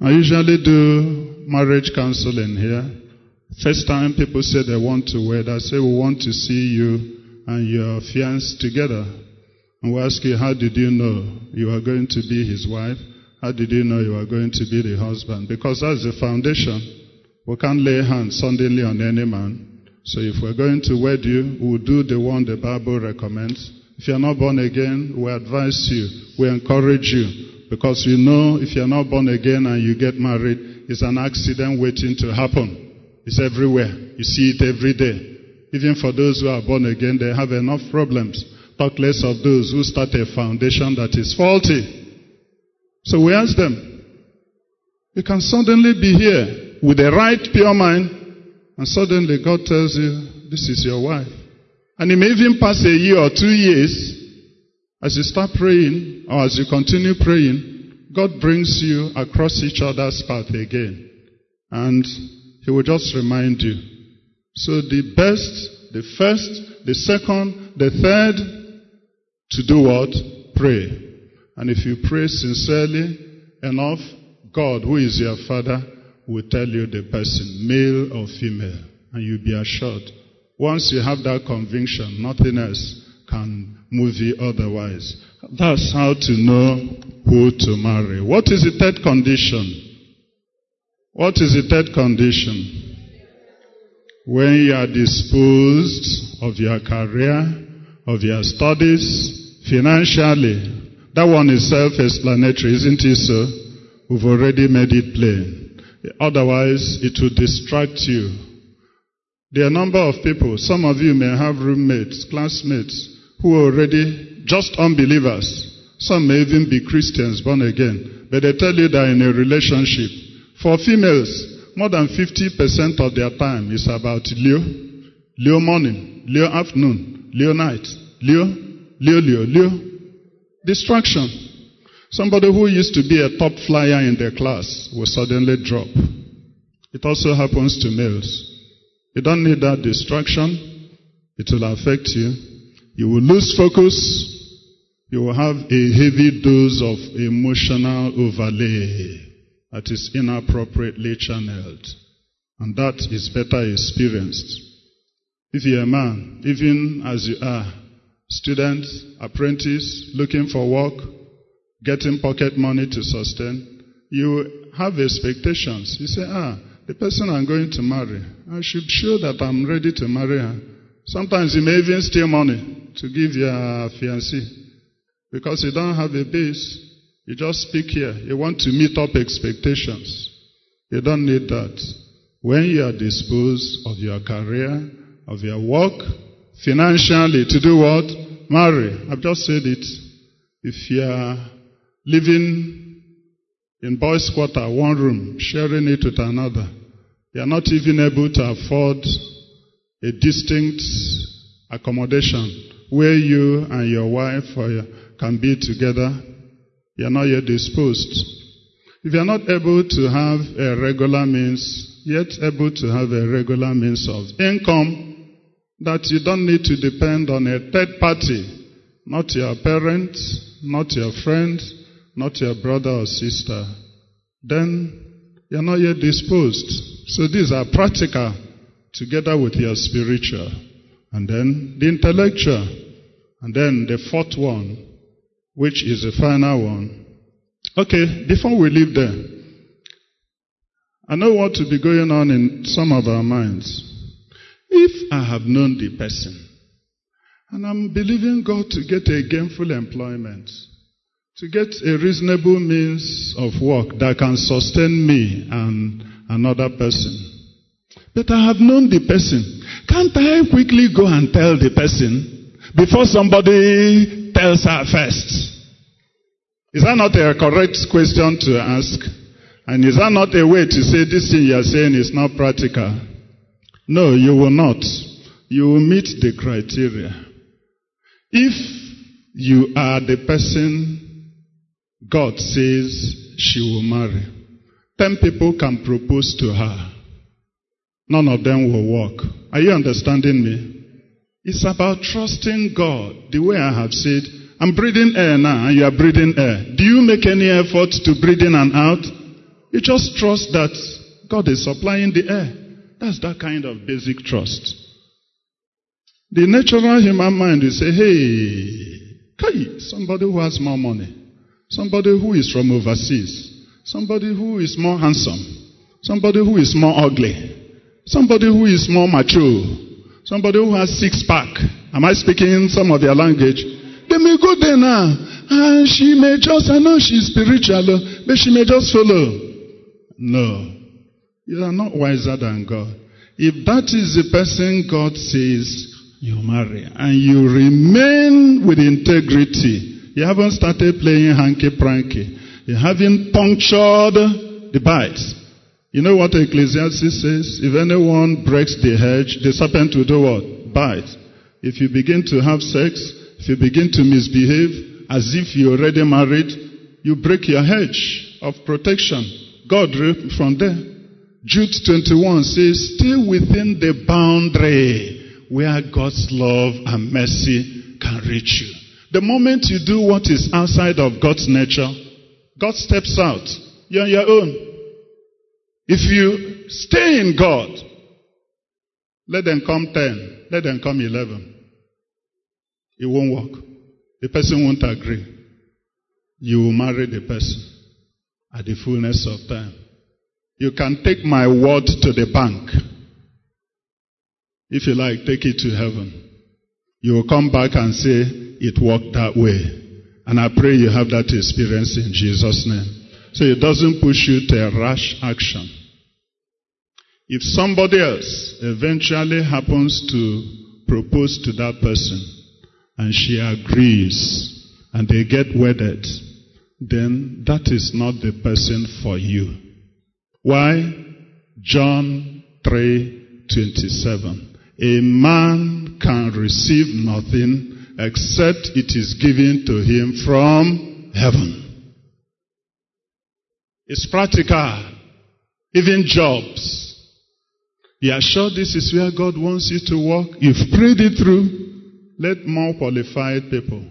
I usually do marriage counseling here. First time people say they want to wed, I say we want to see you and your fiancé together. And we ask you, how did you know you are going to be his wife? How did you know you are going to be the husband? Because that's the foundation. We can't lay hands suddenly on any man. So if we're going to wed you, we'll do the one the Bible recommends. If you're not born again, we advise you, we encourage you, because you know if you're not born again and you get married, it's an accident waiting to happen. It's everywhere. You see it every day. Even for those who are born again, they have enough problems. Talk less of those who start a foundation that is faulty. So we ask them, you can suddenly be here with a right pure mind, and suddenly God tells you, this is your wife. And it may even pass a year or two years, as you start praying, or as you continue praying, God brings you across each other's path again. And He will just remind you. So the best, the first, the second, the third, to do what? Pray. And if you pray sincerely enough, God, who is your Father, will tell you the person, male or female, and you'll be assured. Once you have that conviction, nothing else can move you otherwise. That's how to know who to marry. What is the third condition? What is the third condition? When you are disposed of your career, of your studies, financially, that one is self-explanatory, isn't it sir? We've already made it plain. Otherwise, it will distract you. There are a number of people, some of you may have roommates, classmates, who are already just unbelievers. Some may even be Christians, born again. But they tell you they're in a relationship. For females, more than 50% of their time is about Leo. Leo morning, Leo afternoon, Leo night, Leo, Leo, Leo, Leo. Distraction. Somebody who used to be a top flyer in their class will suddenly drop. It also happens to males. You don't need that distraction. It will affect you. You will lose focus. You will have a heavy dose of emotional overlay that is inappropriately channeled. And that is better experienced. If you're a man, even as you are, student, apprentice, looking for work, getting pocket money to sustain, you have expectations. You say, ah, the person I'm going to marry, I should show that I'm ready to marry her. Sometimes you may even steal money to give your fiancé because you don't have a base. You just speak here. You want to meet up expectations. You don't need that. When you are disposed of your career, of your work, financially, to do what? Marry. I've just said it. If you are living in boys' quarter, one room, sharing it with another, you are not even able to afford a distinct accommodation where you and your wife can be together. You are not yet disposed. If you are not able to have a regular means, yet able to have a regular means of income, that you don't need to depend on a third party, not your parents, not your friends, not your brother or sister, then you're not yet disposed. So these are practical together with your spiritual. And then the intellectual. And then the fourth one, which is the final one. Okay, before we leave there, I know what to be going on in some of our minds. If I have known the person, and I'm believing God to get a gainful employment, to get a reasonable means of work that can sustain me and another person. But I have known the person. Can't I quickly go and tell the person before somebody tells her first? Is that not a correct question to ask? And is that not a way to say this thing you are saying is not practical? No, you will not. You will meet the criteria. If you are the person God says she will marry, ten people can propose to her. None of them will work. Are you understanding me? It's about trusting God. The way I have said, I'm breathing air now and you are breathing air. Do you make any effort to breathe in and out? You just trust that God is supplying the air. That's that kind of basic trust. The natural human mind will say, hey, somebody who has more money, somebody who is from overseas, somebody who is more handsome, somebody who is more ugly, somebody who is more mature, somebody who has six pack. Am I speaking some of your language? They may go there now, and she may just, I know she's spiritual, but she may just follow. No. You are not wiser than God. If that is the person God says you marry, and you remain with integrity, you haven't started playing hanky pranky, you haven't punctured the bites. You know what Ecclesiastes says? If anyone breaks the hedge, the serpent will do what? Bite. If you begin to have sex, if you begin to misbehave as if you're already married, you break your hedge of protection. God from there. Jude 21 says, stay within the boundary where God's love and mercy can reach you. The moment you do what is outside of God's nature, God steps out. You're on your own. If you stay in God, let them come 10, let them come 11. It won't work. The person won't agree. You will marry the person at the fullness of time. You can take my word to the bank. If you like, take it to heaven. You will come back and say, it worked that way. And I pray you have that experience in Jesus' name. So it doesn't push you to a rash action. If somebody else eventually happens to propose to that person and she agrees and they get wedded, then that is not the person for you. Why? John 3:27. A man can receive nothing except it is given to him from heaven. It's practical. Even jobs. You are sure this is where God wants you to work? You've prayed it through. Let more qualified people.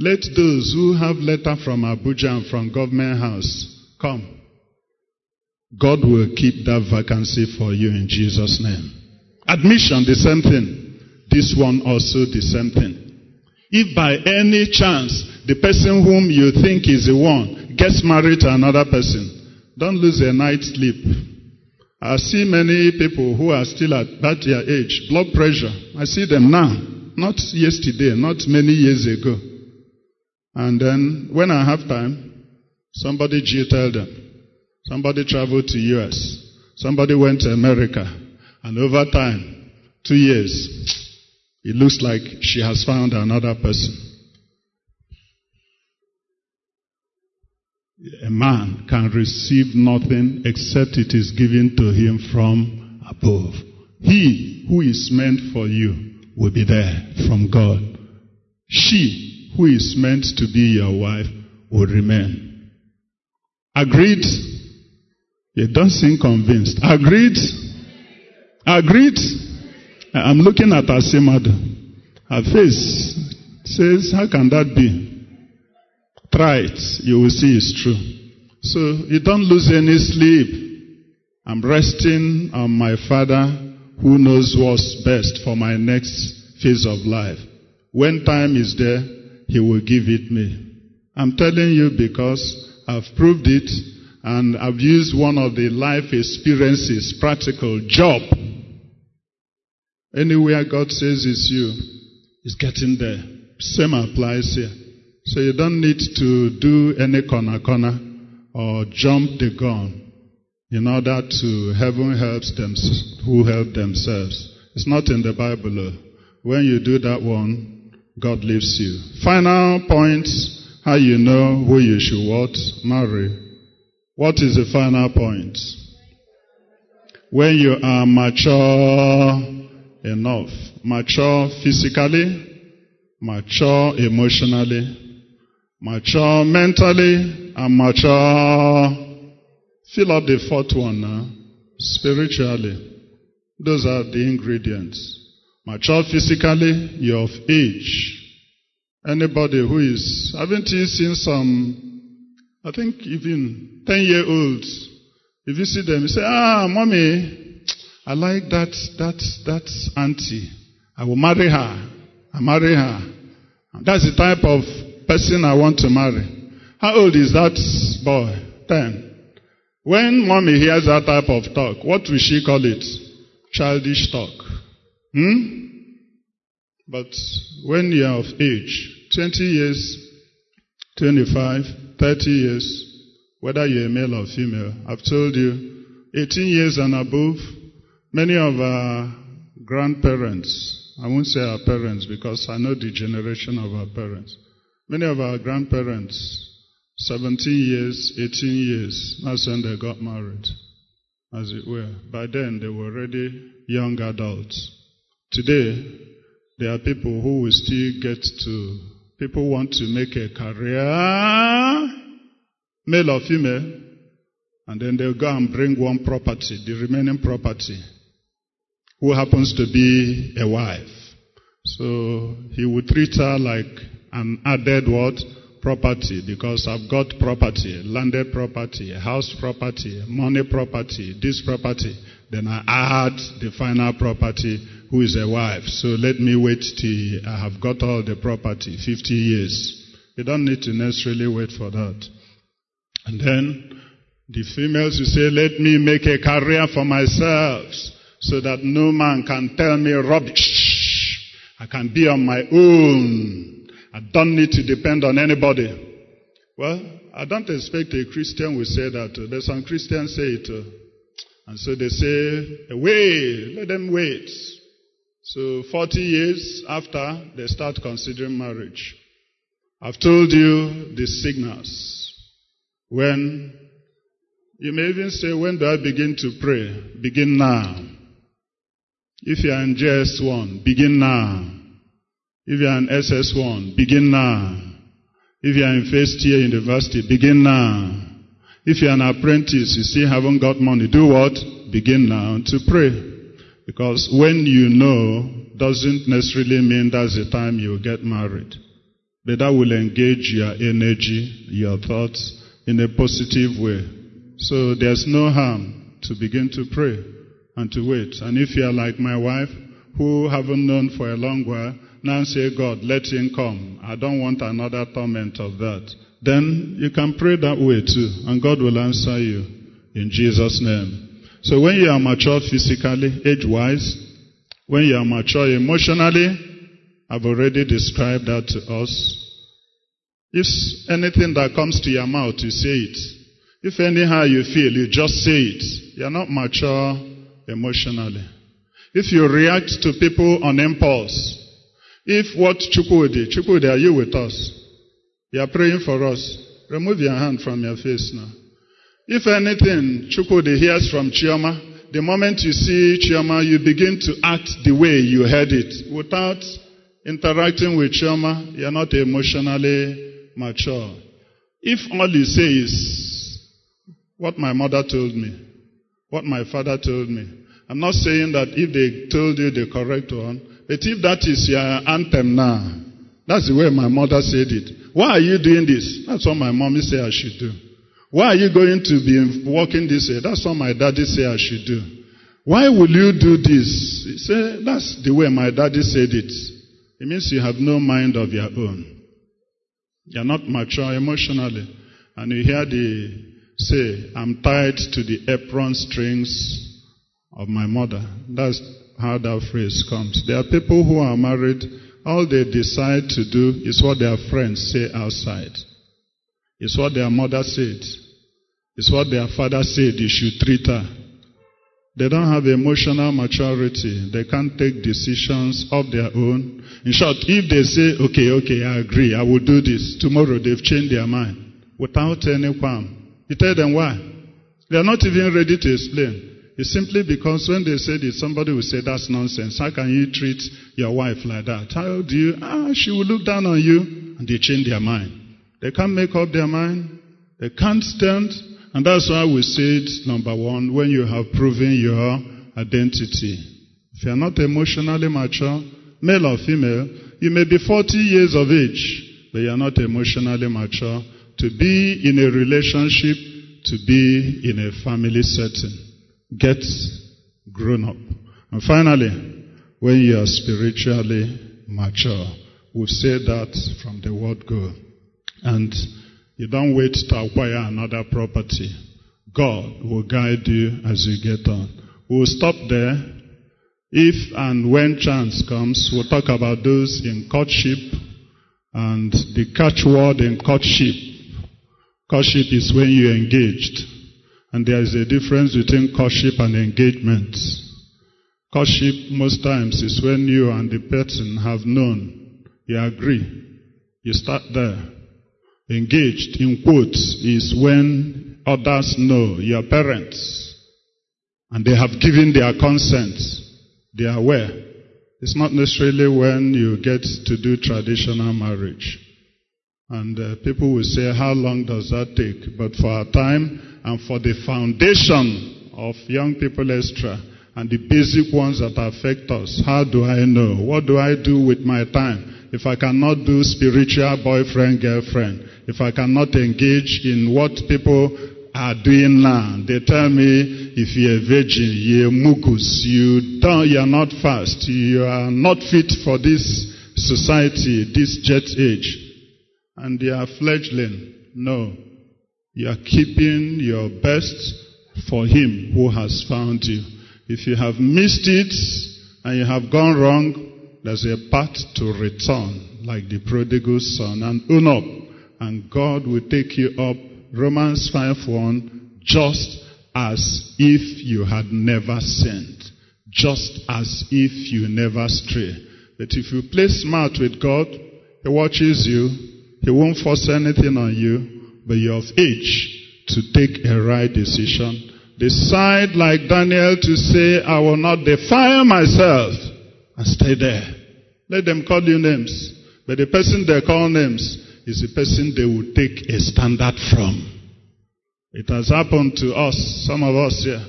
Let those who have letter from Abuja and from government house come. God will keep that vacancy for you in Jesus' name. Admission, the same thing. This one also the same thing. If by any chance the person whom you think is the one gets married to another person, don't lose a night's sleep. I see many people who are still at that their age, blood pressure. I see them now, not yesterday, not many years ago. And then when I have time, somebody jilted them. Somebody traveled to US. Somebody went to America. And over time, two years, it looks like she has found another person. A man can receive nothing except it is given to him from above. He who is meant for you will be there from God. She who is meant to be your wife will remain. Agreed? You don't seem convinced. Agreed? Agreed? I'm looking at Asimado. Her face says, How can that be? Try it. You will see it's true. So you don't lose any sleep. I'm resting on my Father who knows what's best for my next phase of life. When time is there, He will give it me. I'm telling you because I've proved it and I've used one of the life experiences, practical job. Anywhere God says it's you, it's getting there. Same applies here. So you don't need to do any corner corner or jump the gun in order to heaven helps them who help themselves. It's not in the Bible. When you do that one, God leaves you. Final point, how you know who you should what? Marry. What is the final point? When you are mature enough. Mature physically, mature emotionally, mature mentally, and mature. Fill up the fourth one now. Spiritually. Those are the ingredients. Mature physically, you're of age. Anybody who is, haven't you seen some, I think even 10 year olds, if you see them, you say, ah, mommy, I like that, that, that auntie. I will marry her. I marry her. That's the type of person I want to marry. How old is that boy? Ten. When mommy hears that type of talk, what will she call it? Childish talk. Hmm? But when you are of age, 20 years, 25, 30 years, whether you're a male or female, I've told you, 18 years and above, many of our grandparents, I won't say our parents because I know the generation of our parents, many of our grandparents, 17 years, 18 years, that's when they got married, as it were. By then, they were already young adults. Today, there are people who will still get to, people want to make a career, male or female, and then they'll go and bring one property, the remaining property, who happens to be a wife. So he would treat her like an added what? Property, because I've got property, landed property, house property, money property, this property. Then I add the final property, who is a wife. So let me wait till I have got all the property, 50 years. You don't need to necessarily wait for that. And then the females will say, let me make a career for myself so that no man can tell me rubbish. I can be on my own. I don't need to depend on anybody. Well, I don't expect a Christian will say that. There's some Christians say it. Uh, and so they say, wait, let them wait. So 40 years after, they start considering marriage. I've told you the signals. When, you may even say, when do I begin to pray? Begin now. If you are in JS1, begin now. If you are in SS1, begin now. If you are in first year university, begin now. If you're an apprentice, you still haven't got money, do what? Begin now to pray. Because when you know doesn't necessarily mean that's the time you get married. But that will engage your energy, your thoughts in a positive way. So there's no harm to begin to pray and to wait. And if you're like my wife, who haven't known for a long while, now say, God, let him come. I don't want another torment of that. Then you can pray that way too, and God will answer you in Jesus' name. So when you are mature physically, age-wise, when you are mature emotionally, I've already described that to us. If anything that comes to your mouth, you say it. If anyhow you feel, you just say it. You're not mature emotionally. If you react to people on impulse, if what Chukwudi, Chukwudi, are you with us? You are praying for us. Remove your hand from your face now. If anything, Chukwudi hears from Chioma, the moment you see Chioma, you begin to act the way you heard it. Without interacting with Chioma, you're not emotionally mature. If all you say is what my mother told me, what my father told me, I'm not saying that if they told you the correct one, but if that is your anthem now, that's the way my mother said it. Why are you doing this? That's what my mommy said I should do. Why are you going to be walking this way? That's what my daddy said I should do. Why will you do this? He said, that's the way my daddy said it. It means you have no mind of your own. You're not mature emotionally. And you hear the say, I'm tied to the apron strings of my mother. That's how that phrase comes. There are people who are married, all they decide to do is what their friends say outside. It's what their mother said. It's what their father said you should treat her. They don't have emotional maturity. They can't take decisions of their own. In short, if they say, okay, okay, I agree, I will do this, tomorrow they've changed their mind without any qualm. You tell them why. They are not even ready to explain. It's simply because when they said it, somebody will say, that's nonsense. How can you treat your wife like that? How do you, ah, she will look down on you. And they change their mind. They can't make up their mind. They can't stand. And that's why we said, number one, when you have proven your identity. If you're not emotionally mature, male or female, you may be 40 years of age, but you're not emotionally mature to be in a relationship, to be in a family setting. Get grown up. And finally, when you are spiritually mature, we've said that from the word go. And you don't wait to acquire another property. God will guide you as you get on. We'll stop there. If and when chance comes, we'll talk about those in courtship and the catchword in courtship. Courtship is when you're engaged. And there is a difference between courtship and engagement. Courtship most times is when you and the person have known, you agree, you start there. Engaged, in quotes, is when others know, your parents, and they have given their consent. They are aware. It's not necessarily when you get to do traditional marriage. And uh, people will say, how long does that take? But for our time and for the foundation of young people extra and the basic ones that affect us, how do I know? What do I do with my time? If I cannot do spiritual boyfriend, girlfriend, if I cannot engage in what people are doing now, they tell me if you're a virgin, you're mucus, you don't, you're not fast, you are not fit for this society, this jet age. And they are fledgling. No. You are keeping your best for him who has found you. If you have missed it and you have gone wrong, there's a path to return, like the prodigal son, and up and God will take you up. Romans 5:1, just as if you had never sinned, just as if you never stray. But if you play smart with God, He watches you, He won't force anything on you, but you're of age to take a right decision. Decide like Daniel to say, I will not defile myself and stay there. Let them call you names. But the person they call names, is a person they will take a standard from. It has happened to us, some of us here.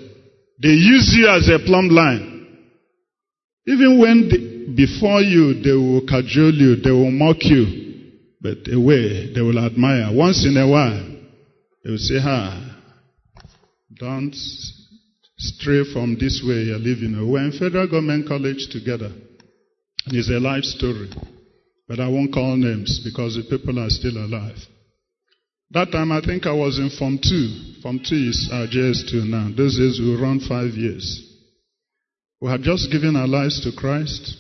They use you as a plumb line. Even when they, before you, they will cajole you, they will mock you, but away, they will admire. Once in a while, they will say, ah, don't stray from this way you're living. We're in federal government college together. And it's a life story. But I won't call names because the people are still alive. That time I think I was in Form 2. Form 2 is uh, JS2 now. Those days we run five years. We had just given our lives to Christ.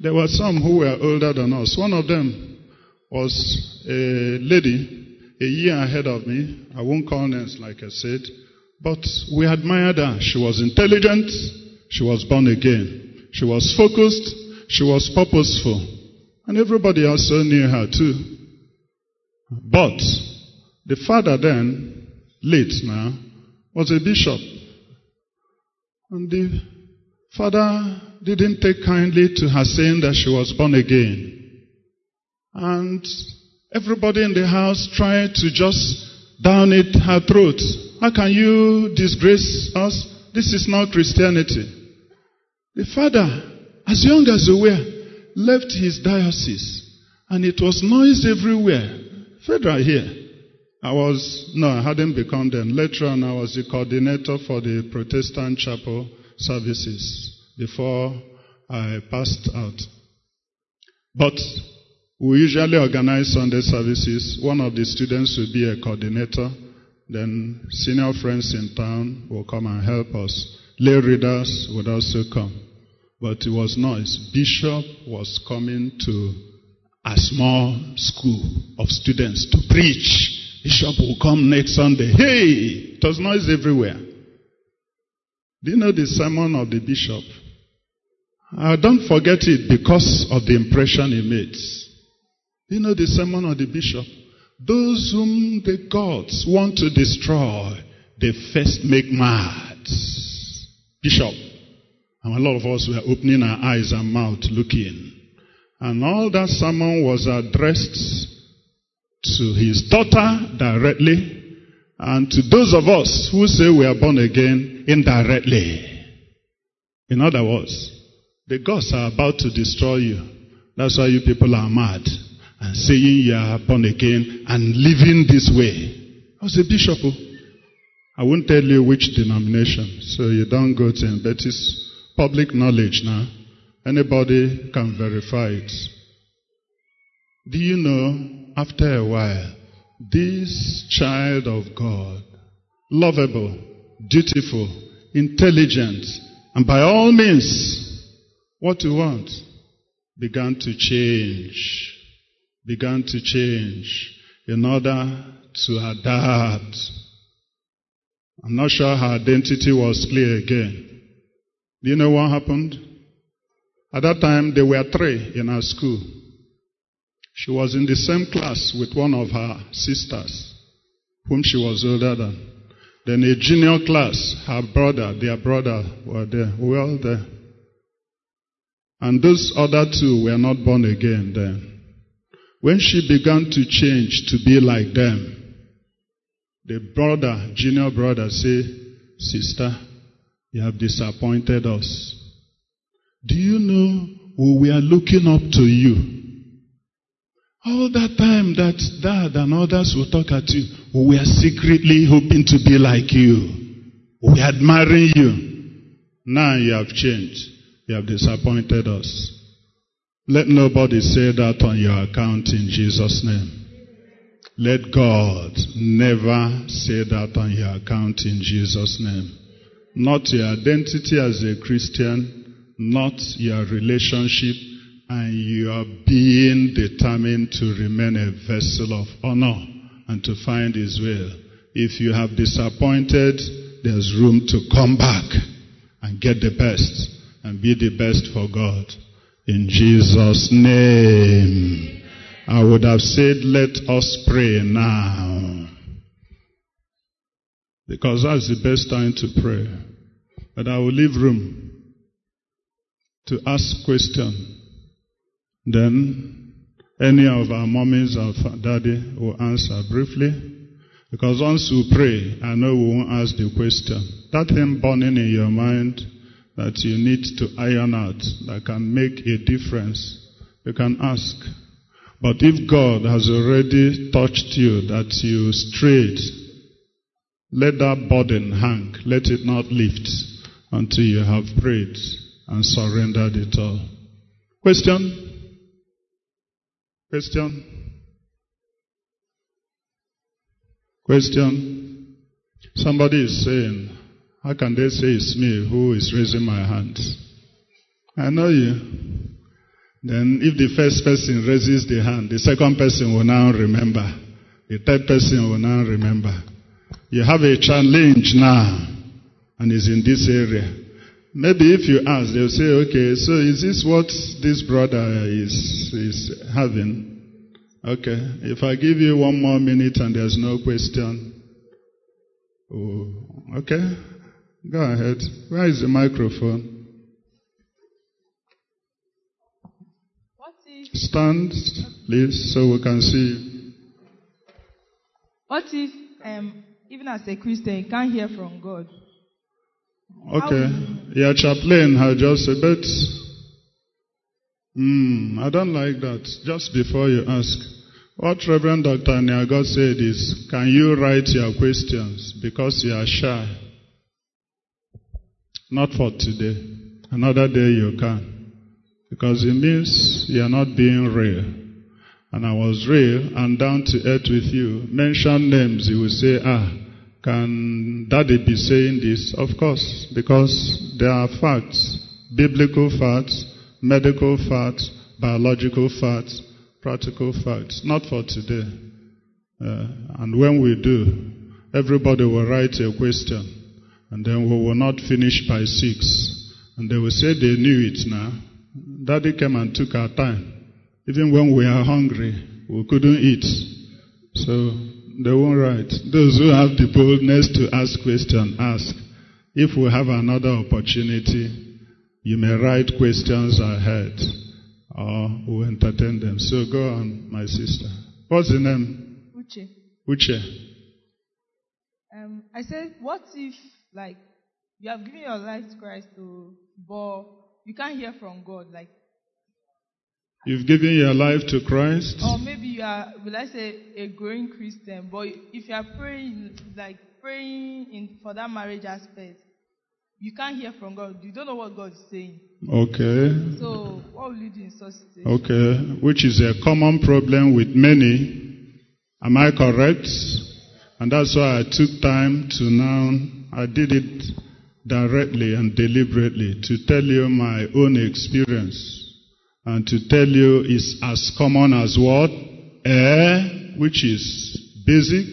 There were some who were older than us. One of them was a lady a year ahead of me. I won't call names like I said. But we admired her. She was intelligent. She was born again. She was focused. She was purposeful. And everybody also knew her too. But the father then, late now, was a bishop. And the father didn't take kindly to her saying that she was born again. And everybody in the house tried to just down it her throat. How can you disgrace us? This is not Christianity. The father, as young as we were, left his diocese and it was noise everywhere. Federal here. I was, no, I hadn't become then. Later on, I was the coordinator for the Protestant chapel services before I passed out. But we usually organize Sunday services. One of the students will be a coordinator. Then senior friends in town will come and help us. Lay readers would also come. But it was noise. Bishop was coming to a small school of students to preach. Bishop will come next Sunday. Hey! It was noise everywhere. Do you know the sermon of the bishop? Uh, don't forget it because of the impression it made. You know the sermon of the bishop? Those whom the gods want to destroy, they first make mad. Bishop. And a lot of us were opening our eyes and mouth looking. And all that sermon was addressed to his daughter directly and to those of us who say we are born again indirectly. In other words, the gods are about to destroy you. That's why you people are mad and saying you are born again and living this way. I was a bishop. oh. I won't tell you which denomination, so you don't go to it's public knowledge now. Anybody can verify it. Do you know, after a while, this child of God, lovable, dutiful, intelligent, and by all means, what you want, began to change. Began to change in order to adapt. I'm not sure her identity was clear again. Do you know what happened? At that time, there were three in our school. She was in the same class with one of her sisters, whom she was older than. Then a junior class, her brother, their brother were there. We all there. And those other two were not born again then. When she began to change to be like them, the brother, junior brother, said, Sister, you have disappointed us. Do you know who we are looking up to you? All that time that dad and others will talk at you, we were secretly hoping to be like you. We are admiring you. Now you have changed. You have disappointed us. Let nobody say that on your account in Jesus' name. Let God never say that on your account in Jesus' name. Not your identity as a Christian, not your relationship, and your being determined to remain a vessel of honor and to find His will. If you have disappointed, there's room to come back and get the best and be the best for God. In Jesus' name. I would have said, let us pray now. Because that's the best time to pray. But I will leave room to ask question. Then any of our mommies or daddy will answer briefly. Because once we pray, I know we won't ask the question. That thing burning in your mind that you need to iron out that can make a difference, you can ask. But if God has already touched you that you strayed, let that burden hang. Let it not lift until you have prayed and surrendered it all. Question? Question? Question. Somebody is saying, how can they say it's me who is raising my hands? I know you. Then if the first person raises the hand, the second person will now remember. The third person will now remember. You have a challenge now, and it's in this area. Maybe if you ask, they'll say, okay, so is this what this brother is, is having? Okay, if I give you one more minute and there's no question. Oh, okay, go ahead. Where is the microphone? Stand, please, so we can see you. What if, um, even as a Christian, you can't hear from God? Okay. Your chaplain had just a bit. Hmm, I don't like that. Just before you ask, what Reverend Dr. Niago said is, can you write your questions because you are shy? Not for today. Another day you can. Because it means you are not being real. And I was real and down to earth with you. Mention names, you will say, ah, can daddy be saying this? Of course, because there are facts, biblical facts, medical facts, biological facts, practical facts, not for today. Uh, and when we do, everybody will write a question, and then we will not finish by six. And they will say they knew it now. Daddy came and took our time. Even when we are hungry, we couldn't eat. So they won't write. Those who have the boldness to ask questions, ask. If we have another opportunity, you may write questions ahead or we'll entertain them. So go on, my sister. What's the name? Uche. Uche. Um, I said, what if, like, you have given your life to Christ, to, but you can't hear from God, like, You've given your life to Christ? or maybe you are, will I say, a growing Christian, but if you are praying, like praying in for that marriage aspect, you can't hear from God. You don't know what God is saying. Okay. So, what will you do in such situation? Okay. Which is a common problem with many. Am I correct? And that's why I took time to now, I did it directly and deliberately to tell you my own experience. And to tell you is as common as what? Air, which is basic.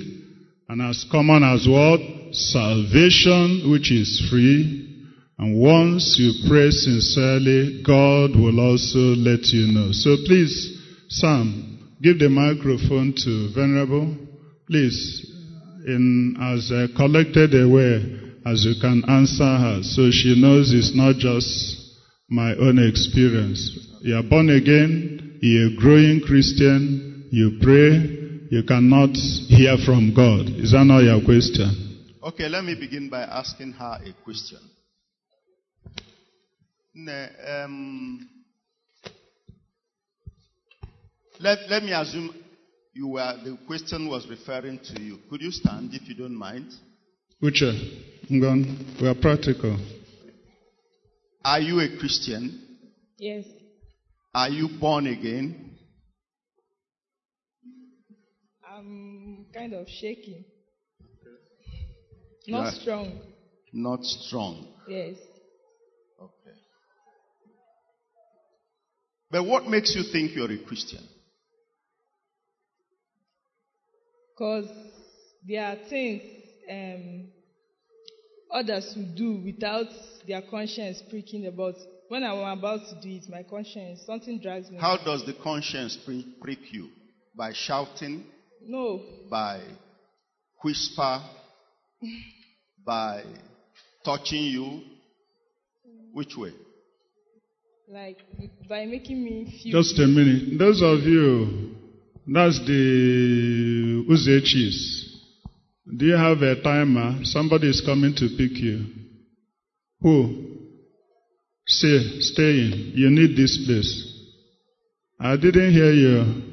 And as common as what? Salvation, which is free. And once you pray sincerely, God will also let you know. So please, Sam, give the microphone to Venerable. Please, in as uh, collected a way as you can answer her, so she knows it's not just my own experience. You are born again, you're a growing Christian, you pray, you cannot hear from God. Is that not your question? Okay, let me begin by asking her a question. Um, let, let me assume you were, the question was referring to you. Could you stand if you don't mind? Uche, Ngon, we are practical. Are you a Christian? Yes. Are you born again? I'm kind of shaking. Not strong. Not strong. Yes. Okay. But what makes you think you're a Christian? Because there are things um, others will do without their conscience pricking about. When I'm about to do it, my conscience, something drags me. How does the conscience prick you? By shouting? No. By whisper? by touching you? Which way? Like, by making me feel. Just a minute. Those of you, that's the Uzechis. Do you have a timer? Somebody is coming to pick you. Who? Stay, stay in. You need this place. I didn't hear you.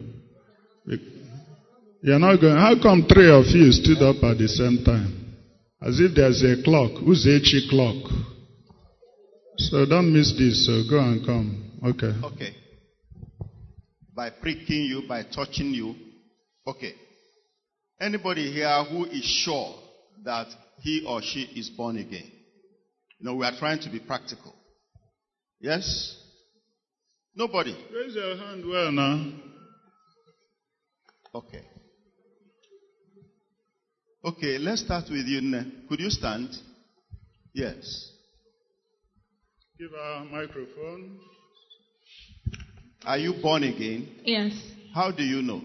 You're not going. How come three of you stood up at the same time? As if there's a clock. Uzechi clock. So don't miss this. So go and come. Okay. Okay. By pricking you, by touching you. Okay. Anybody here who is sure that he or she is born again? You know, we are trying to be practical. Yes? Nobody. Raise your hand well now. Okay. Okay, let's start with you. Nne. Could you stand? Yes. Give our microphone. Are you born again? Yes. How do you know?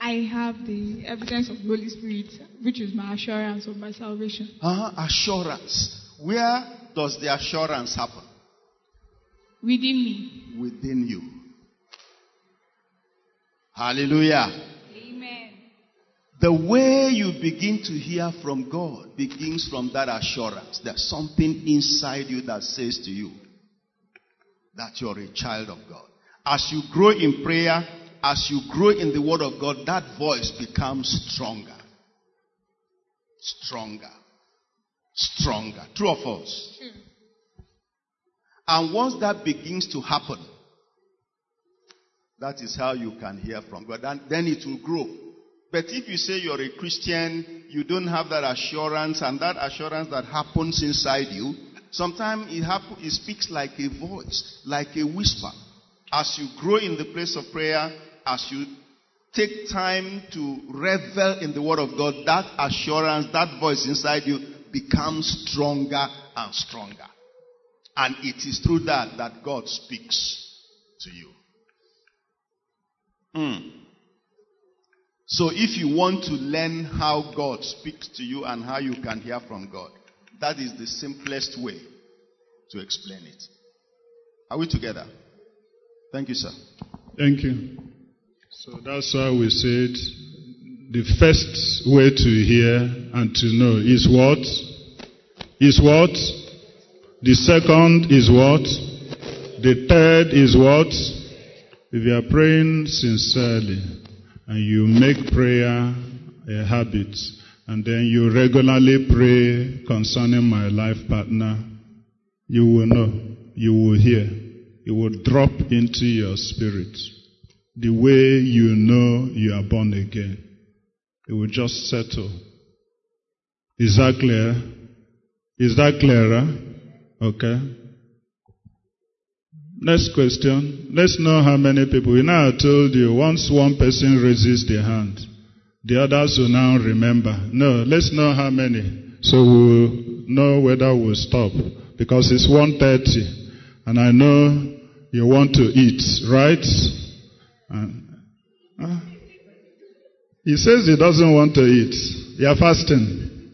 I have the evidence of the Holy Spirit, which is my assurance of my salvation. Uh-huh, assurance. Where does the assurance happen? Within me. Within you. Hallelujah. Amen. The way you begin to hear from God begins from that assurance. There's something inside you that says to you that you're a child of God. As you grow in prayer, as you grow in the Word of God, that voice becomes stronger. Stronger. Stronger. True or false? And once that begins to happen, that is how you can hear from God. And then it will grow. But if you say you're a Christian, you don't have that assurance, and that assurance that happens inside you, sometimes it, happen, it speaks like a voice, like a whisper. As you grow in the place of prayer, as you take time to revel in the Word of God, that assurance, that voice inside you becomes stronger and stronger. And it is through that that God speaks to you. Hmm. So if you want to learn how God speaks to you and how you can hear from God, that is the simplest way to explain it. Are we together? Thank you, sir. Thank you. So that's why we said the first way to hear and to know is what? Is what? The second is what? The third is what? If you are praying sincerely and you make prayer a habit and then you regularly pray concerning my life partner, you will know, you will hear, it will drop into your spirit. The way you know you are born again, it will just settle. Is that clear? Is that clearer? Okay. Next question. Let's know how many people. We now told you once one person raises their hand, the others will now remember. No, let's know how many. So we'll know whether we'll stop. Because it's 1.30 and I know you want to eat, right? Uh, he says he doesn't want to eat. You're fasting.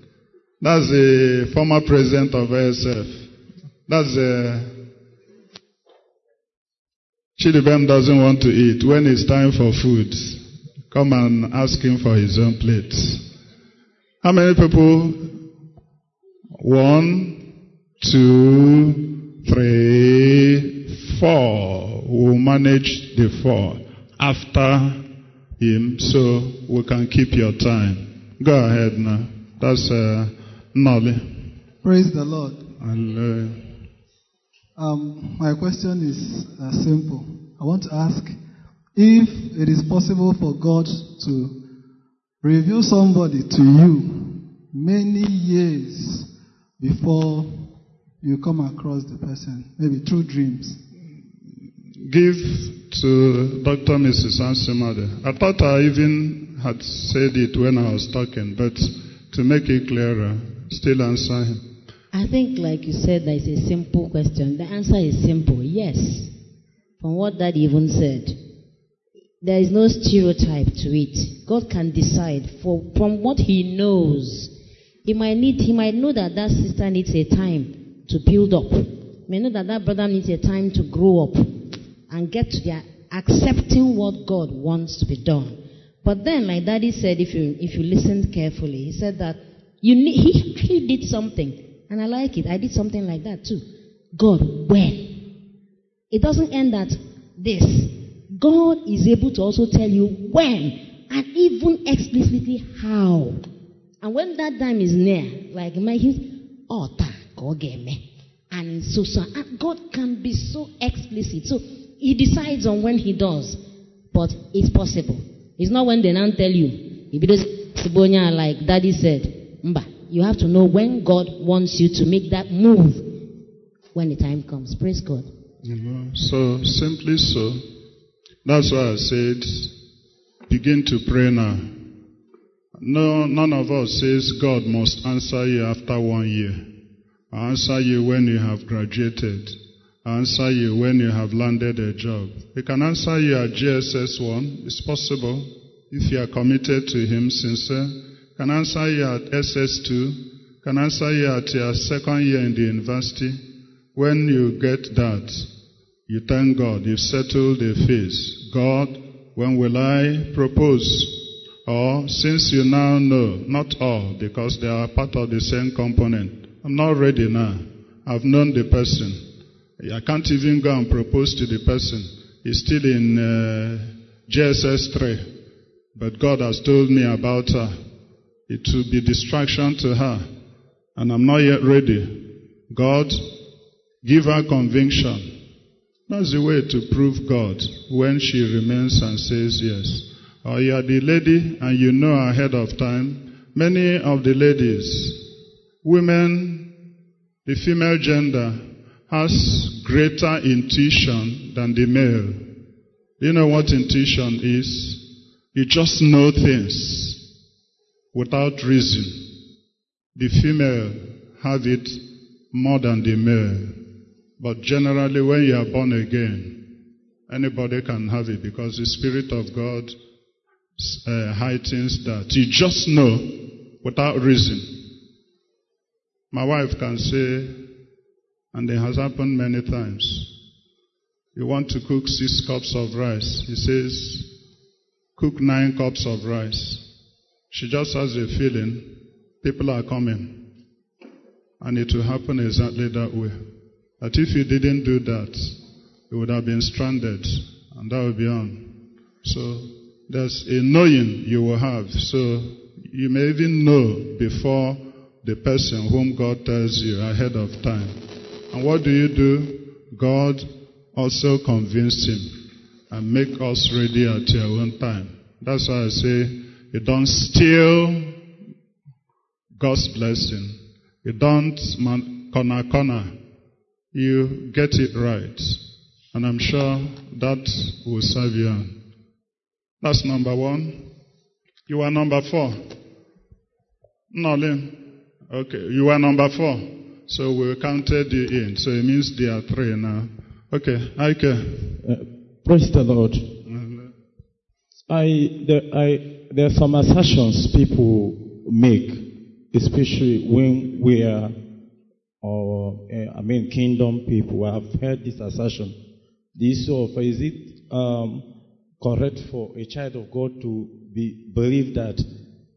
That's the former president of ASF. That's the Chidibem doesn't want to eat. When it's time for food, come and ask him for his own plate. How many people? One, two, three, four. We'll manage the four after him so we can keep your time. Go ahead now. That's uh, Nolly. Praise the Lord. Hallelujah. Um, my question is uh, simple. I want to ask if it is possible for God to reveal somebody to you many years before you come across the person, maybe through dreams. Give to Dr. Mrs. Ansimade. I thought I even had said it when I was talking, but to make it clearer, still answer him. I think, like you said, that is a simple question. The answer is simple yes. From what Dad even said, there is no stereotype to it. God can decide for, from what He knows. He might need, He might know that that sister needs a time to build up. May know that that brother needs a time to grow up and get to their accepting what God wants to be done. But then, like Daddy said, if you if you listened carefully, he said that you need, he he did something. And I like it. I did something like that too. God, when? It doesn't end at this. God is able to also tell you when and even explicitly how. And when that time is near, like my making oh, altar, God gave me. And so, so and God can be so explicit. So he decides on when he does. But it's possible. It's not when they now tell you, onye a like daddy said mba you have to know when god wants you to make that move when the time comes praise god know, so simply so. That's why I said, begin to pray now. No, none of us says God must answer you after one year. I'll answer you when you have graduated. I'll answer you when you have landed a job. He can answer you at JSS 1. It's possible if you are committed to Him, sincere. Can answer you at SS2. Can answer you at your second year in the university. When you get that, you thank God. You've settled the fees. God, when will I propose? Or since you now know, not all, because they are part of the same component. I'm not ready now. I've known the person. I can't even go and propose to the person. He's still in uh, JSS 3. But God has told me about her. It will be distraction to her. And I'm not yet ready. God, give her conviction. That's the way to prove God when she remains and says yes. Or you are the lady and you know ahead of time. Many of the ladies, women, the female gender, has greater intuition than the male. You know what intuition is? You just know things without reason. The female have it more than the male. But generally, when you are born again, anybody can have it because the Spirit of God uh, heightens that. You just know without reason. My wife can say, and it has happened many times. You want to cook six cups of rice. He says, cook nine cups of rice. She just has a feeling people are coming. And it will happen exactly that way. That if you didn't do that, you would have been stranded, and that would be on. So there's a knowing you will have. So you may even know before the person whom God tells you ahead of time. And what do you do? God also convince him and make us ready at your own time. That's why I say you don't steal God's blessing. You don't man, corner corner. You get it right. And I'm sure that will serve you. That's number one. You are number four. Nolin. Okay, you are number four. So we counted you in. So it means there are three now. Okay, Ike. Uh, praise the Lord. I, there, I, there are some assertions people make, especially when we are, or uh, I mean, kingdom people. I've heard this assertion. The issue of is it um, correct for a child of God to be believe that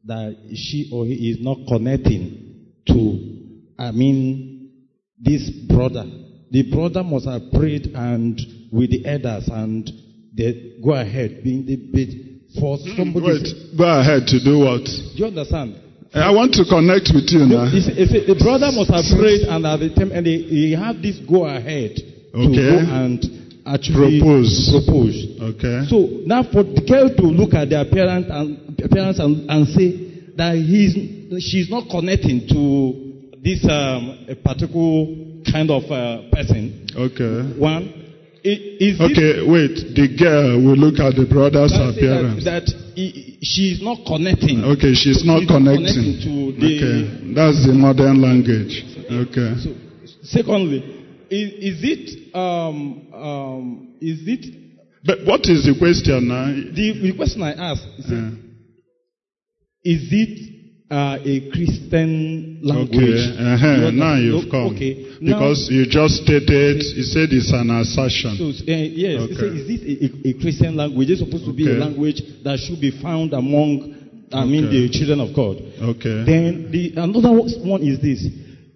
that she or he is not connecting to, I mean, this brother. The brother must have prayed and with the elders and they go ahead being the for somebody. Wait, go ahead to do what? Do you understand? I want to connect with you now. See, the brother must have prayed and at the time, and they, he have this go ahead to go and actually Propose. propose. Okay. So now for the girl to look at their parents and parents and, and say that he's she's not connecting to this um, a particular kind of uh, person. Okay. One, is Okay, wait. The girl will look at the brother's appearance. That, that he- she's not connecting. Okay, she's not connecting. to the. Okay, that's the modern language. Okay. So, Secondly, is, is it um, um, is it But what is the question now? the, the question I asked? Is, it, is it uh, a Christian language? Okay, uh-huh. Now you've come. Okay, now- Because you just stated, you said it's an assertion. So, uh, yes, Okay. so is this a, a, Christian language? It's supposed to be a language that should be found among, I mean, Okay. the children of God. Okay. Then the another one is this: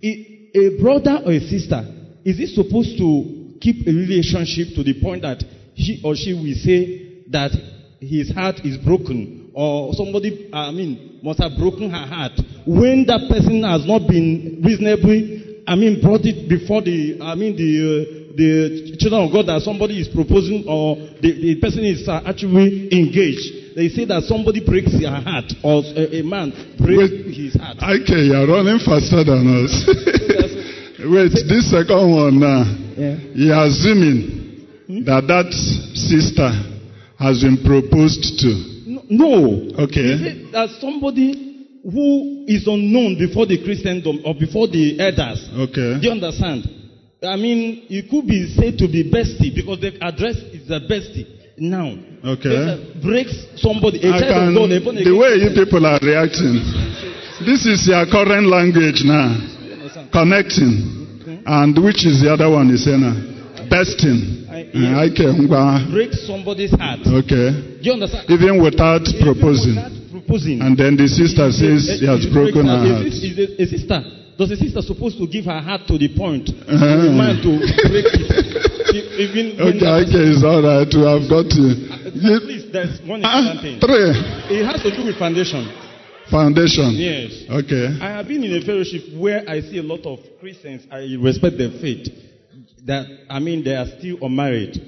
a brother or a sister is it supposed to keep a relationship to the point that he or she will say that his heart is broken, or somebody, I mean, must have broken her heart when that person has not been reasonably, I mean, brought it before the, I mean, the. Uh, the children of God that somebody is proposing or the, the person is uh, actually engaged they say that somebody breaks their heart or a, a man breaks his heart. Okay, you're running faster than us. Wait, this second one now. Yeah. You're assuming that that sister has been proposed to. No. Okay. He said that somebody who is unknown before the Christendom or before the elders. Okay. Do you understand? I mean, it could be said to be bestie because the address is a bestie now. Okay. Breaks somebody. A can, God, the way you people are reacting, this is your current language now. Connecting. And which is the other one you say now? Besting. I- Uh, Break somebody's heart. Okay. Do you understand? Even without proposing. Proposing. And then the sister says he has broken her heart. Is, is a, a sister. Does a sister supposed to give her heart to the point Uh-huh. for a man to break it? Even Okay, okay, it's all right. We have got. You- Please, there's one Ah, important thing. three. It has to do with foundation. Foundation. Yes. Okay. I have been in a fellowship where I see a lot of Christians. I respect their faith. That I mean, they are still unmarried.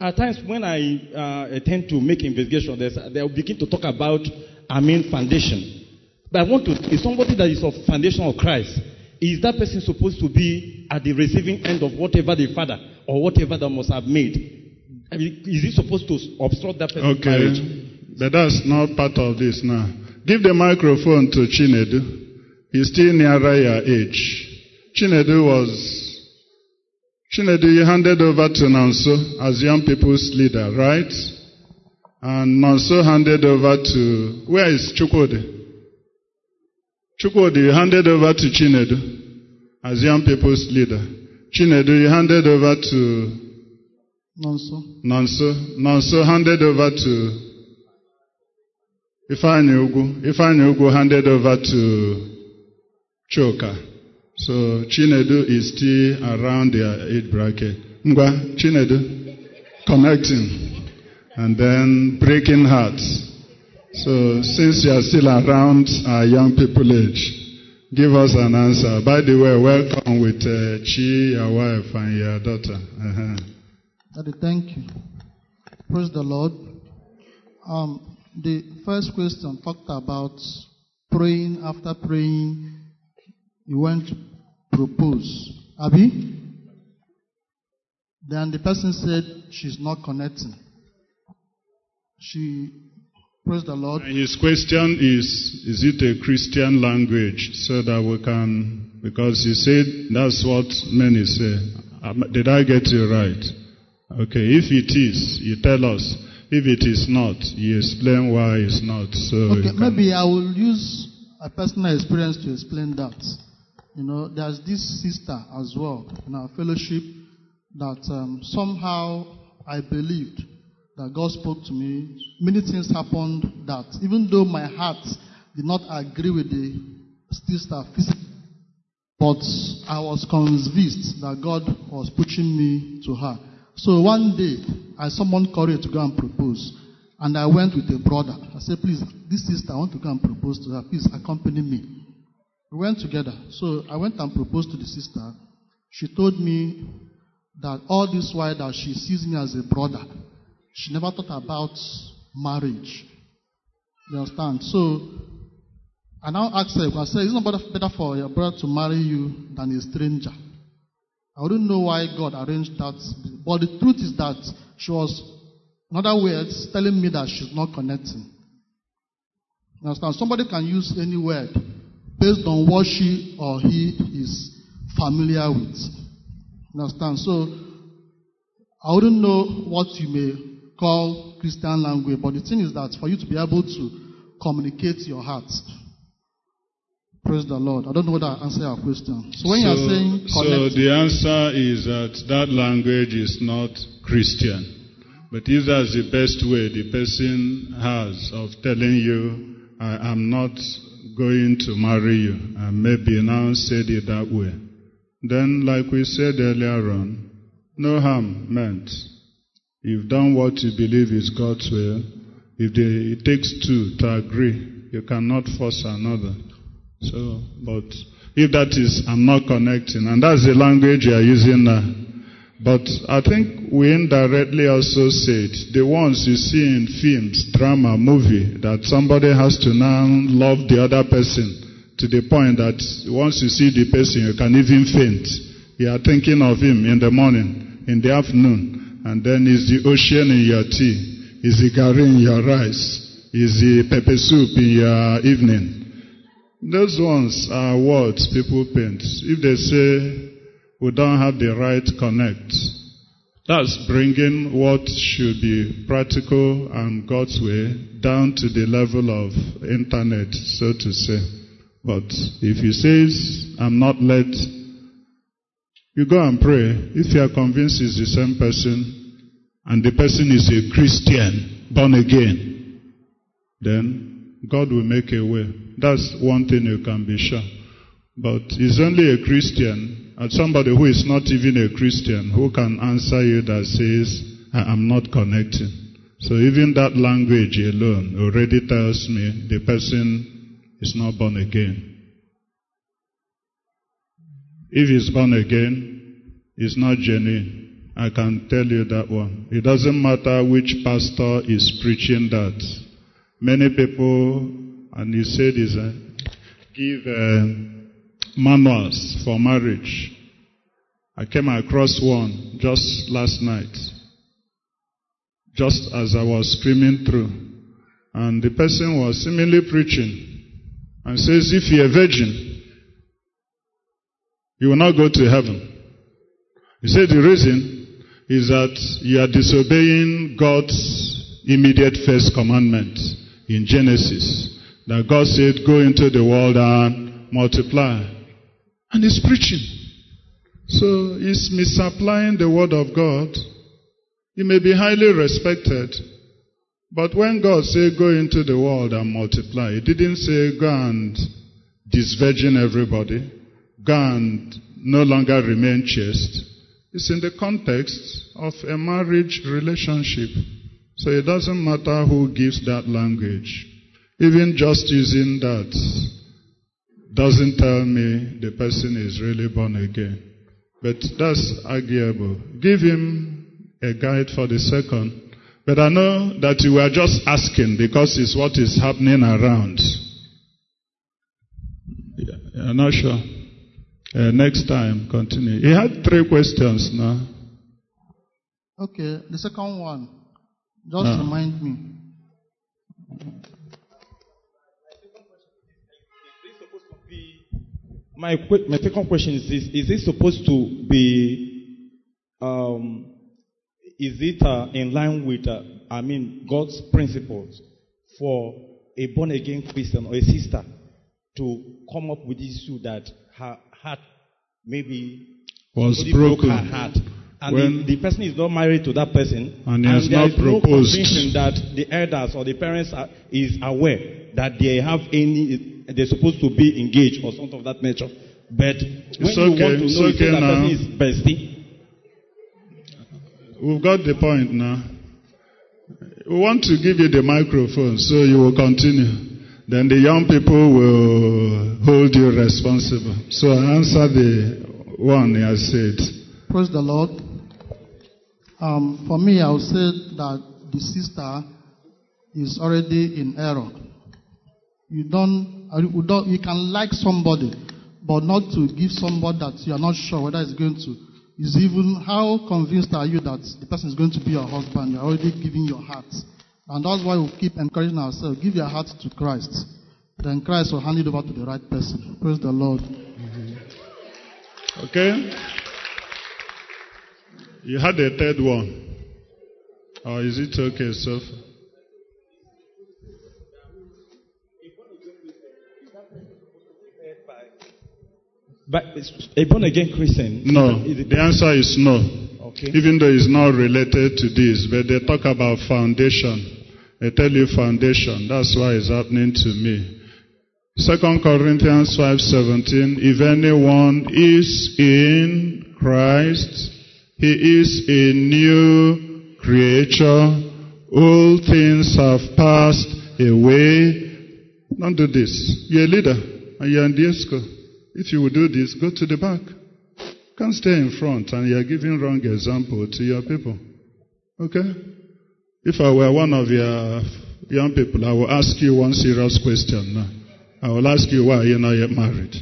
At times, when I uh, tend to make investigation, they'll begin to talk about I mean foundation. But I want to is somebody that is of foundation of Christ. Is that person supposed to be at the receiving end of whatever the father or whatever that must have made? I mean, is he supposed to obstruct that person's Okay. marriage? But that's not part of this now. Give the microphone to Chinedu. He's still nearer your age. Chinedu was. Chinedu, you handed over to Nonso as young people's leader, right? And Nonso handed over to. Where is Chukwudi? Chukwudi handed over to Chinedu as young people's leader. Chinedu, you handed over to Nonso. Nanso. Nonso handed over to Ifeanyi Ugwu. Ifeanyi Ugwu handed over to Choka. So Chinedu is still around their age bracket. Ngwa, Chinedu, connecting and then breaking hearts. So since you are still around our young people age, give us an answer. By the way, welcome with uh, Chi, your wife, and your daughter. Uh-huh. Daddy, thank you. Praise the Lord. Um, the first question talked about praying. After praying, you went to propose. Abi? Then the person said she's not connecting. She, praise the Lord. His question is, is it a Christian language so that we can, because he said that's what many say. Did I get you right? Okay, if it is, you tell us. If it is not, you explain why it's not. So Okay, maybe I will use a personal experience to explain that. You know, there's this sister as well in our fellowship that um, somehow I believed that God spoke to me. Many things happened that even though my heart did not agree with the sister physically, but I was convinced that God was pushing me to her. So one day, I summoned courage to go and propose. And I went with a brother. I said, please, this sister, I want to go and propose to her. Please accompany me. We went together. So I went and proposed to the sister. She told me that all this while that she sees me as a brother, she never thought about marriage. You understand? So I now asked her, I said, it's not better, better for your brother to marry you than a stranger. I wouldn't know why God arranged that. But the truth is that she was, in other words, telling me that she's not connecting. You understand? Somebody can use any word based on what she or he is familiar with. You understand? So, I wouldn't know what you may call Christian language, but the thing is that for you to be able to communicate your heart, praise the Lord. I don't know whether I answer your question. So when you are saying connect, so the answer is that that language is not Christian. But if that's the best way the person has of telling you, I am not going to marry you, and maybe now said it that way, then like we said earlier on, no harm meant. You've done what you believe is God's will. If they, it takes two to agree, you cannot force another. So, but if that is, I'm not connecting, and that's the language you are using now. But I think we indirectly also said the ones you see in films, drama, movie, that somebody has to now love the other person to the point that once you see the person, you can even faint. You are thinking of him in the morning, in the afternoon, and then is the ocean in your tea, is the curry in your rice, is the pepper soup in your evening. Those ones are words people paint. If they say we don't have the right connect, that's bringing what should be practical and God's way down to the level of internet, so to say. But if he says, I'm not led, you go and pray. If you are convinced it's the same person and the person is a Christian, born again, then God will make a way. That's one thing you can be sure. But it's only a Christian and somebody who is not even a Christian who can answer you that says, I am not connecting. So even that language alone already tells me the person is not born again. If he's born again, it's not genuine. I can tell you that one. It doesn't matter which pastor is preaching that. Many people, and you said this, uh, give uh, manuals for marriage. I came across one just last night, just as I was streaming through. And the person was seemingly preaching and says, if you're a virgin, you will not go to heaven. He said the reason is that you are disobeying God's immediate first commandment in Genesis. That God said, go into the world and multiply. And he's preaching. So he's misapplying the word of God. He may be highly respected. But when God said, go into the world and multiply, he didn't say, go and disvirgin everybody. And no longer remain chaste. It's in the context of a marriage relationship. So it doesn't matter who gives that language. Even just using that doesn't tell me the person is really born again. But that's arguable. Give him a guide for the second. But I know that you were just asking because it's what is happening around. Yeah, I'm not sure. Uh, next time, continue. He had three questions now. Okay, the second one. Just Ah. remind me. My, my second question is this Is it supposed to be, um, is it uh, in line with, uh, I mean, God's principles for a born again Christian or a sister to come up with this issue that her heart maybe Was broken. broke her heart? And When- the, the person is not married to that person, And he has there not is no proposed. conviction that the elders or the parents are, is aware that they have any, they're supposed to be engaged or something of that nature. But when It's you okay, want to know if okay that now. person is bestie, We've got the point now. We want to give you the microphone so you will continue. Then the young people will hold you responsible. So I answer the one has said. Praise the Lord. Um, for me, I would say that the sister is already in error. You don't, uh, you don't, you can like somebody, but not to give somebody that you are not sure whether it's going to. Is even how convinced are you that the person is going to be your husband? You're already giving your heart, and that's why we keep encouraging ourselves: give your heart to Christ. Then Christ will hand it over to the right person. Praise the Lord. Mm-hmm. Okay? You had a third one. Or is it okay so but it's a born again Christian. No. The answer is no. Okay. Even though it's not related to this, but they talk about foundation. They tell you foundation. That's why it's happening to me. Second Corinthians 5:17 If anyone is in Christ, he is a new creature. All things have passed away. Don't do this. You're a leader and you're in the ESCO. If you will do this, go to the back. Can't stay in front and you're giving wrong example to your people. Okay? If I were one of your young people, I will ask you one serious question now. I will ask you why you're not yet married.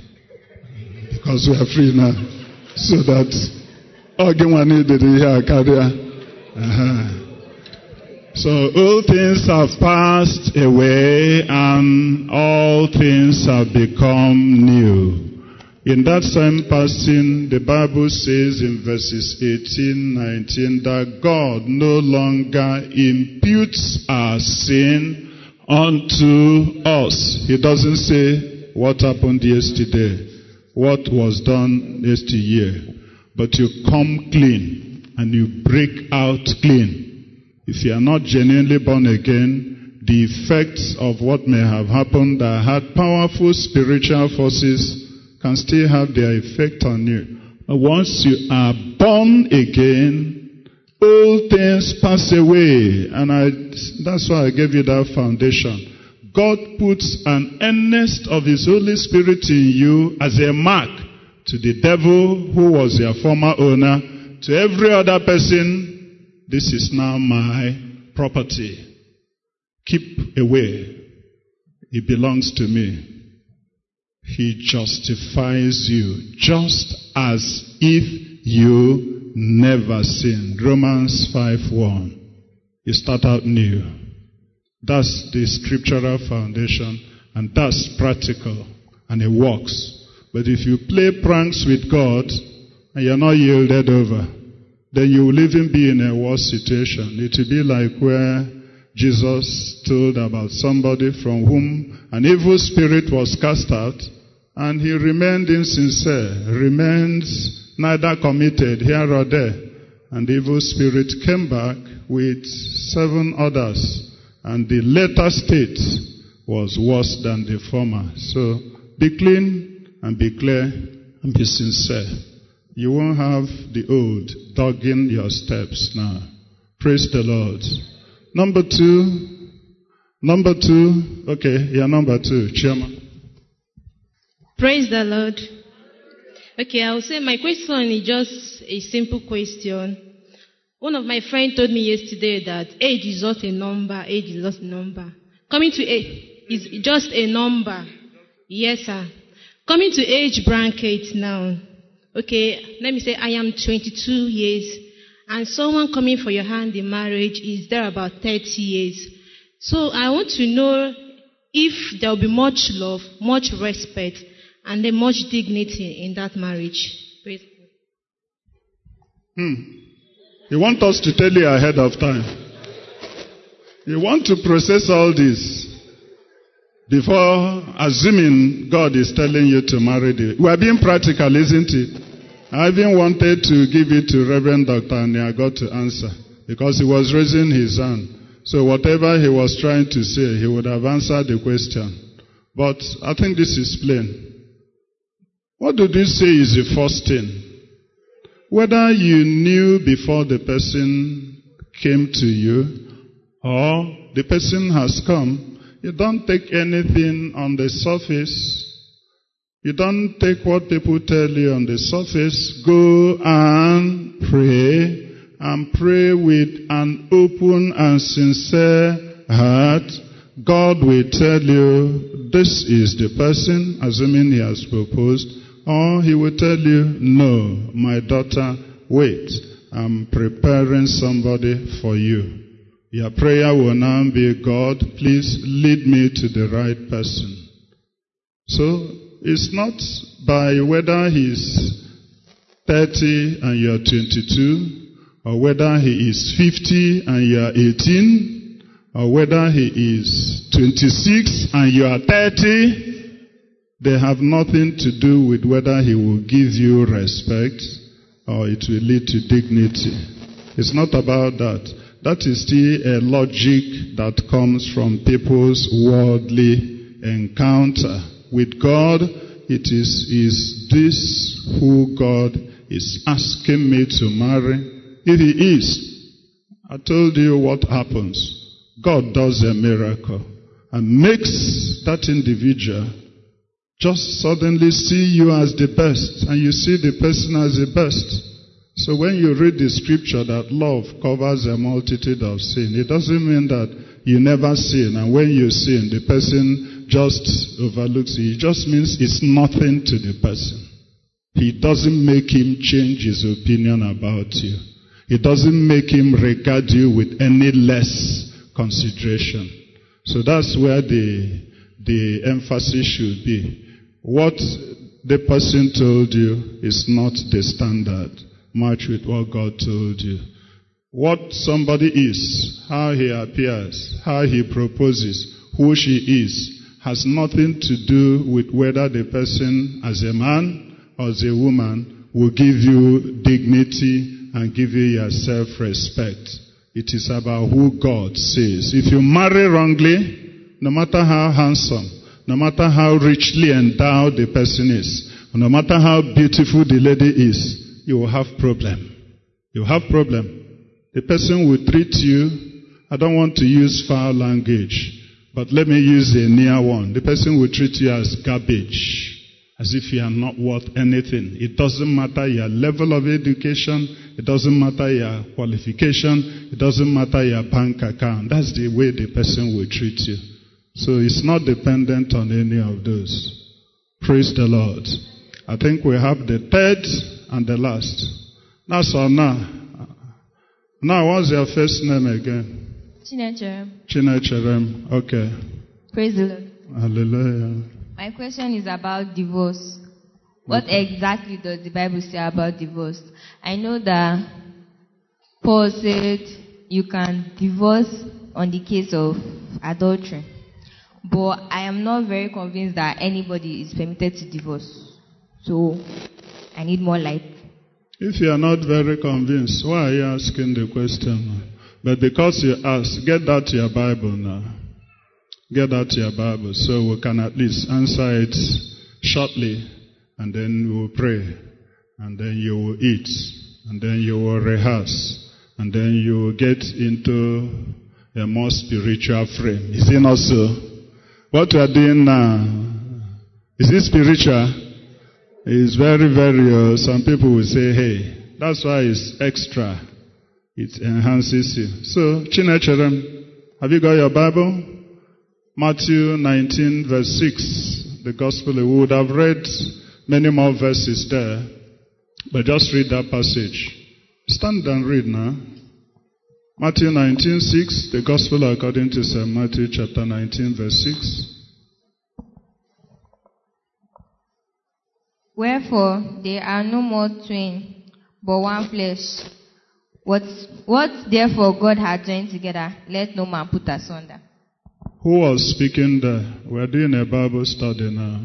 Because we are free now. So that needed here, uh-huh. So all things have passed away and all things have become new. In that same passage, the Bible says in verses 18, 19 that God no longer imputes our sin unto us. He doesn't say what happened yesterday, what was done yesteryear, but you come clean and you break out clean. If you are not genuinely born again, the effects of what may have happened that had powerful spiritual forces can still have their effect on you. Once you are born again, all things pass away. And I, that's why I gave you that foundation. God puts an earnest of His Holy Spirit in you as a mark to the devil who was your former owner, to every other person this is now my property. Keep away. It belongs to me. He justifies you just as if you never sinned. Romans 5 1. You start out new. That's the scriptural foundation, and that's practical, and it works. But if you play pranks with God and you're not yielded over, then you will even be in a worse situation. It will be like where Jesus told about somebody from whom an evil spirit was cast out, and he remained insincere, remained neither committed here or there. And the evil spirit came back with seven others, and the latter state was worse than the former. So be clean and be clear and be sincere. You won't have the old dogging your steps now. Praise the Lord. Number two. Number two. Okay, yeah, number two. Chairman. Praise the Lord. Okay, I will say my question is just a simple question. One of my friends told me yesterday that age is not a number. Age is just a number. Coming to age is just a number. Yes, sir. Coming to age bracket now. Okay, let me say I am 22 years, and someone coming for your hand in marriage is there about 30 years. So I want to know if there will be much love, much respect, and then much dignity in that marriage. Praise Hmm. You want us to tell you ahead of time. You want to process all this before assuming God is telling you to marry the. We are being practical, isn't it? I even wanted to give it to Reverend Dr. Got to answer because he was raising his hand. So whatever he was trying to say, he would have answered the question. But I think this is plain. What did you say is the first thing? Whether you knew before the person came to you or the person has come, you don't take anything on the surface you don't take what people tell you on the surface. Go and pray and pray with an open and sincere heart. God will tell you this is the person, assuming he has proposed, or he will tell you, no, my daughter, wait. I'm preparing somebody for you. Your prayer will now be, God, please lead me to the right person. So it's not by whether he's 30 and you're 22, or whether he is 50 and you're 18, or whether he is 26 and you are 30. They have nothing to do with whether he will give you respect or it will lead to dignity. It's not about that. That is still a logic that comes from people's worldly encounter with God, it is, is this who God is asking me to marry? If he is, I told you what happens. God does a miracle and makes that individual just suddenly see you as the best and you see the person as the best. So when you read the scripture that love covers a multitude of sin, it doesn't mean that you never sin and when you sin, the person just overlooks you. It just means it's nothing to the person. He doesn't make him change his opinion about you. It doesn't make him regard you with any less consideration. So that's where the, the emphasis should be. What the person told you is not the standard. Match with what God told you. What somebody is, how he appears, how he proposes, who she is, has nothing to do with whether the person as a man or as a woman will give you dignity and give you your self-respect. It is about who God says. If you marry wrongly, no matter how handsome, no matter how richly endowed the person is, no matter how beautiful the lady is, you will have problem. You have problem. The person will treat you, I don't want to use foul language, but let me use a near one. The person will treat you as garbage, as if you are not worth anything. It doesn't matter your level of education, it doesn't matter your qualification, it doesn't matter your bank account. That's the way the person will treat you. So it's not dependent on any of those. Praise the Lord. I think we have the third and the last. Now, so now. Now, what's your first name again? Chinecherem. Chinecherem. Okay. Praise the Lord. Hallelujah. My question is about divorce. What exactly does the Bible say about divorce? I know that Paul said you can divorce on the case of adultery. But I am not very convinced that anybody is permitted to divorce. So I need more light. If you are not very convinced, why are you asking the question? But because you ask, get that to your Bible now. Get out your Bible so we can at least answer it shortly and then we will pray and then you will eat and then you will rehearse and then you will get into a more spiritual frame. Is it not so? What we are doing now, is it spiritual? It's very, very, uh, some people will say, hey, that's why it's extra. It enhances you. So, Chinecherem, have you got your Bible? Matthew 19 verse 6, the gospel. We would have read many more verses there, but just read that passage. Stand and read now. Matthew 19, 6, the gospel according to St. Matthew chapter 19 verse 6. Wherefore they are no more twain, but one flesh. What, what therefore God had joined together, let no man put asunder. Who was speaking there? We're doing a Bible study now.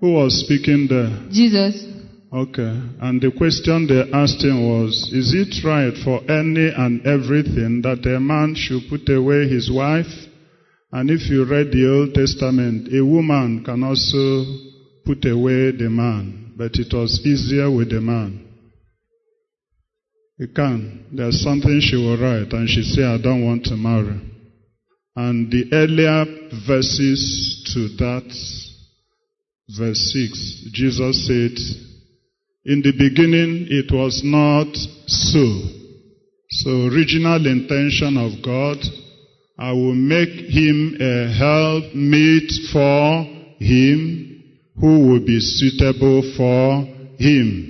Who was speaking there? Jesus. Okay. And the question they asked him was, is it right for any and everything that a man should put away his wife? And if you read the Old Testament, a woman can also put away the man, but it was easier with the man. You can. There's something she will write and she say, I don't want to marry. And the earlier verses to that, verse 6, Jesus said, in the beginning it was not so. So original intention of God, I will make him a help meet for him who will be suitable for him.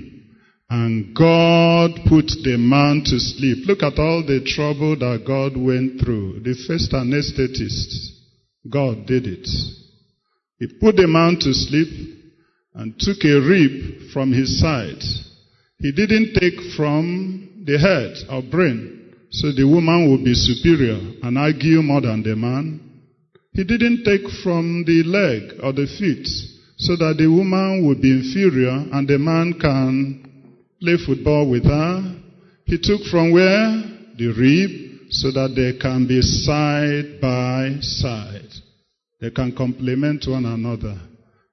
And God put the man to sleep. Look at all the trouble that God went through. The first anesthetist, God did it. He put the man to sleep and took a rib from his side. He didn't take from the head or brain, so the woman would be superior and argue more than the man. He didn't take from the leg or the feet, so that the woman would be inferior and the man can play football with her. He took from where? The rib, so that they can be side by side. They can complement one another.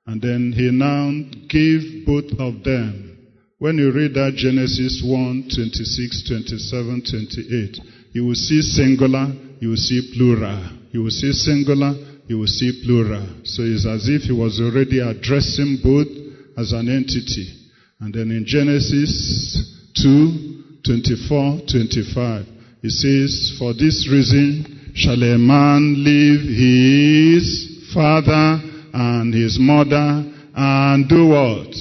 And then he now gave both of them. When you read that Genesis 1, 26, 27, 28, you will see singular, you will see plural. You will see singular, you will see plural. So it's as if he was already addressing both as an entity. And then in Genesis 2, 24, 25, it says, For this reason shall a man leave his father and his mother and do what?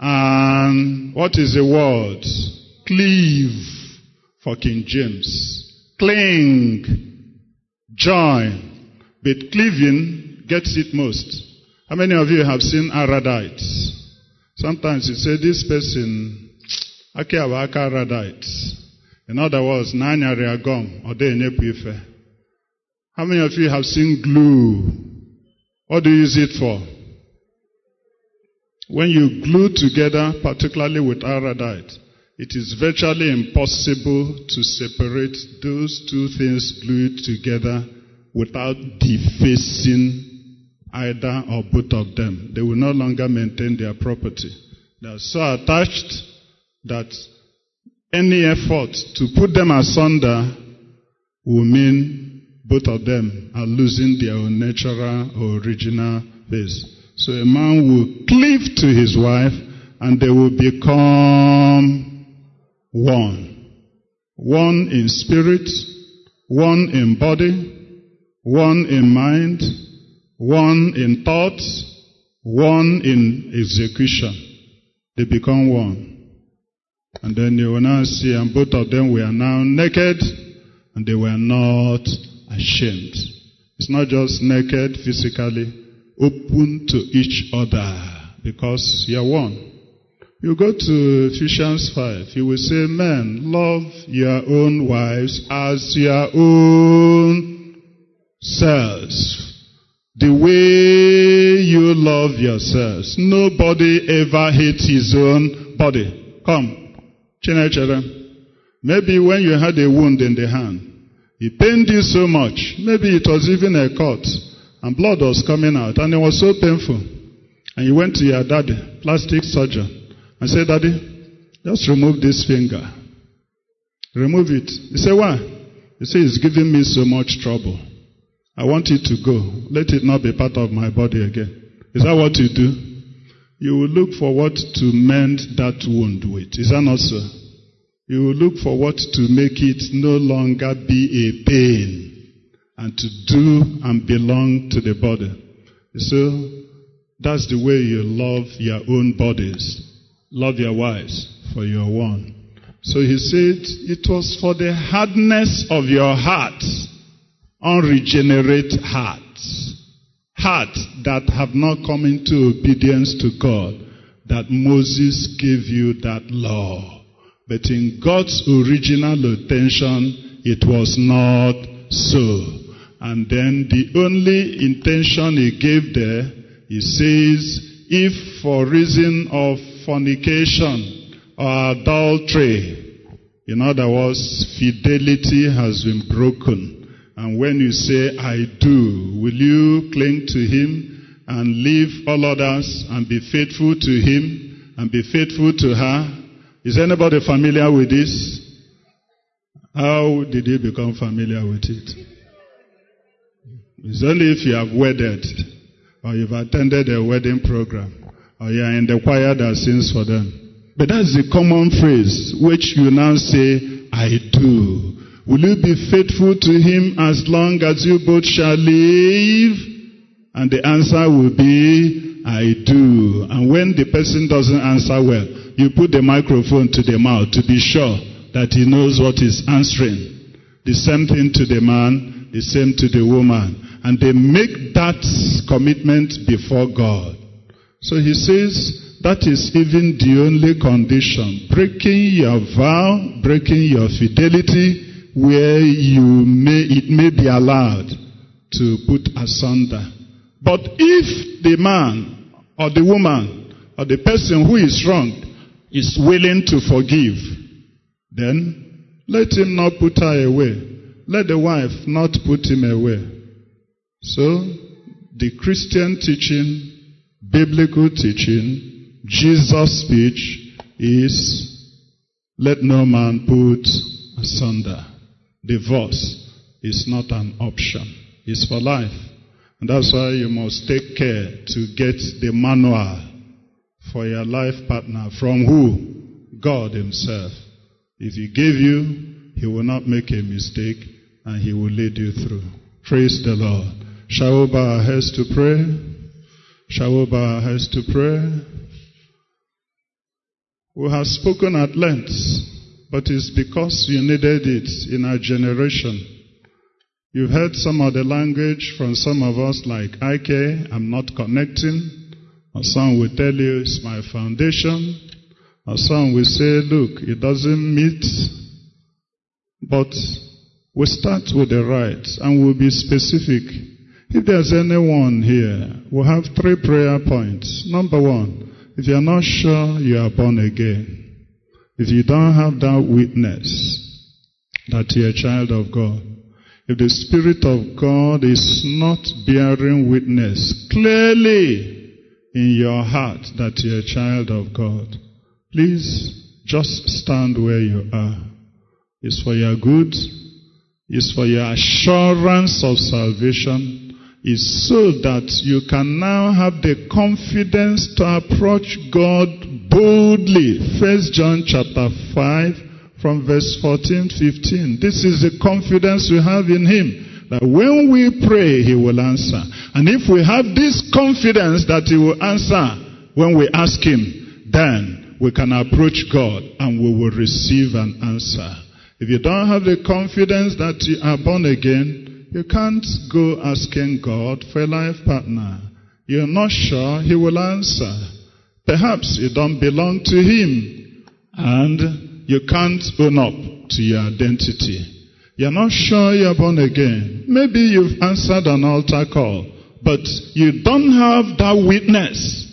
And what is the word? Cleave for King James. Cling. Join. But cleaving gets it most. How many of you have seen Araldites? Sometimes you say this person, Akiawa Araldites. In other words, Nanyari Agom, or Ife. How many of you have seen glue? What do you use it for? When you glue together, particularly with Araldite, it is virtually impossible to separate those two things glued together without defacing either or both of them. They will no longer maintain their property. They are so attached that any effort to put them asunder will mean both of them are losing their natural or original base. So a man will cleave to his wife and they will become one. One in spirit, one in body, one in mind, one in thought, one in execution. They become one. And then you will now see, and both of them were now naked, and they were not ashamed. It's not just naked physically, open to each other, because you're one. You go to Ephesians 5, you will say, Men, love your own wives as your own selves. The way you love yourselves. Nobody ever hates his own body. Come. Chinecherem. Maybe when you had a wound in the hand, it pained you so much. Maybe it was even a cut and blood was coming out and it was so painful. And you went to your daddy, plastic surgeon, and said, Daddy, just remove this finger. Remove it. He said, Why? He said, It's giving me so much trouble. I want it to go. Let it not be part of my body again. Is that what you do? You will look for what to mend that wound with. Is that not so? You will look for what to make it no longer be a pain and to do and belong to the body. So that's the way you love your own bodies. Love your wives for your one. So he said, it was for the hardness of your heart, unregenerate hearts hearts that have not come into obedience to God, that Moses gave you that law. But in God's original intention, it was not so. And then the only intention he gave there, he says, if for reason of fornication or adultery, in other words, fidelity has been broken, and when you say, I do, will you cling to him and leave all others and be faithful to him and be faithful to her? Is anybody familiar with this? How did you become familiar with it? It's only if you have wedded or you've attended a wedding program or you are in the choir that sings for them. But that's the common phrase which you now say, I do. Will you be faithful to him as long as you both shall live? And the answer will be, I do. And when the person doesn't answer well, you put the microphone to the mouth to be sure that he knows what is answering. The same thing to the man, the same to the woman. And they make that commitment before God. So he says, that is even the only condition. Breaking your vow, breaking your fidelity, where you may, it may be allowed to put asunder. But if the man or the woman or the person who is wrong is willing to forgive, then let him not put her away. Let the wife not put him away. So, the Christian teaching, biblical teaching, Jesus' speech is let no man put asunder. Divorce is not an option. It's for life. And that's why you must take care to get the manual for your life partner from who? God Himself. If He gave you, He will not make a mistake and He will lead you through. Praise the Lord. Shall we bow our heads to pray? Shall we bow our heads to pray? We have spoken at length, but it's because you needed it in our generation. You've heard some of the language from some of us like, I care, I'm not connecting. Or some will tell you it's my foundation. Or some will say, look, it doesn't meet. But we start with the right and we'll be specific. If there's anyone here, we'll have three prayer points. Number one, if you're not sure you are born again, if you don't have that witness that you're a child of God, if the Spirit of God is not bearing witness clearly in your heart that you're a child of God, please just stand where you are. It's for your good it's for your assurance of salvation is so that you can now have the confidence to approach God boldly. First John chapter 5 from verse 14, 15. This is the confidence we have in Him. That when we pray, He will answer. And if we have this confidence that He will answer when we ask Him, then we can approach God and we will receive an answer. If you don't have the confidence that you are born again, you can't go asking God for a life partner. You're not sure He will answer. Perhaps you don't belong to Him and you can't own up to your identity. You're not sure you're born again. Maybe you've answered an altar call, but you don't have that witness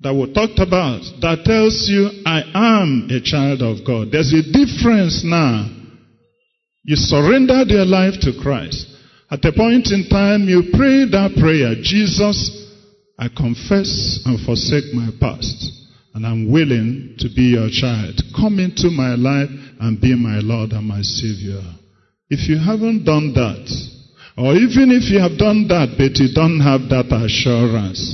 that we talked about that tells you, I am a child of God. There's a difference now. You surrendered your life to Christ. At a point in time, you pray that prayer, Jesus, I confess and forsake my past, and I'm willing to be your child. Come into my life and be my Lord and my Savior. If you haven't done that, or even if you have done that, but you don't have that assurance,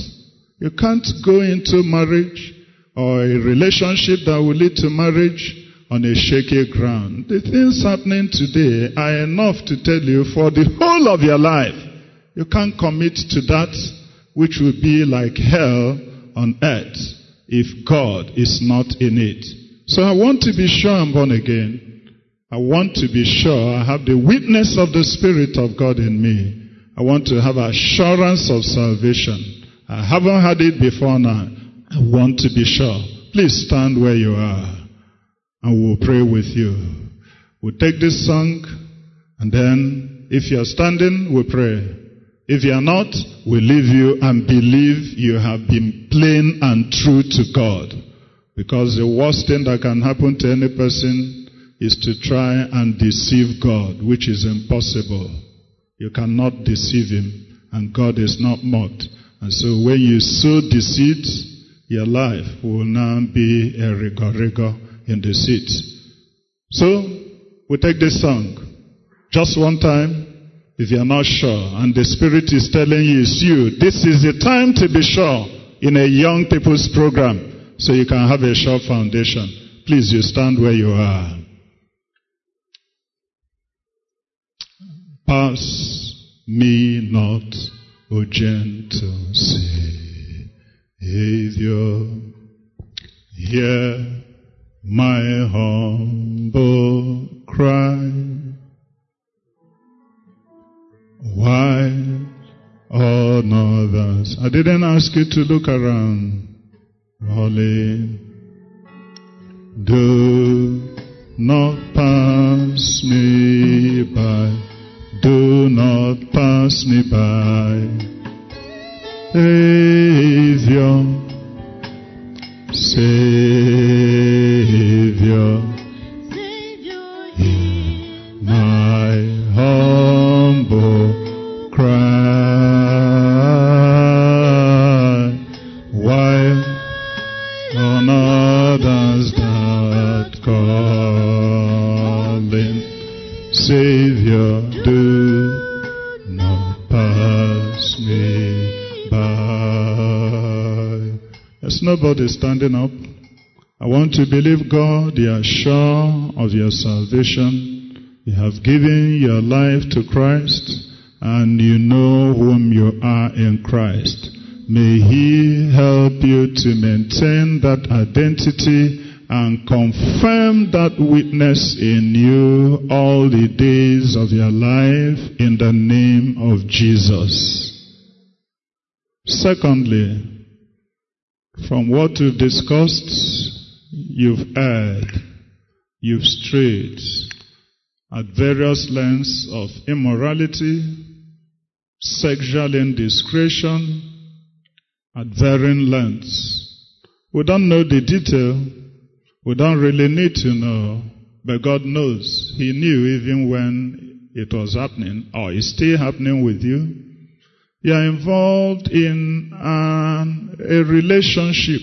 you can't go into marriage or a relationship that will lead to marriage on a shaky ground. The things happening today are enough to tell you for the whole of your life, you can't commit to that which will be like hell on earth if God is not in it. So I want to be sure I'm born again. I want to be sure I have the witness of the Spirit of God in me. I want to have assurance of salvation. I haven't had it before now. I want to be sure. Please stand where you are and we'll pray with you. We'll take this song and then if you're standing, we'll pray. If you're not, we'll leave you and believe you have been plain and true to God. Because the worst thing that can happen to any person is to try and deceive God, which is impossible. You cannot deceive Him, and God is not mocked. And so when you sow deceit, your life will now be a rigor in deceit. So, we take this song. Just one time, if you're not sure, and the Spirit is telling you it's you, this is the time to be sure in a young people's program, so you can have a sure foundation. Please, you stand where you are. Pass me not, O gentle Savior, hear my humble cry. Why on others? I didn't ask you to look around. Holy, do not pass me by. Do not pass me by. Savior, Savior, my humble nobody standing up. I want to believe God, you are sure of your salvation. You have given your life to Christ and you know whom you are in Christ. May He help you to maintain that identity and confirm that witness in you all the days of your life in the name of Jesus. Secondly, from what we've discussed, you've erred, you've strayed at various lengths of immorality, sexual indiscretion, at varying lengths. We don't know the detail. We don't really need to know. But God knows. He knew even when it was happening or it's still happening with you. You are involved in an, a relationship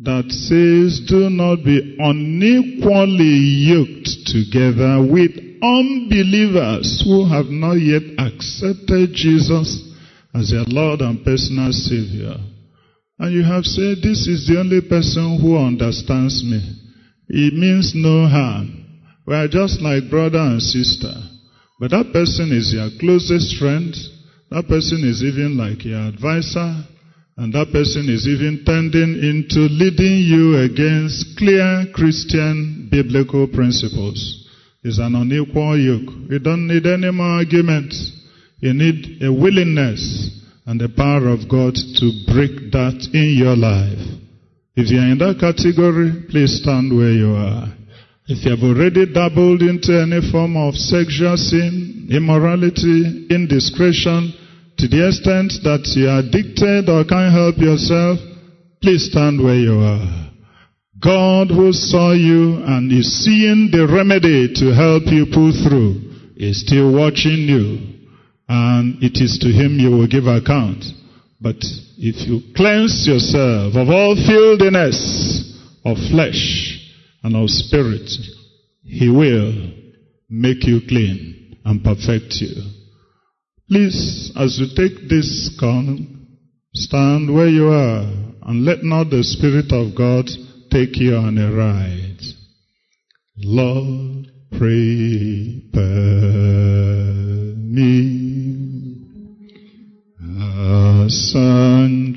that says do not be unequally yoked together with unbelievers who have not yet accepted Jesus as their Lord and personal Savior. And you have said, this is the only person who understands me. It means no harm. We are just like brother and sister. But that person is your closest friend. That person is even like your advisor. And that person is even tending into leading you against clear Christian biblical principles. It's an unequal yoke. You don't need any more arguments. You need a willingness and the power of God to break that in your life. If you're in that category, please stand where you are. If you have already dabbled into any form of sexual sin, immorality, indiscretion, to the extent that you are addicted or can't help yourself, please stand where you are. God who saw you and is seeing the remedy to help you pull through is still watching you and it is to him you will give account. But if you cleanse yourself of all filthiness of flesh and of spirit, he will make you clean and perfect you. Please, as you take this con, stand where you are and let not the Spirit of God take you on a ride. Lord, prepare me a sanctuary,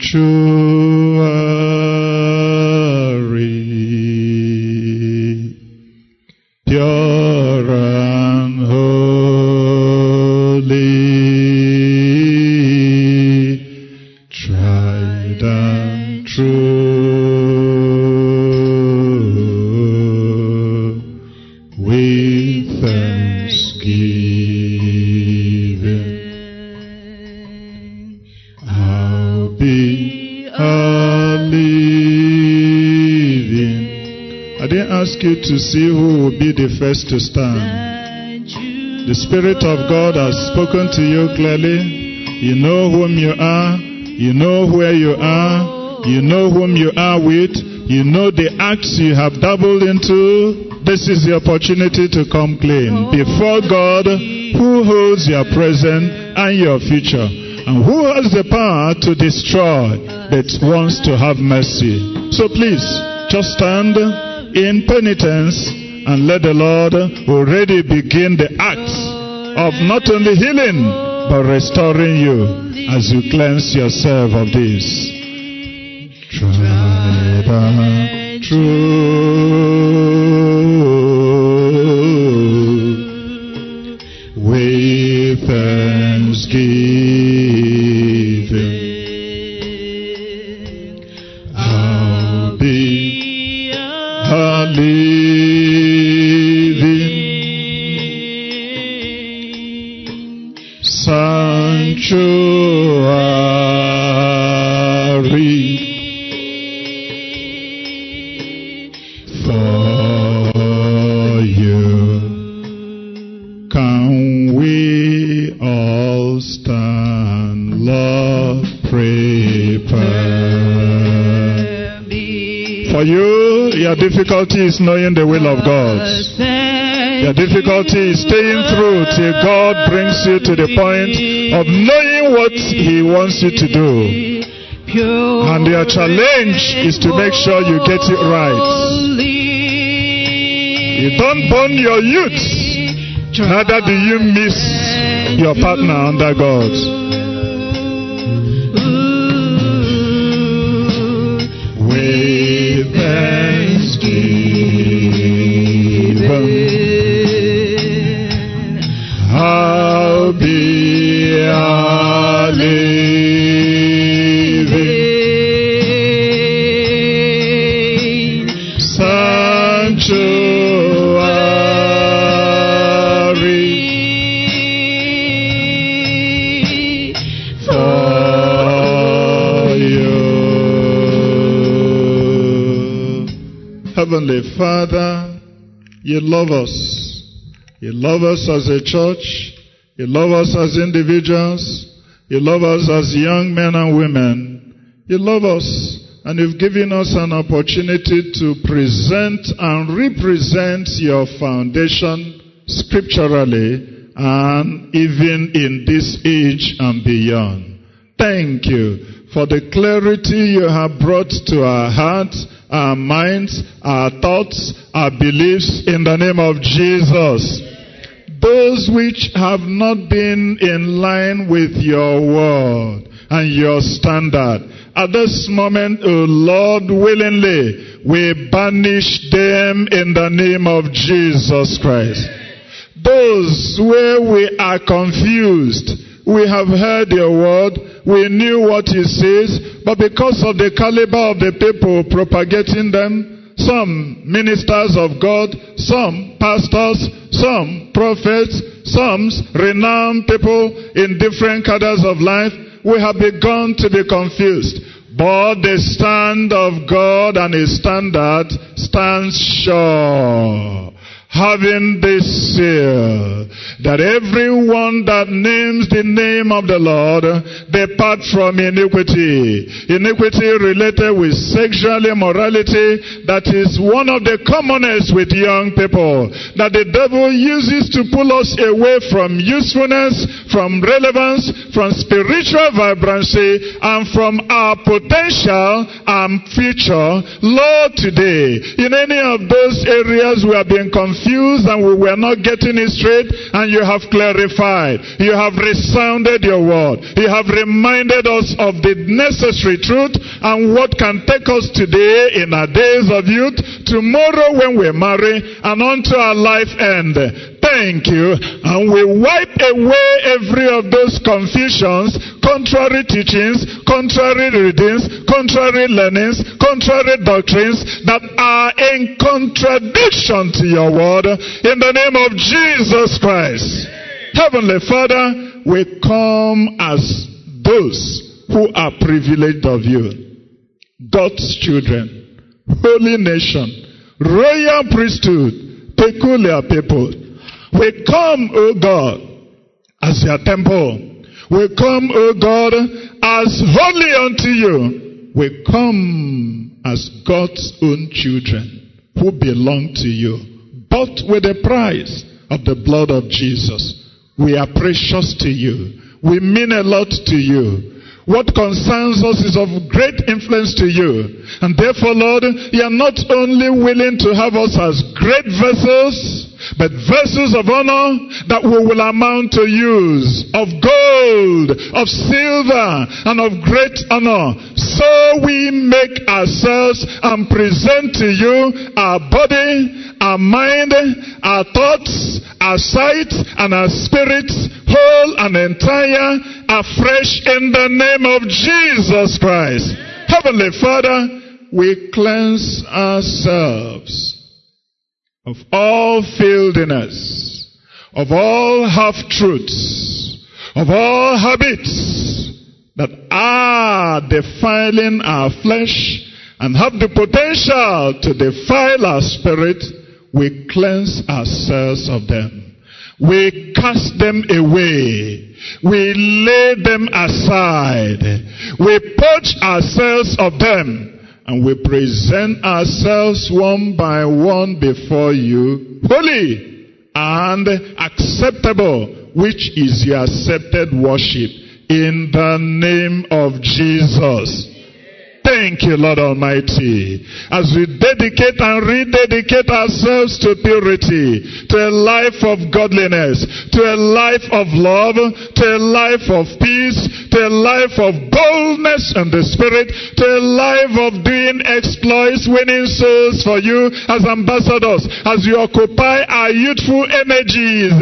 be to stand. The Spirit of God has spoken to you clearly. You know whom you are. You know where you are. You know whom you are with. You know the acts you have dabbled into. This is the opportunity to come clean before God who holds your present and your future and who has the power to destroy but wants to have mercy. So please, just stand in penitence and let the Lord already begin the act of not only healing but restoring you as you cleanse yourself of this. And true with thanksgiving. Difficulty is knowing the will of God. Your difficulty is staying through till God brings you to the point of knowing what He wants you to do. And your challenge is to make sure you get it right. You don't burn your youth, neither do you miss your partner under God. With thanksgiving, I'll be a Heavenly Father, you love us. You love us as a church. You love us as individuals. You love us as young men and women. You love us and you've given us an opportunity to present and represent your foundation scripturally and even in this age and beyond. Thank you for the clarity you have brought to our hearts, our minds, our thoughts, our beliefs in the name of Jesus. Those which have not been in line with your word and your standard, at this moment, O Lord, willingly, we banish them in the name of Jesus Christ. Those where we are confused, we have heard your word, we knew what it says, but because of the caliber of the people propagating them, some ministers of God, some pastors, some prophets, some renowned people in different cadres of life, we have begun to be confused. But the stand of God and His standard stands sure. Having this seal, that everyone that names the name of the Lord depart from iniquity. Iniquity related with sexual immorality, that is one of the commonest with young people. That the devil uses to pull us away from usefulness, from relevance, from spiritual vibrancy, and from our potential and future. Lord, today, in any of those areas we have been confused and we were not getting it straight, and you have clarified. You have resounded your word. You have reminded us of the necessary truth and what can take us today in our days of youth, tomorrow when we marry, and unto our life end. Thank you. And we wipe away every of those confusions, contrary teachings, contrary readings, contrary learnings, contrary doctrines that are in contradiction to your word in the name of Jesus Christ. Heavenly Father, we come as those who are privileged of you, God's children, holy nation, royal priesthood, peculiar people. We come, O God, as your temple. We come, O God, as holy unto you. We come as God's own children who belong to you, bought with the price of the blood of Jesus. We are precious to you. We mean a lot to you. What concerns us is of great influence to you. And therefore, Lord, you are not only willing to have us as great vessels, but vessels of honor that we will amount to use of gold, of silver, and of great honor. So we make ourselves and present to you our body, our mind, our thoughts, our sight, and our spirits, whole and entire, afresh in the name of Jesus Christ. Heavenly Father, we cleanse ourselves of all filthiness, of all half-truths, of all habits that are defiling our flesh and have the potential to defile our spirit, we cleanse ourselves of them. We cast them away. We lay them aside. We purge ourselves of them and we present ourselves one by one before you, holy and acceptable, which is your accepted worship in the name of Jesus. Thank you, Lord Almighty, as we dedicate and rededicate ourselves to purity, to a life of godliness, to a life of love, to a life of peace, to a life of boldness and the Spirit, to a life of doing exploits, winning souls for you as ambassadors, as you occupy our youthful energies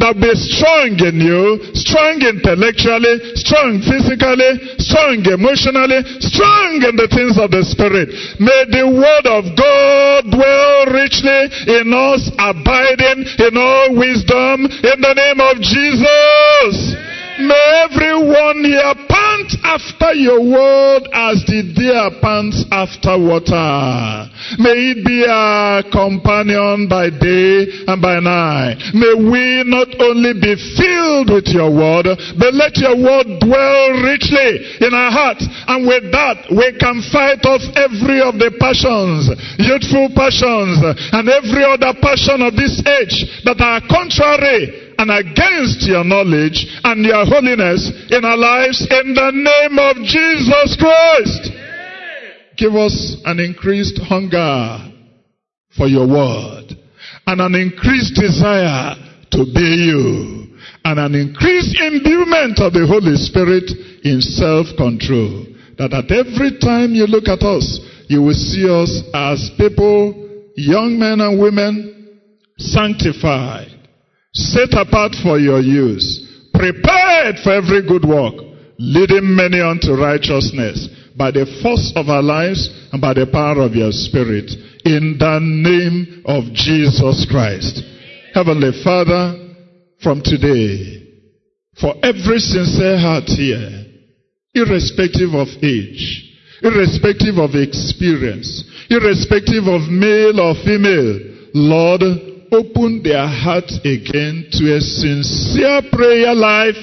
that be strong in you, strong intellectually, strong physically, strong emotionally, strong in the things of the Spirit. May the word of God dwell richly in us, abiding in all wisdom in the name of Jesus. May everyone here pant after your word as the deer pants after water. May it be a companion by day and by night. May we not only be filled with your word, but let your word dwell richly in our hearts. And with that, we can fight off every of the passions, youthful passions, and every other passion of this age that are contrary and against your knowledge and your holiness in our lives in the name of Jesus Christ. Give us an increased hunger for your word and an increased desire to be you and an increased imbuement of the Holy Spirit in self-control. That at every time you look at us, you will see us as people, young men and women, sanctified, set apart for your use, prepared for every good work, leading many unto righteousness by the force of our lives and by the power of your Spirit. In the name of Jesus Christ. Heavenly Father, from today, for every sincere heart here, irrespective of age, irrespective of experience, irrespective of male or female, Lord, open their heart again to a sincere prayer life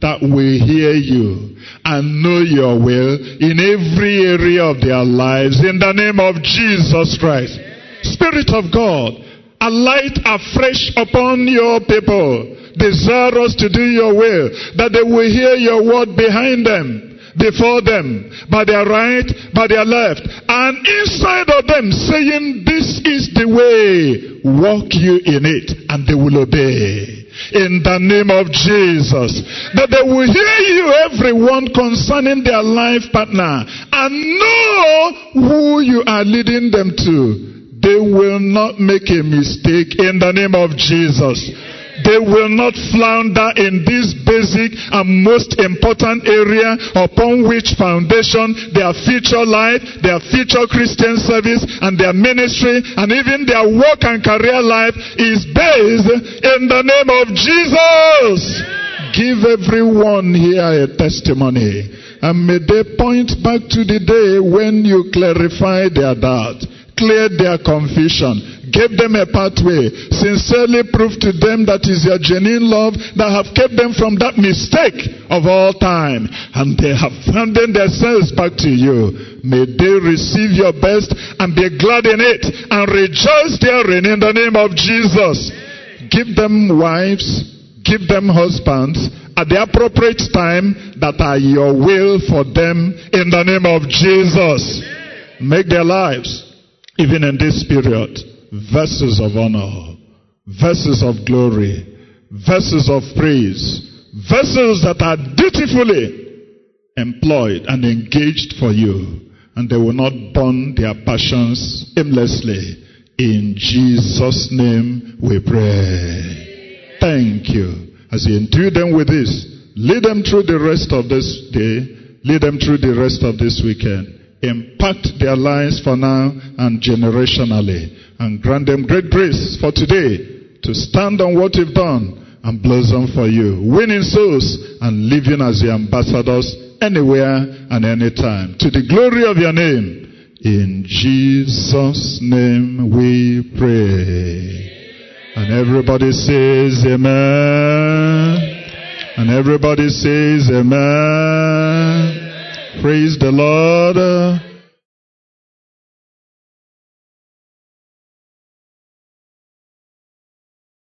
that will hear you and know your will in every area of their lives. In the name of Jesus Christ. Spirit of God, a alight afresh upon your people, desirous to do your will, that they will hear your word behind them before them, by their right, by their left, and inside of them saying, This is the way, walk you in it, and they will obey. In the name of Jesus, that they will hear you, everyone, concerning their life partner, and know who you are leading them to. They will not make a mistake in the name of Jesus. They will not flounder in this basic and most important area upon which foundation their future life, their future Christian service, and their ministry, and even their work and career life is based in the name of Jesus. Give everyone here a testimony. And may they point back to the day when you clarified their doubt, cleared their confusion, gave them a pathway, sincerely proved to them that is your genuine love that have kept them from that mistake of all time. And they have abandoned themselves back to you. May they receive your best and be glad in it and rejoice therein in the name of Jesus. Give them wives, give them husbands at the appropriate time that are your will for them in the name of Jesus. Make their lives, even in this period, vessels of honor, vessels of glory, vessels of praise, vessels that are dutifully employed and engaged for you, and they will not burn their passions aimlessly. In Jesus' name we pray. Thank you. As you endue them with this, lead them through the rest of this day, lead them through the rest of this weekend. Impact their lives for now and generationally and grant them great grace for today to stand on what you've done and blossom for you, winning souls and living as the ambassadors anywhere and anytime. To the glory of your name. In Jesus' name we pray. And everybody says amen. And everybody says amen. Praise the Lord.